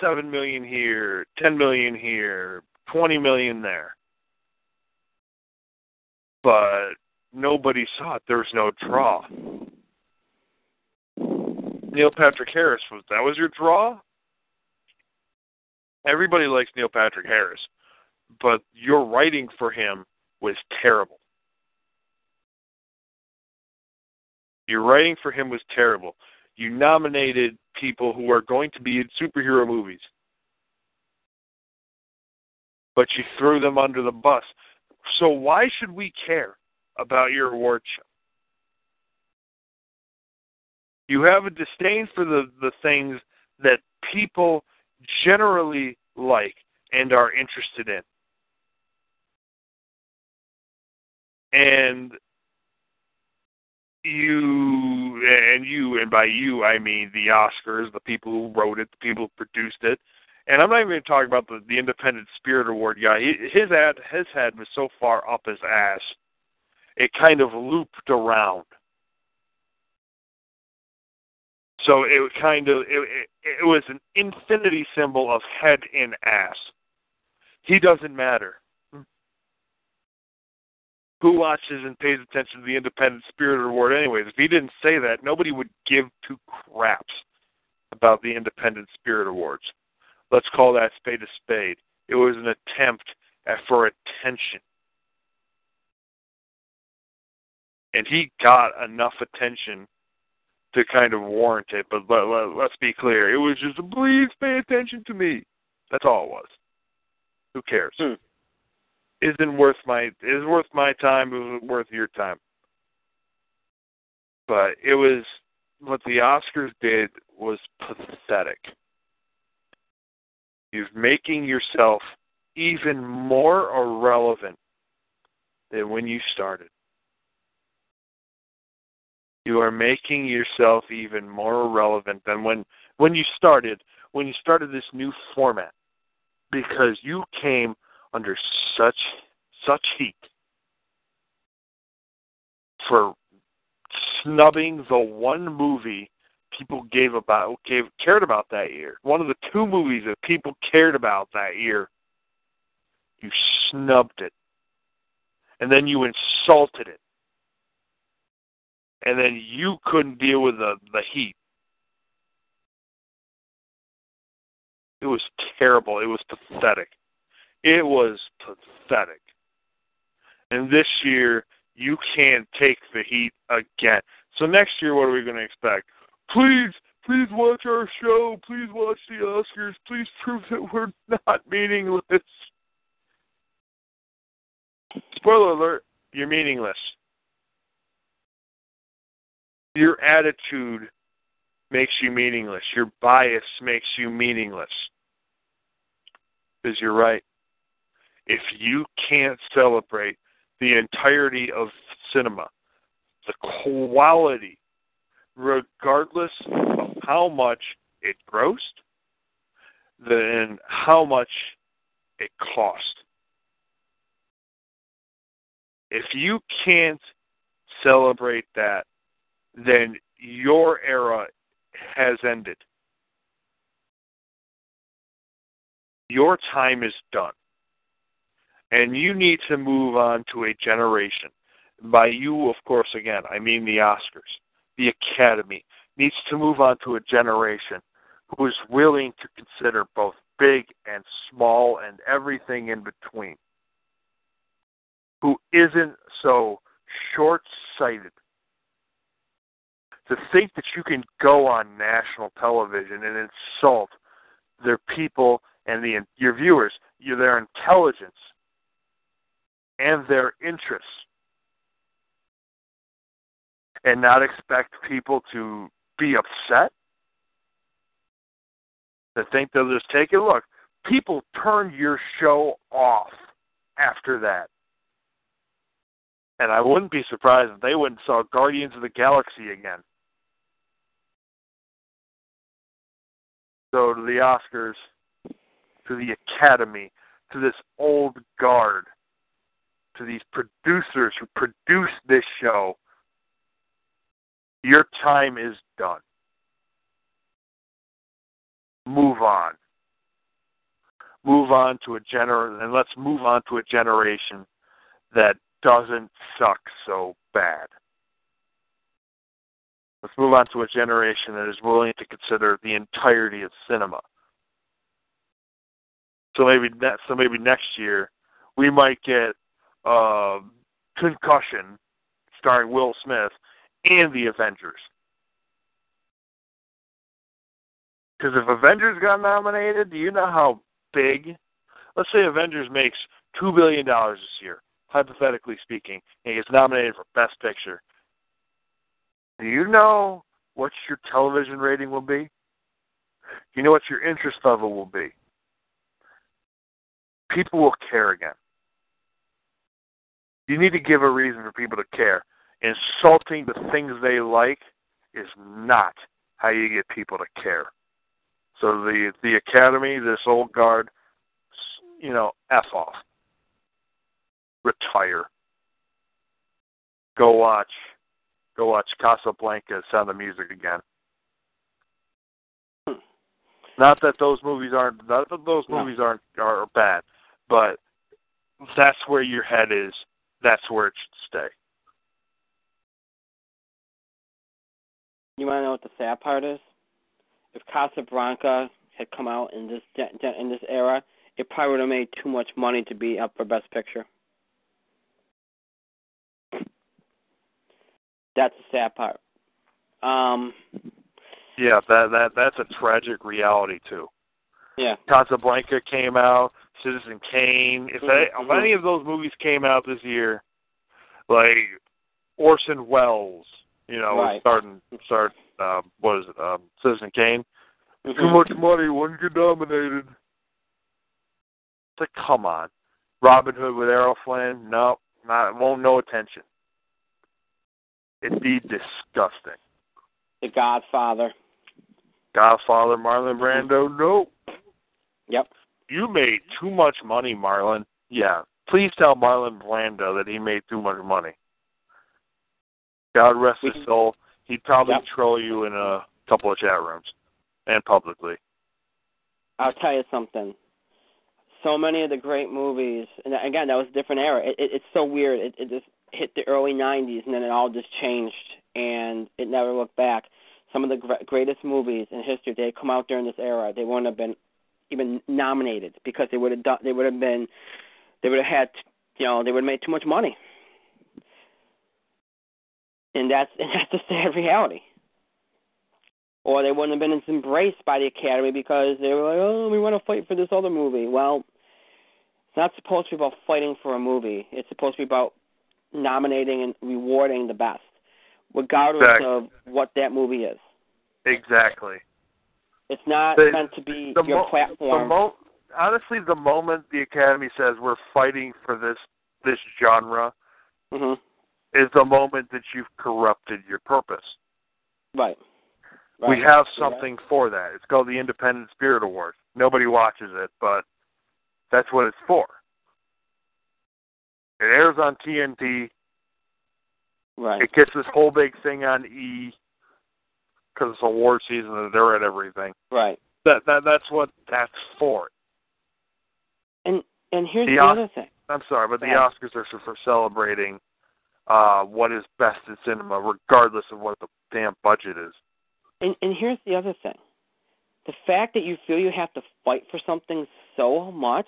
seven million here, ten million here, twenty million there, but nobody saw it. There was no draw. Neil Patrick Harris was that was your draw? Everybody likes Neil Patrick Harris, but your writing for him was terrible. Your writing for him was terrible. You nominated people who are going to be in superhero movies, but you threw them under the bus. So why should we care about your award show? You have a disdain for the, the things that people generally like and are interested in. And you and you and by you I mean the Oscars, the people who wrote it, the people who produced it, and I'm not even talking about the the Independent Spirit Award guy. His ad his head was so far up his ass, it kind of looped around. So it was kind of it, it, it was an infinity symbol of head in ass. He doesn't matter. Who watches and pays attention to the Independent Spirit Award, anyways? If he didn't say that, nobody would give two craps about the Independent Spirit Awards. Let's call that spade a spade. It was an attempt at, for attention. And he got enough attention to kind of warrant it. But let, let, let's be clear. It was just, please pay attention to me. That's all it was. Who cares? Hmm. Isn't worth my is worth my time. Isn't worth your time. But it was what the Oscars did was pathetic. You're making yourself even more irrelevant than when you started. You are making yourself even more irrelevant than when when you started when you started this new format because you came under such such heat for snubbing the one movie people gave about gave cared about that year. One of the two movies that people cared about that year. You snubbed it. And then you insulted it. And then you couldn't deal with the the heat. It was terrible. It was pathetic. It was pathetic. And this year you can't take the heat again. So next year what are we going to expect? please, please watch our show. Please watch the Oscars. Please prove that we're not meaningless. Spoiler alert, you're meaningless. Your attitude makes you meaningless. Your bias makes you meaningless. Because you're right. If you can't celebrate the entirety of cinema, the quality regardless of how much it grossed, then how much it cost. If you can't celebrate that, then your era has ended. Your time is done. And you need to move on to a generation. By you, of course, again, I mean the Oscars the academy needs to move on to a generation who is willing to consider both big and small and everything in between, who isn't so short sighted to think that you can go on national television and insult their people and the your viewers, your, their intelligence and their interests and not expect people to be upset? To think they'll just take it? Look, people turn your show off after that. And I wouldn't be surprised if they went and saw Guardians of the Galaxy again. So to the Oscars, to the Academy, to this old guard, to these producers who produce this show, your time is done. Move on. Move on to a gener and let's move on to a generation that doesn't suck so bad. Let's move on to a generation that is willing to consider the entirety of cinema. So maybe so maybe next year we might get uh, Concussion, starring Will Smith, and the Avengers. Because if Avengers got nominated, do you know how big? Let's say Avengers makes two billion dollars this year, hypothetically speaking, and gets nominated for Best Picture. Do you know what your television rating will be? Do you know what your interest level will be? People will care again. You need to give a reason for people to care insulting the things they like is not how you get people to care. So the the academy, this old guard, you know, f off, retire, go watch, go watch Casablanca, Sound of Music again. Hmm. Not that those movies aren't not that those movies aren't are bad, but that's where your head is. That's where it should stay. You want to know what the sad part is? If Casablanca had come out in this in this era, it probably would have made too much money to be up for Best Picture. That's the sad part. Um, yeah, that that that's a tragic reality too. Yeah. Casablanca came out, Citizen Kane. If, mm-hmm. if any of those movies came out this year, like Orson Welles, you know, right. starting start uh, what is it, um, Citizen Kane. Mm-hmm. Too much money, wouldn't get nominated. It's like, come on. Robin Hood with Errol Flynn, no, not won't no attention. It'd be disgusting. The Godfather. Godfather, Marlon Brando, nope. Yep. You made mm-hmm. too much money, Marlon. Yeah. Please tell Marlon Brando that he made too much money. God rest his mm-hmm. soul. He'd probably Yep. troll you in a couple of chat rooms and publicly. I'll tell you something. So many of the great movies, and again, that was a different era. It, it, it's so weird. It, it just hit the early '90s, and then it all just changed, and it never looked back. Some of the gr- greatest movies in history, they come out during this era, they wouldn't have been even nominated because they would have done. They would have been. They would have had. You know, they would have made too much money, and that's and that's the sad reality. Or they wouldn't have been embraced by the Academy because they were like, "Oh, we want to fight for this other movie." Well, it's not supposed to be about fighting for a movie. It's supposed to be about nominating and rewarding the best, regardless Exactly. of what that movie is. Exactly. It's not The- meant to be The your mo- platform. The mo- honestly, the moment the Academy says we're fighting for this this genre hmm is the moment that you've corrupted your purpose. Right. We have right. something for that. It's called the Independent Spirit Award. Nobody watches it, but that's what it's for. It airs on TNT. Right. It gets this whole big thing on E because it's award season and they're at everything. Right. That that that's what that's for. And and here's The the, other thing. I'm sorry, but the Yeah. Oscars are for celebrating uh what is best in cinema, regardless of what the damn budget is. And and here's the other thing. The fact that you feel you have to fight for something so much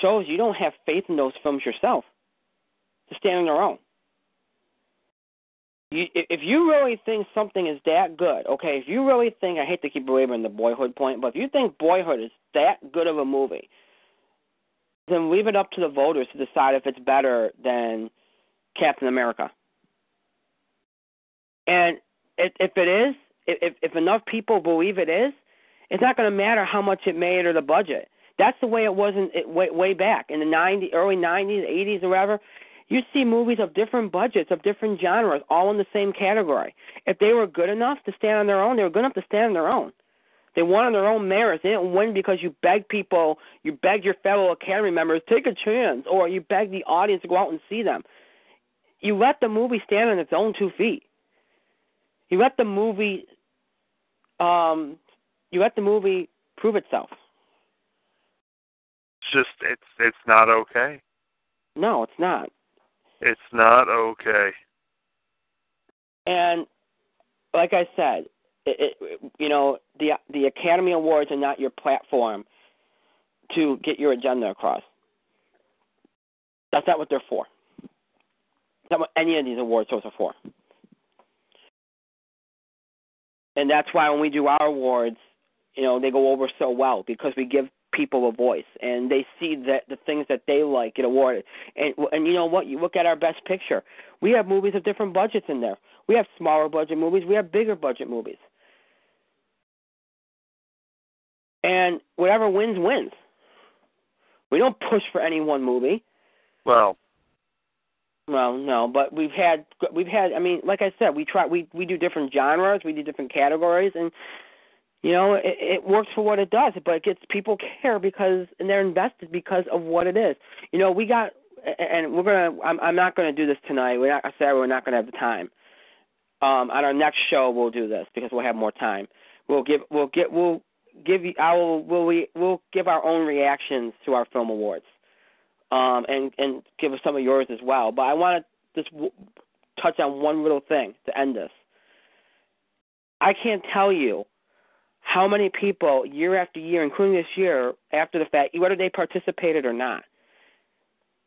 shows you don't have faith in those films yourself to stand on their own. You, if you really think something is that good, okay, if you really think, I hate to keep belaboring the boyhood point, but if you think boyhood is that good of a movie, then leave it up to the voters to decide if it's better than Captain America. And if, if it is, if if enough people believe it is, it's not going to matter how much it made or the budget. That's the way it was in it, way way back in the 90 early 90s, 80s, or whatever. You see movies of different budgets, of different genres, all in the same category. If they were good enough to stand on their own, they were good enough to stand on their own. They won on their own merits. They didn't win because you begged people, you begged your fellow Academy members, take a chance, or you begged the audience to go out and see them. You let the movie stand on its own two feet. You let the movie, um, you let the movie prove itself. It's just it's it's not okay. No, it's not. It's not okay. And like I said, it, it, you know, the the Academy Awards are not your platform to get your agenda across. That's not what they're for. That's not what any of these award shows are for. And that's why when we do our awards, you know, they go over so well because we give people a voice and they see that the things that they like get awarded. And and you know what? You look at our best picture. We have movies of different budgets in there. We have smaller budget movies. We have bigger budget movies. And whatever wins wins. We don't push for any one movie. Well, Well, no, but we've had we've had. I mean, like I said, we try we we do different genres, we do different categories, and you know it, it works for what it does. But it gets people care because and they're invested because of what it is. You know, we got and we're gonna. I'm, I'm not gonna do this tonight. We're not, I said we're not gonna have the time. Um, on our next show, we'll do this because we'll have more time. We'll give we'll get we'll give you I will will we we'll give our own reactions to our film awards um, and and give us some of yours as well. But I want to just w- touch on one little thing to end this. I can't tell you how many people year after year, including this year, after the fact, whether they participated or not.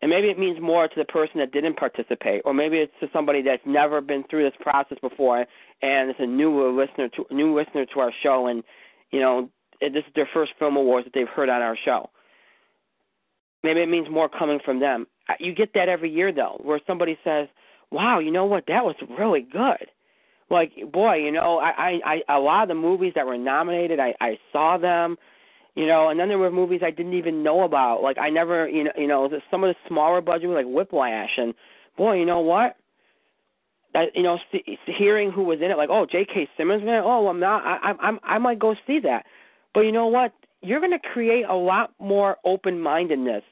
And maybe it means more to the person that didn't participate, or maybe it's to somebody that's never been through this process before and it's a newer listener to new listener to our show, and you know this is their first film awards that they've heard on our show. Maybe it means more coming from them. You get that every year though, where somebody says, "Wow, you know what? That was really good." Like, boy, you know, I, I, I a lot of the movies that were nominated, I, I saw them, you know, and then there were movies I didn't even know about. Like, I never, you know, you know, some of the smaller budget, like Whiplash, and boy, you know what? That you know, see, hearing who was in it, like, oh, J.K. Simmons, man, oh, I'm not, I, I'm, I might go see that. But you know what? You're going to create a lot more open-mindedness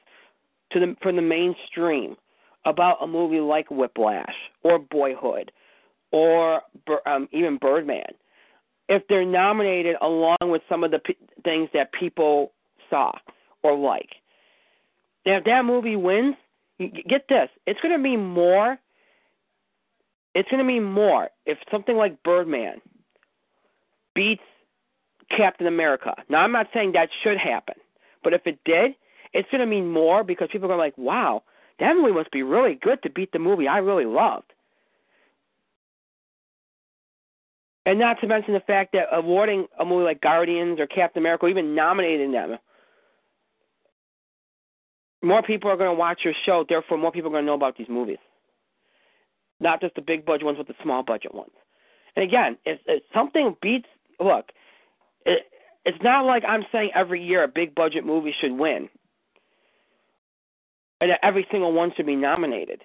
to the from the mainstream about a movie like Whiplash or Boyhood or um, even Birdman if they're nominated along with some of the p- things that people saw or like. Now, if that movie wins, get this, it's going to mean more. It's going to mean more if something like Birdman beats Captain America. Now, I'm not saying that should happen, but if it did, it's going to mean more because people are like, wow, that movie must be really good to beat the movie I really loved. And not to mention the fact that awarding a movie like Guardians or Captain America, or even nominating them, more people are going to watch your show. Therefore, more people are going to know about these movies. Not just the big budget ones, but the small budget ones. And again, if, if something beats, look, it, it's not like I'm saying every year a big budget movie should win and that every single one should be nominated.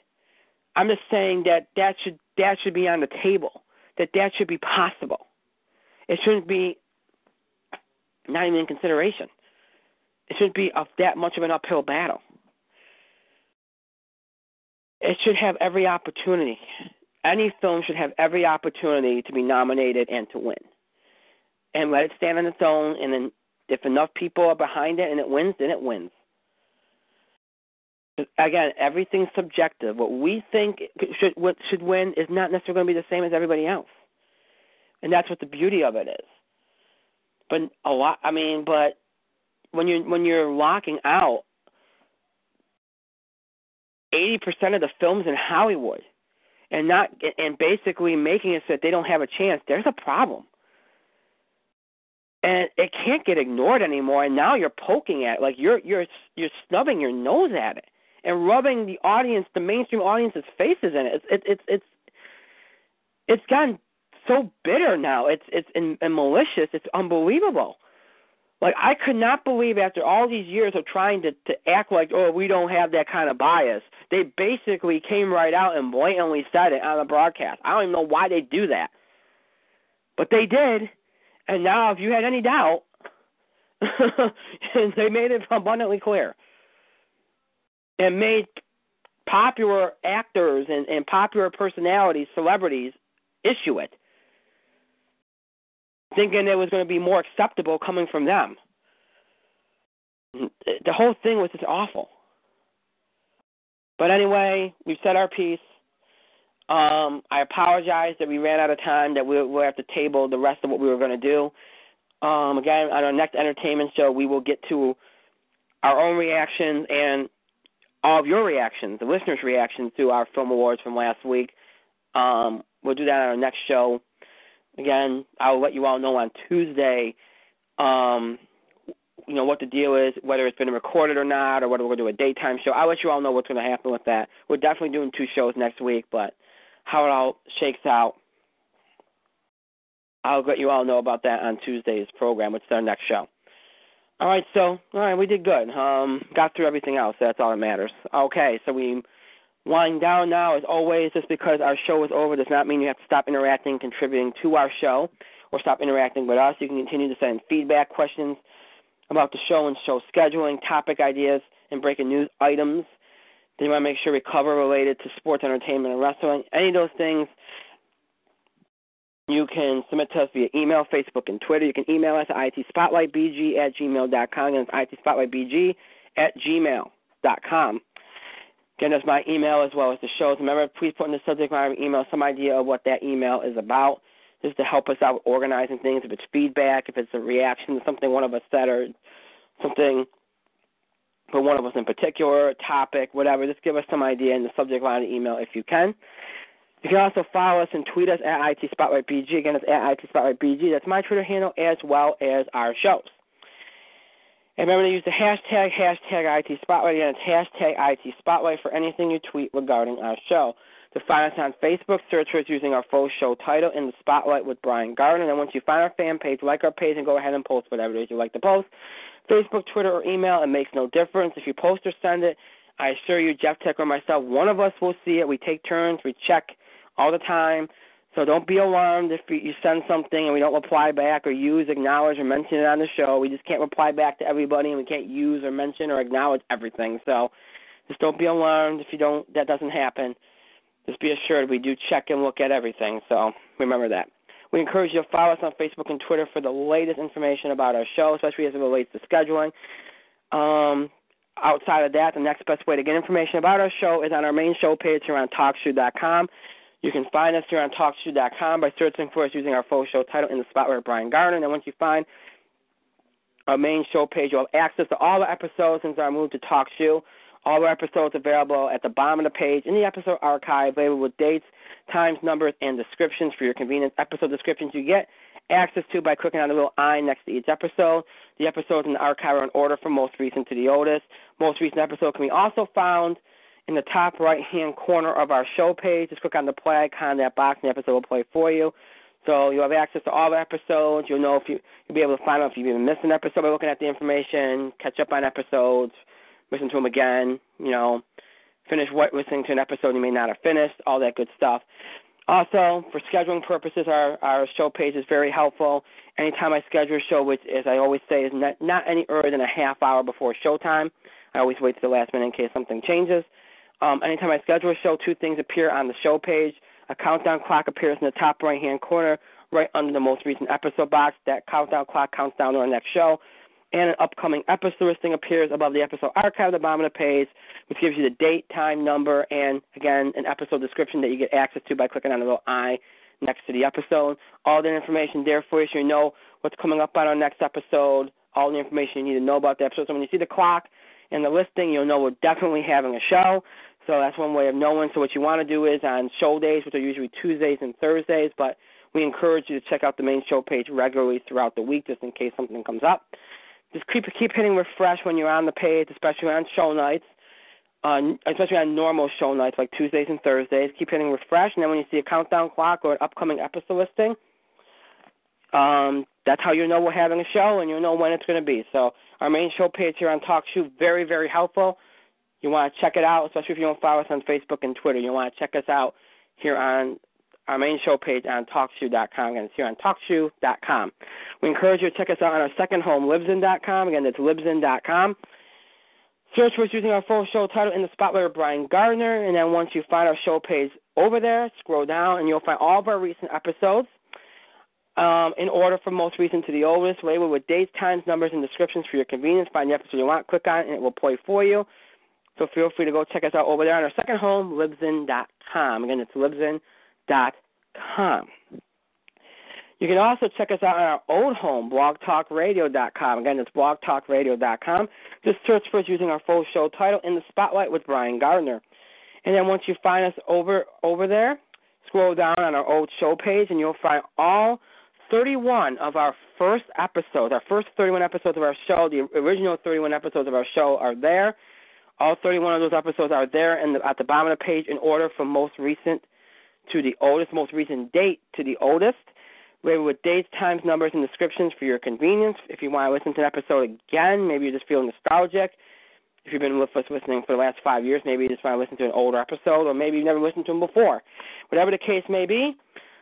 I'm just saying that that should that should be on the table. That that should be possible. It shouldn't be not even in consideration. It shouldn't be of that much of an uphill battle. It should have every opportunity. Any film should have every opportunity to be nominated and to win. And let it stand on its own. And then, if enough people are behind it and it wins, then it wins again, everything's subjective. What we think should what should win is not necessarily going to be the same as everybody else, and that's what the beauty of it is. But a lot, I mean, but when you when you're locking out eighty percent of the films in Hollywood, and not and basically making it so that they don't have a chance, there's a problem. And it can't get ignored anymore. And now you're poking at it, like you're you're you're snubbing your nose at it and rubbing the audience, the mainstream audience's faces in it. It's it's it's it's it's gotten so bitter now. It's it's and, and malicious. It's unbelievable. Like I could not believe after all these years of trying to to act like oh we don't have that kind of bias. They basically came right out and blatantly said it on the broadcast. I don't even know why they do that, but they did. And now, if you had any doubt, they made it abundantly clear and made popular actors and, and popular personalities, celebrities, issue it, thinking it was going to be more acceptable coming from them. The whole thing was just awful. But anyway, we've said our piece. Um, I apologize that we ran out of time, that we'll, we'll have to table the rest of what we were going to do. Um, again, on our next entertainment show, we will get to our own reactions and all of your reactions, the listeners' reactions to our film awards from last week. Um, we'll do that on our next show. Again, I'll let you all know on Tuesday, um, you know, what the deal is, whether it's been recorded or not, or whether we're going to do a daytime show. I'll let you all know what's going to happen with that. We're definitely doing two shows next week, but how it all shakes out, I'll let you all know about that on Tuesday's program, which is our next show. All right, so all right, we did good. Um, got through everything else. That's all that matters. Okay, so we wind down now. As always, just because our show is over does not mean you have to stop interacting, contributing to our show, or stop interacting with us. You can continue to send feedback, questions about the show and show scheduling, topic ideas, and breaking news items that you want to make sure we cover related to sports, entertainment, and wrestling. Any of those things you can submit to us via email, Facebook, and Twitter. You can email us at itspotlightbg at gmail.com. And it's itspotlightbg at gmail.com. Again, that's my email as well as the shows. Remember, please put in the subject line of your email some idea of what that email is about, just to help us out with organizing things. If it's feedback, if it's a reaction to something one of us said, or something for one of us in particular, topic, whatever, just give us some idea in the subject line of the email if you can. You can also follow us and tweet us at IT Spotlight BG. Again, it's at IT Spotlight BG. That's my Twitter handle as well as our shows. And remember to use the hashtag, hashtag IT Spotlight. Again, it's hashtag IT Spotlight for anything you tweet regarding our show. To find us on Facebook, search for us using our full show title, In the Spotlight with Brian Gardner. And then once you find our fan page, like our page and go ahead and post whatever it is you like to post. Facebook, Twitter, or email, it makes no difference. If you post or send it, I assure you, Jeff Tech or myself, one of us will see it. We take turns, we check all the time. So don't be alarmed if you send something and we don't reply back or use, acknowledge, or mention it on the show. We just can't reply back to everybody and we can't use or mention or acknowledge everything. So just don't be alarmed if you don't that doesn't happen. Just be assured we do check and look at everything. So remember that. We encourage you to follow us on Facebook and Twitter for the latest information about our show, especially as it relates to scheduling. Um, outside of that, the next best way to get information about our show is on our main show page here on TalkShoe.com. You can find us here on TalkShoe.com by searching for us using our full show title in the spotlight with Brian Gardner. And once you find our main show page, you'll have access to all the episodes since our move to TalkShoe. All our episodes available at the bottom of the page in the episode archive, labeled with dates, times, numbers, and descriptions for your convenience. Episode descriptions you get access to by clicking on the little I next to each episode. The episodes in the archive are in order from most recent to the oldest. Most recent episode can be also found in the top right hand corner of our show page. Just click on the play icon, that box, and the episode will play for you. So you'll have access to all the episodes. You'll know if you you'll be able to find out if you've even missed an episode by looking at the information, catch up on episodes, listen to them again, you know, finish what listening to an episode you may not have finished, all that good stuff. Also, for scheduling purposes, our, our show page is very helpful. Anytime I schedule a show, which, as I always say, is not, not any earlier than a half hour before showtime, I always wait to the last minute in case something changes. Um, anytime I schedule a show, two things appear on the show page. A countdown clock appears in the top right hand corner, right under the most recent episode box. That countdown clock counts down to our next show. And an upcoming episode listing appears above the episode archive at the bottom of the page, which gives you the date, time, number, and again, an episode description that you get access to by clicking on the little I next to the episode. All the information there for you so you know what's coming up on our next episode, all the information you need to know about the episode. So when you see the clock and the listing, you'll know we're definitely having a show. So that's one way of knowing. So what you want to do is on show days, which are usually Tuesdays and Thursdays, but we encourage you to check out the main show page regularly throughout the week just in case something comes up. Just keep keep hitting refresh when you're on the page, especially on show nights, uh, especially on normal show nights like Tuesdays and Thursdays. Keep hitting refresh, and then when you see a countdown clock or an upcoming episode listing, um, that's how you know we're having a show and you know when it's going to be. So our main show page here on TalkShoe, very very helpful. You want to check it out, especially if you don't follow us on Facebook and Twitter. You want to check us out here on our main show page on TalkShoe.com. Again, it's here on TalkShoe.com. We encourage you to check us out on our second home, Libsyn.com. Again, it's Libsyn.com. Search for us using our full show title in the spotlight of Brian Gardner, and then once you find our show page over there, scroll down, and you'll find all of our recent episodes. Um, in order from most recent to the oldest, labeled with dates, times, numbers, and descriptions for your convenience. Find the episode you want, click on it, and it will play for you. So feel free to go check us out over there on our second home, Libsyn.com. Again, it's Libsyn.com. You can also check us out on our old home, blogtalkradio.com. Again, it's blogtalkradio.com. Just search for us using our full show title, In the Spotlight with Brian Gardner. And then once you find us over over there, scroll down on our old show page, and you'll find all 31 of our first episodes, our first 31 episodes of our show, the original 31 episodes of our show are there. All 31 of those episodes are there in the, at the bottom of the page in order from most recent to the oldest, most recent date to the oldest, labeled with dates, times, numbers, and descriptions for your convenience. If you want to listen to an episode again, maybe you just feel nostalgic, if you've been with us listening for the last five years, maybe you just want to listen to an older episode, or maybe you've never listened to them before. Whatever the case may be,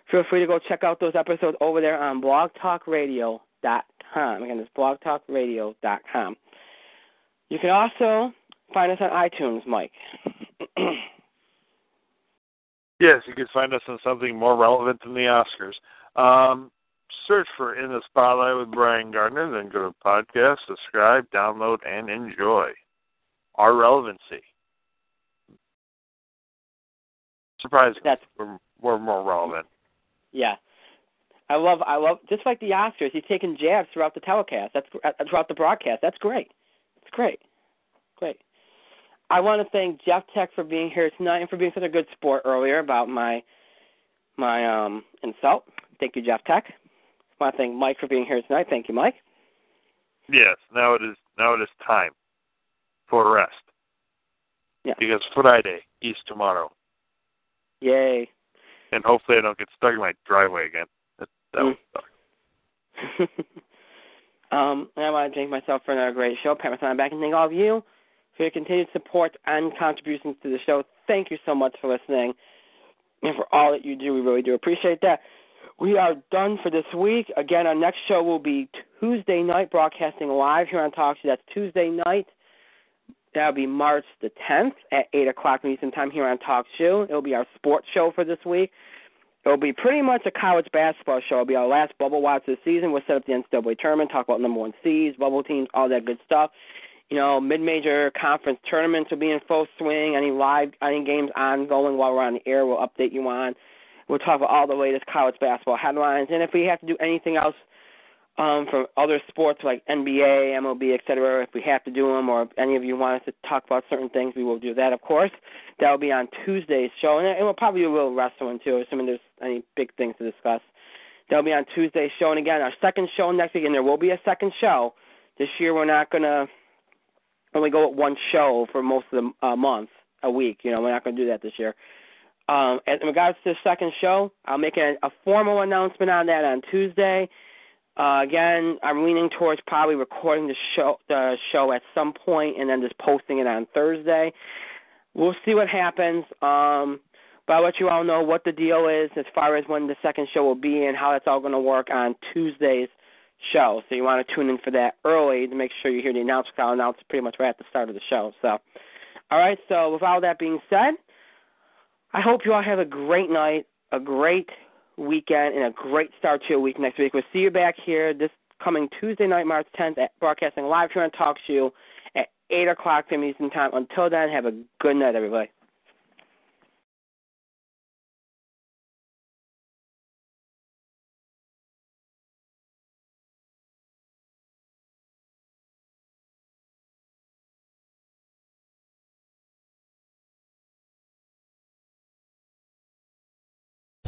feel free to go check out those episodes over there on blogtalkradio.com. Again, it's blogtalkradio.com. You can also find us on iTunes, Mike. yes, you can find us on something more relevant than the Oscars. Um, search for In the Spotlight with Brian Gardner, then go to podcast, subscribe, download, and enjoy our relevancy. Surprising. That's we're, we're more relevant. Yeah. I love, I love, just like the Oscars, he's taking jabs throughout the telecast. That's uh, throughout the broadcast. That's great. It's great, great. I want to thank Jeff Tech for being here tonight and for being such a good sport earlier about my my um insult. Thank you, Jeff Tech. I want to thank Mike for being here tonight. Thank you, Mike. Yes, now it is now it is time for rest. Yeah. Because Friday is tomorrow. Yay. And hopefully I don't get stuck in my driveway again. That, that Mm. would suck. um, I want to thank myself for another great show. Pat Mathon back and thank all of you for your continued support and contributions to the show. Thank you so much for listening and for all that you do. We really do appreciate that. We are done for this week. Again, our next show will be Tuesday night, broadcasting live here on TalkShoe. That's Tuesday night. That'll be March the 10th at 8 o'clock Eastern Time here on Talk Show. It'll be our sports show for this week. It'll be pretty much a college basketball show. It'll be our last bubble watch this season. We'll set up the NCAA tournament, talk about number one seeds, bubble teams, all that good stuff. You know, mid-major conference tournaments will be in full swing. Any live, any games ongoing while we're on the air, we'll update you on. We'll talk about all the latest college basketball headlines, and if we have to do anything else um, from other sports like NBA, MLB, et cetera, if we have to do them, or if any of you want us to talk about certain things, we will do that, of course. That will be on Tuesday's show, and, and we'll probably do a little wrestling too, assuming there's any big things to discuss. That'll be on Tuesday's show, and again, our second show next week, and there will be a second show. This year, we're not gonna only go with one show for most of the uh, month, a week. You know, we're not gonna do that this year. Um, in regards to the second show, I'll make a, a formal announcement on that on Tuesday. Uh, again, I'm leaning towards probably recording the show the show at some point and then just posting it on Thursday. We'll see what happens. Um, but I'll let you all know what the deal is as far as when the second show will be and how that's all going to work on Tuesday's show. So you want to tune in for that early to make sure you hear the announcement. I'll announce pretty much right at the start of the show. So, all right. So with all that being said, I hope you all have a great night, a great weekend, and a great start to your week next week. We'll see you back here this coming Tuesday night, March 10th, at broadcasting live here on TalkShoe at 8 o'clock p.m. Eastern Time. Until then, have a good night, everybody.